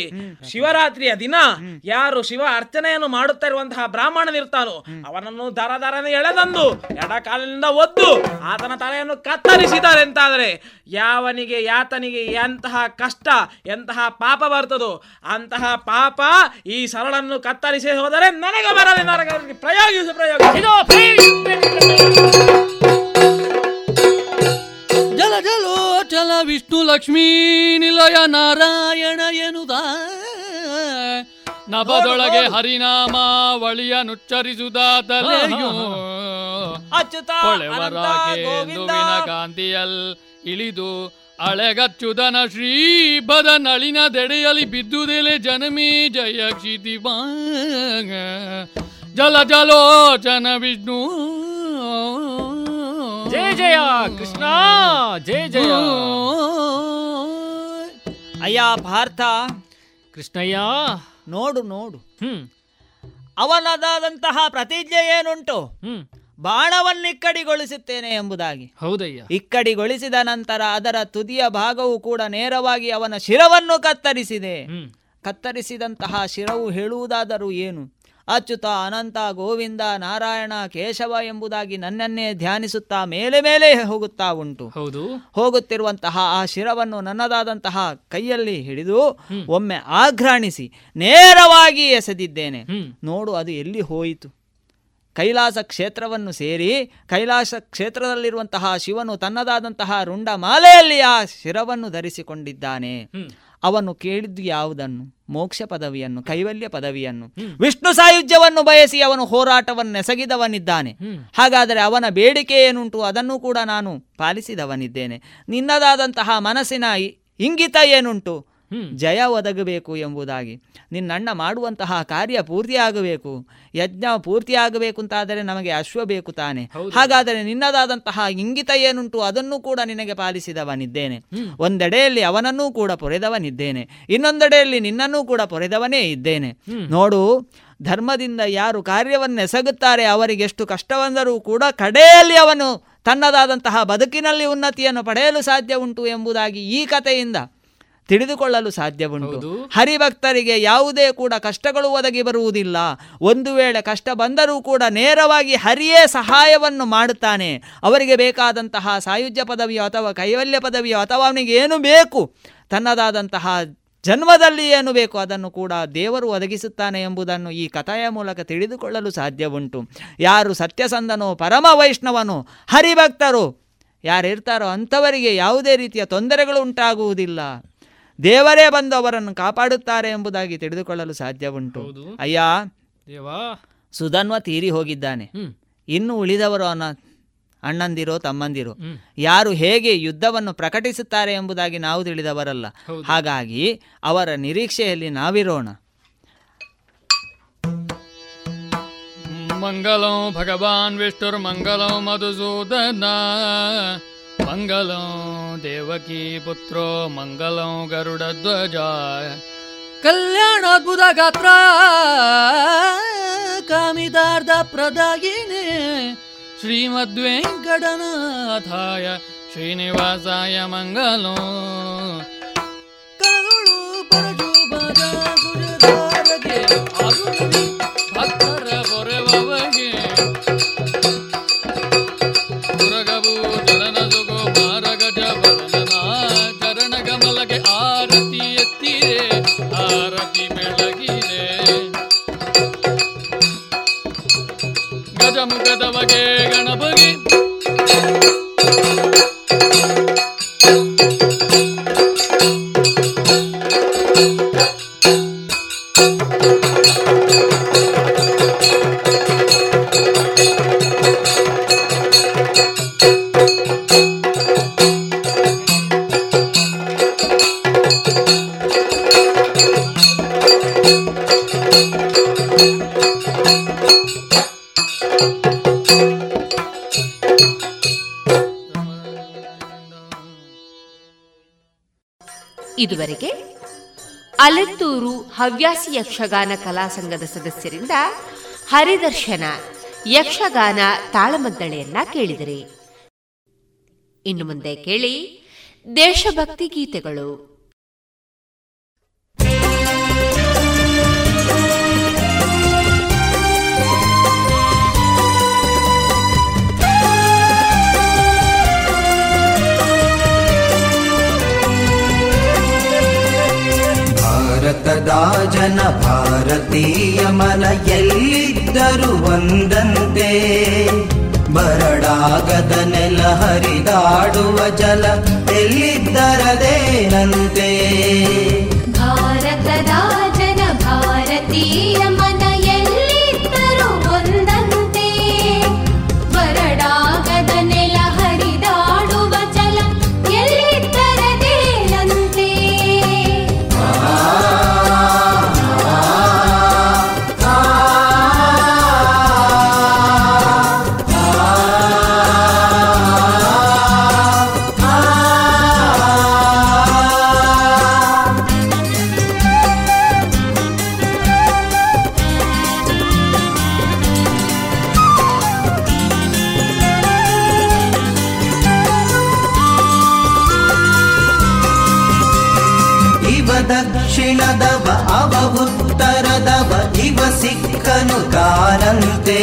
ಶಿವರಾತ್ರಿಯ ದಿನ ಯಾರು ಶಿವ ಅರ್ಚನೆಯನ್ನು ಮಾಡುತ್ತಾ ಇರುವಂತಹ ಬ್ರಾಹ್ಮಣನಿರ್ತಾನೋ ಅವನನ್ನು ದರ ದರನೆ ಎಳೆದಂದು ಎಡಕಾಲಿನಿಂದ ಒದ್ದು ಆತನ ತಲೆಯನ್ನು ಕತ್ತರಿಸಿದ್ದಾರೆ ಎಂತಾದರೆ ಯಾವನಿಗೆ ಯಾತನಿಗೆ ಎಂತಹ ಕಷ್ಟ ಎಂತಹ ಪಾಪ ಬರ್ತದೋ ಅಂತಹ ಪಾಪ ಈ ಸರಳನ್ನು ಕತ್ತರಿಸಿ ಹೋದರೆ ನನಗೆ ಬರದೆ ನರಕದಲ್ಲಿ ಪ್ರಯೋಗಿಸು ಪ್ರಯೋಗ ವಿಷ್ಣು ಲಕ್ಷ್ಮೀ ನಿಲಯ ನಾರಾಯಣ ಎನುದ ನಭದೊಳಗೆ ಹರಿನಾಮಾವಳಿಯ ಒಳಿಯ ನುಚ್ಚರಿಸುದ ಹೊಳೆವರಾಕೆಂದುವಿನ ಕಾಂತಿಯಲ್ ಇಳಿದು ಅಳೆಗಚ್ಚುದನ ಶ್ರೀ ನಳಿನ ದೆಡೆಯಲ್ಲಿ ಬಿದ್ದುದೆಲೆ ಜನಮೇ ಜಯ ಕ್ಷಿತಿ ಜಲ ಜಲೋಚನ ವಿಷ್ಣು. ಜಯ ಜಯ ಕೃಷ್ಣ ಜಯ ಜಯ. ಅಯ್ಯ ಪಾರ್ಥ ಕೃಷ್ಣಯ್ಯ. ನೋಡು ನೋಡು. ಹ್ಮ್. ಅವನದಾದಂತಹ ಪ್ರತಿಜ್ಞೆ ಏನುಂಟು? ಹ್ಮ್. ಬಾಣವನ್ನು ಇಕ್ಕಡಿಗೊಳಿಸುತ್ತೇನೆ ಎಂಬುದಾಗಿ. ಹೌದಯ್ಯ. ಇಕ್ಕಡಿಗೊಳಿಸಿದ ನಂತರ ಅದರ ತುದಿಯ ಭಾಗವು ಕೂಡ ನೇರವಾಗಿ ಅವನ ಶಿರವನ್ನು ಕತ್ತರಿಸಿದೆ. ಹ್ಮ್. ಕತ್ತರಿಸಿದಂತಹ ಶಿರವು ಹೇಳುವುದಾದರೂ ಏನು? ಅಚ್ಯುತ ಅನಂತ ಗೋವಿಂದ ನಾರಾಯಣ ಕೇಶವ ಎಂಬುದಾಗಿ ನನ್ನನ್ನೇ ಧ್ಯಾನಿಸುತ್ತಾ ಮೇಲೆ ಮೇಲೆ ಹೋಗುತ್ತಾ ಉಂಟು. ಹೌದು. ಹೋಗುತ್ತಿರುವಂತಹ ಆ ಶಿರವನ್ನು ನನ್ನದಾದಂತಹ ಕೈಯಲ್ಲಿ ಹಿಡಿದು ಒಮ್ಮೆ ಆಘ್ರಾಣಿಸಿ ನೇರವಾಗಿ ಎಸೆದಿದ್ದೇನೆ. ನೋಡು ಅದು ಎಲ್ಲಿ ಹೋಯಿತು? ಕೈಲಾಸ ಕ್ಷೇತ್ರವನ್ನು ಸೇರಿ ಕೈಲಾಸ ಕ್ಷೇತ್ರದಲ್ಲಿರುವಂತಹ ಶಿವನು ತನ್ನದಾದಂತಹ ರುಂಡ ಮಾಲೆಯಲ್ಲಿ ಆ ಶಿರವನ್ನು ಧರಿಸಿಕೊಂಡಿದ್ದಾನೆ. ಅವನು ಕೇಳಿದ್ದು ಯಾವುದನ್ನು? ಮೋಕ್ಷ ಪದವಿಯನ್ನು ಕೈವಲ್ಯ ಪದವಿಯನ್ನು. ವಿಷ್ಣು ಸಾಯುಜ್ಯವನ್ನು ಬಯಸಿ ಅವನು ಹೋರಾಟವನ್ನು ಎಸಗಿದವನಿದ್ದಾನೆ ಹಾಗಾದರೆ ಅವನ ಬೇಡಿಕೆ ಏನುಂಟು? ಅದನ್ನು ಕೂಡ ನಾನು ಪಾಲಿಸಿದವನಿದ್ದೇನೆ. ನಿನ್ನದಾದಂತಹ ಮನಸ್ಸಿನ ಇಂಗಿತ ಏನುಂಟು. ಜಯ ಒದಗಬೇಕು ಎಂಬುದಾಗಿ. ನಿನ್ನಣ್ಣ ಮಾಡುವಂತಹ ಕಾರ್ಯ ಪೂರ್ತಿಯಾಗಬೇಕು. ಯಜ್ಞ ಪೂರ್ತಿಯಾಗಬೇಕು ಅಂತಾದರೆ ನಮಗೆ ಅಶ್ವ ಬೇಕು ತಾನೆ. ಹಾಗಾದರೆ ನಿನ್ನದಾದಂತಹ ಇಂಗಿತ ಏನುಂಟು ಅದನ್ನು ಕೂಡ ನಿನಗೆ ಪಾಲಿಸಿದವನಿದ್ದೇನೆ. ಒಂದೆಡೆಯಲ್ಲಿ ಅವನನ್ನೂ ಕೂಡ ಪೊರೆದವನಿದ್ದೇನೆ. ಇನ್ನೊಂದೆಡೆಯಲ್ಲಿ ನಿನ್ನನ್ನೂ ಕೂಡ ಪೊರೆದವನೇ ಇದ್ದೇನೆ. ನೋಡು ಧರ್ಮದಿಂದ ಯಾರು ಕಾರ್ಯವನ್ನೆಸಗುತ್ತಾರೆ ಅವರಿಗೆಷ್ಟು ಅವರಿಗೆ ಎಷ್ಟು ಕಷ್ಟವಂದರೂ ಕೂಡ ಕಡೆಯಲ್ಲಿ ಅವನು ತನ್ನದಾದಂತಹ ಬದುಕಿನಲ್ಲಿ ಉನ್ನತಿಯನ್ನು ಪಡೆಯಲು ಸಾಧ್ಯ ಉಂಟು ಎಂಬುದಾಗಿ ಈ ಕಥೆಯಿಂದ ತಿಳಿದುಕೊಳ್ಳಲು ಸಾಧ್ಯವುಂಟು. ಹರಿಭಕ್ತರಿಗೆ ಯಾವುದೇ ಕೂಡ ಕಷ್ಟಗಳು ಒದಗಿ ಬರುವುದಿಲ್ಲ. ಒಂದು ವೇಳೆ ಕಷ್ಟ ಬಂದರೂ ಕೂಡ ನೇರವಾಗಿ ಹರಿಯೇ ಸಹಾಯವನ್ನು ಮಾಡುತ್ತಾನೆ. ಅವರಿಗೆ ಬೇಕಾದಂತಹ ಸಾಯುಜ್ಯ ಪದವಿಯೋ ಅಥವಾ ಕೈವಲ್ಯ ಪದವಿಯೋ ಅಥವಾ ಅವನಿಗೆ ಏನು ಬೇಕು ತನ್ನದಾದಂತಹ ಜನ್ಮದಲ್ಲಿ ಏನು ಬೇಕು ಅದನ್ನು ಕೂಡ ದೇವರು ಒದಗಿಸುತ್ತಾನೆ ಎಂಬುದನ್ನು ಈ ಕಥೆಯ ಮೂಲಕ ತಿಳಿದುಕೊಳ್ಳಲು ಸಾಧ್ಯವುಂಟು. ಯಾರು ಸತ್ಯಸಂಧನೋ ಪರಮ ವೈಷ್ಣವನು ಹರಿಭಕ್ತರು ಯಾರಿರ್ತಾರೋ ಅಂಥವರಿಗೆ ಯಾವುದೇ ರೀತಿಯ ತೊಂದರೆಗಳು ಉಂಟಾಗುವುದಿಲ್ಲ. ದೇವರೇ ಬಂದು ಅವರನ್ನು ಕಾಪಾಡುತ್ತಾರೆ ಎಂಬುದಾಗಿ ತಿಳಿದುಕೊಳ್ಳಲು ಸಾಧ್ಯ ಉಂಟು ಅಯ್ಯ ಸುಧನ್ವ ತೀರಿ ಹೋಗಿದ್ದಾನೆ. ಇನ್ನು ಉಳಿದವರು ಅವನ ಅಣ್ಣಂದಿರೋ ತಮ್ಮಂದಿರು ಯಾರು ಹೇಗೆ ಯುದ್ಧವನ್ನು ಪ್ರಕಟಿಸುತ್ತಾರೆ ಎಂಬುದಾಗಿ ನಾವು ತಿಳಿದವರಲ್ಲ. ಹಾಗಾಗಿ ಅವರ ನಿರೀಕ್ಷೆಯಲ್ಲಿ ನಾವಿರೋಣ. ಮಂಗಲಂ ಭಗವಾನ್ ವಿಷ್ಣುರ್ಮಂಗಲಂ ಮಧುಸೂದನ. ಮಂಗಲಂ ದೇವಕಿ ಪುತ್ರೋ ಮಂಗಲಂ ಗರುಡಧ್ವಜ. ಕಲ್ಯಾಣಾದ್ಭುತ ಗಾತ್ರ ಕಾಮಿದಾರ್ಧ ಪ್ರದಾಯಿನೇ. ಹವ್ಯಾಸಿ ಯಕ್ಷಗಾನ ಕಲಾ ಸಂಘದ ಸದಸ್ಯರಿಂದ ಹರಿದರ್ಶನ ಯಕ್ಷಗಾನ ತಾಳಮದ್ದಳೆಯನ್ನ ಕೇಳಿದಿರಿ. ಇನ್ನು ಮುಂದೆ ಕೇಳಿ ದೇಶಭಕ್ತಿ ಗೀತೆಗಳು. ಭಾರತದ ಜನ ಭಾರತೀಯ ಮನ ಎಲ್ಲಿದ್ದರೂ ಒಂದಂತೆ. ಬರಡಾಗದ ನೆಲ ಹರಿದಾಡುವ ಜಲ ಎಲ್ಲಿದ್ದರದೇನಂತೆ. ಭಾರತದ ಜನ ಭಾರತೀಯ ಮನ ಅವ ಅವತ್ತರದವ ಇವ ಸಿಕ್ಕನು ಕಾರಂತೆ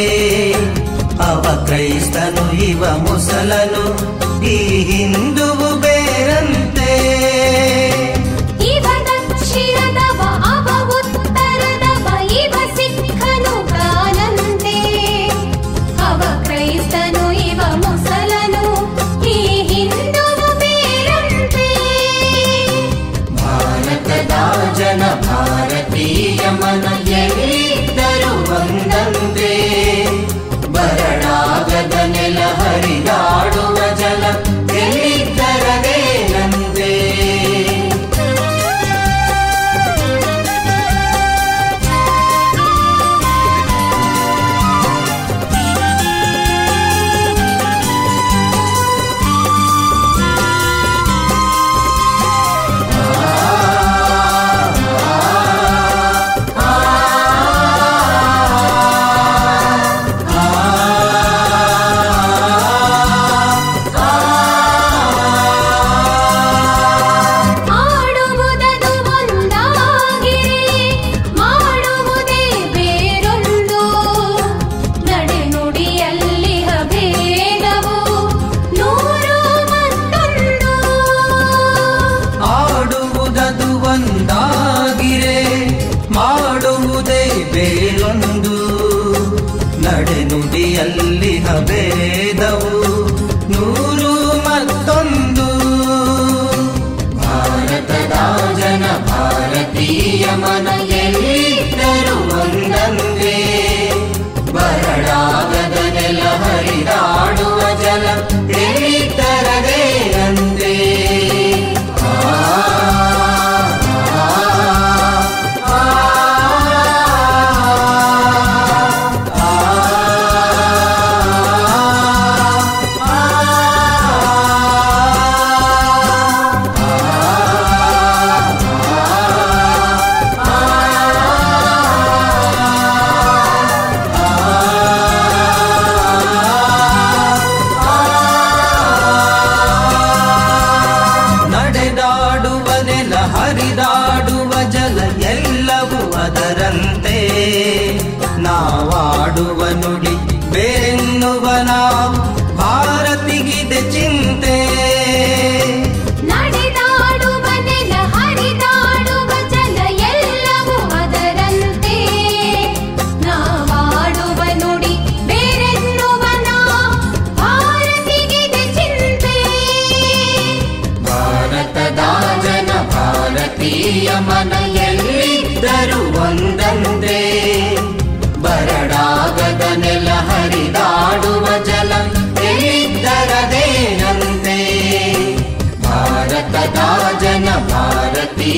ಅವ ಕ್ರೈಸ್ತನು ಇವ ಮುಸಲನು ಈ ಹಿಂದೂ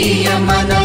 ಪ್ರಿಯ ಮನ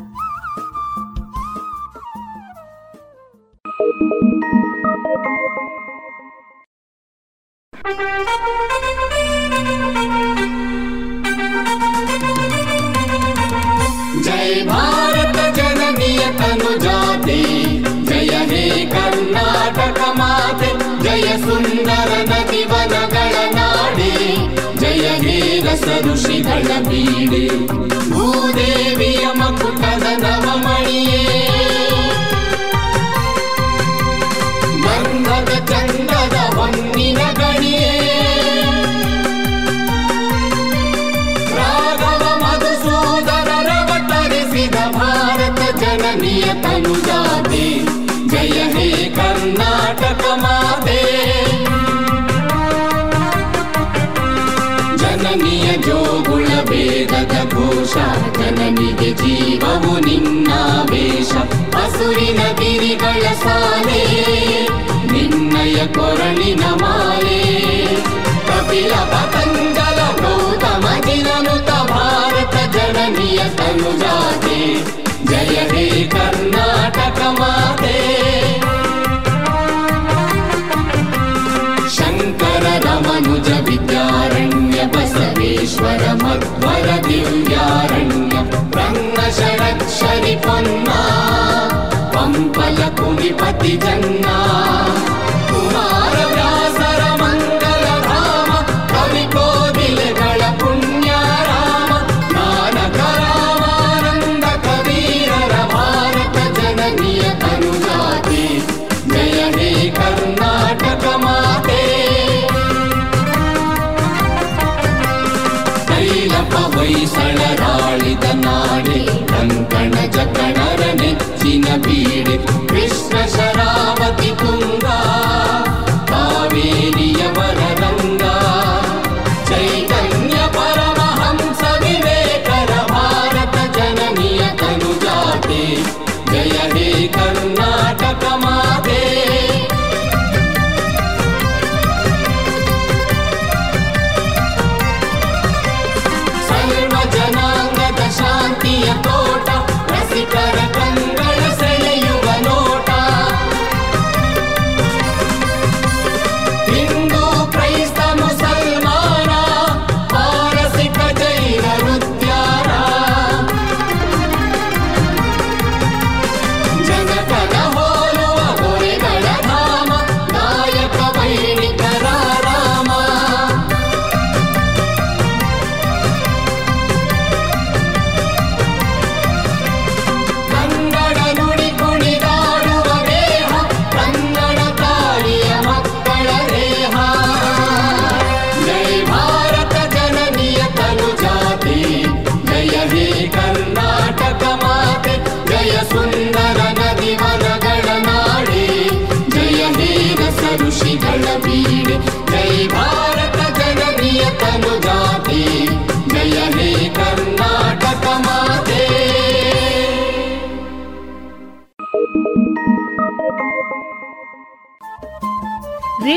नय कोरणि न माले कपिलपतङ्गलभूतमनुत भारतजननियतनुजाते जयते कर्णाटकमाते शङ्करदमनुज विदारण्यपसवेश्वर मध्वर दिव्यारण्यप्रणशनिपन्ना ಷಡಕ್ಷರಿ ಪೊನ್ನ ಪಂಪಲ ಕುಣಿಪತಿ ಜನ್ನ ಕುಮಾರ ವ್ಯಾಸರ ಮಂಗಲ ಧಾಮ ಕವಿ ಕೋಗಿಲೆಗಳ ಪುಣ್ಯ ರಾಮ ನಾನಕ ರಾಮಾನಂದ ಕಬೀರರ ಭಾರತ ಜನನಿಯ ತನುಜಾತಿ ಜಯ ಹೇ ಕರ್ನಾಟಕ ಮಾತೆ ಕೈಲಪ ಹೊಯ್ಸಳರಾಳಿದ ನಾಡೆ ಕಂಕಣ ಜಕಣರ ನೆಚ್ಚಿನ ಬೀಡೆ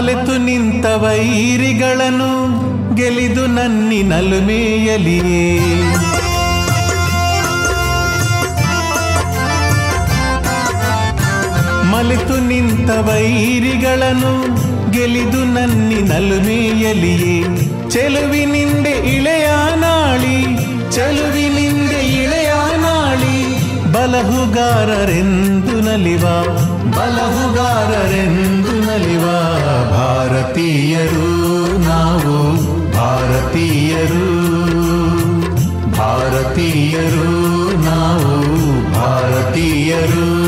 ಮಲೆತು ನಿಂತ ವೈರಿಗಳನ್ನು ಗೆಲಿದು ನನ್ನಿ ಮೇಯಲಿಯೇ ಮಲೆತು ನಿಂತ ವೈರಿಗಳನ್ನು ಗೆಲಿದು ನನ್ನಿ ಮೇಯಲಿಯೇ. ಚೆಲುವಿನಿಂದೆ ಇಳೆಯ ನಾಳಿ ಚೆಲುವಿನಿಂದೆ ಬಲಹುಗಾರರೆಂದು ನಲಿವ ಬಲಹುಗಾರರೆಂದು ನಲಿವ. ಭಾರತೀಯರು ನಾವು ಭಾರತೀಯರು. ಭಾರತೀಯರು ನಾವು ಭಾರತೀಯರು.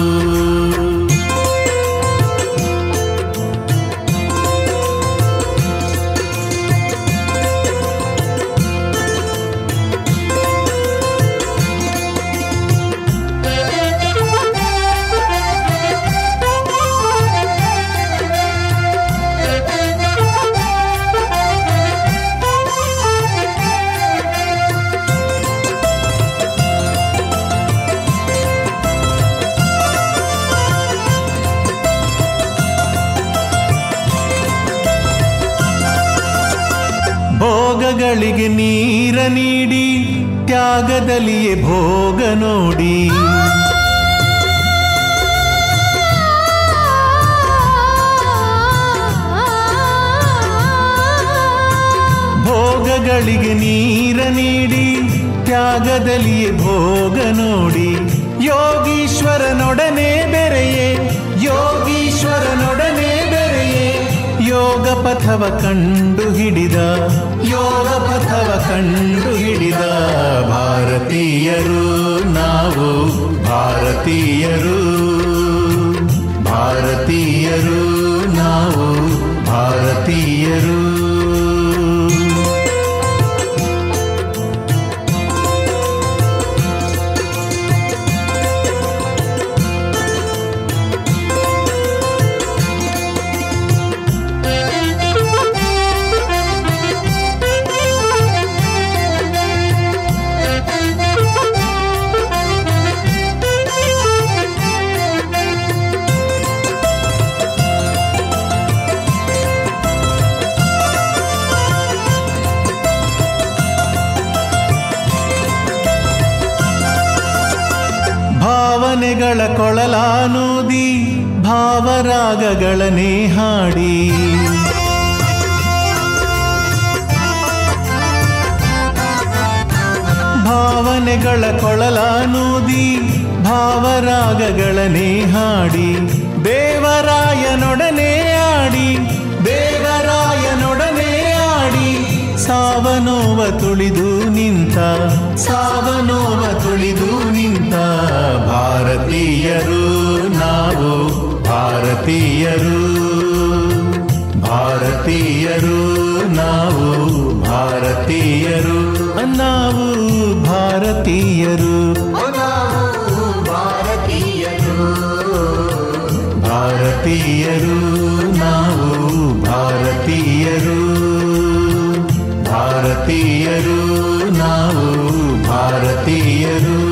ಭೋಗಗಳಿಗೆ ನೀರ ನೀಡಿ, ತ್ಯಾಗದಲ್ಲಿಯೇ ಭೋಗ ನೋಡಿ. ಭೋಗಗಳಿಗೆ ನೀರ ನೀಡಿ, ತ್ಯಾಗದಲ್ಲಿಯೇ ಭೋಗ ನೋಡಿ. ಯೋಗೀಶ್ವರನೊಡನೆ ಬೆರೆಯೇ, ಯೋಗೀಶ್ವರನೊಡನೆ ಯೋಗ ಪಥವ ಕಂಡು ಹಿಡಿದ ಯೋಗ ಪಥವ ಕಂಡು ಹಿಡಿದ ಭಾರತೀಯರು ನಾವು ಭಾರತೀಯರು ಭಾರತೀಯರು ನಾವು ಭಾರತೀಯರು. ಭಾವರಾಗಗಳನ್ನೇ ಹಾಡಿ ಭಾವನೆಗಳ ಕೊಳಲಾನೂದಿ ಭಾವರಾಗಗಳನ್ನೇ ಹಾಡಿ ದೇವರಾಯನೊಡನೆ ಆಡಿ ದೇವರಾಯನೊಡನೆ ಆಡಿ. ಸಾವನೋವ ತುಳಿದು ನಿಂತ, ಸಾವನೋವ ತುಳಿದು ನಿಂತ ಭಾರತೀಯರು ನಾವು. ಭಾರತೀಯರು ಭಾರತೀಯರು ನಾವು ಭಾರತೀಯರು ನಾವು ಭಾರತೀಯರು. ಭಾರತೀಯರು ಭಾರತೀಯರು ನಾವು ಭಾರತೀಯರು. ಭಾರತೀಯರು ನಾವು ಭಾರತೀಯರು.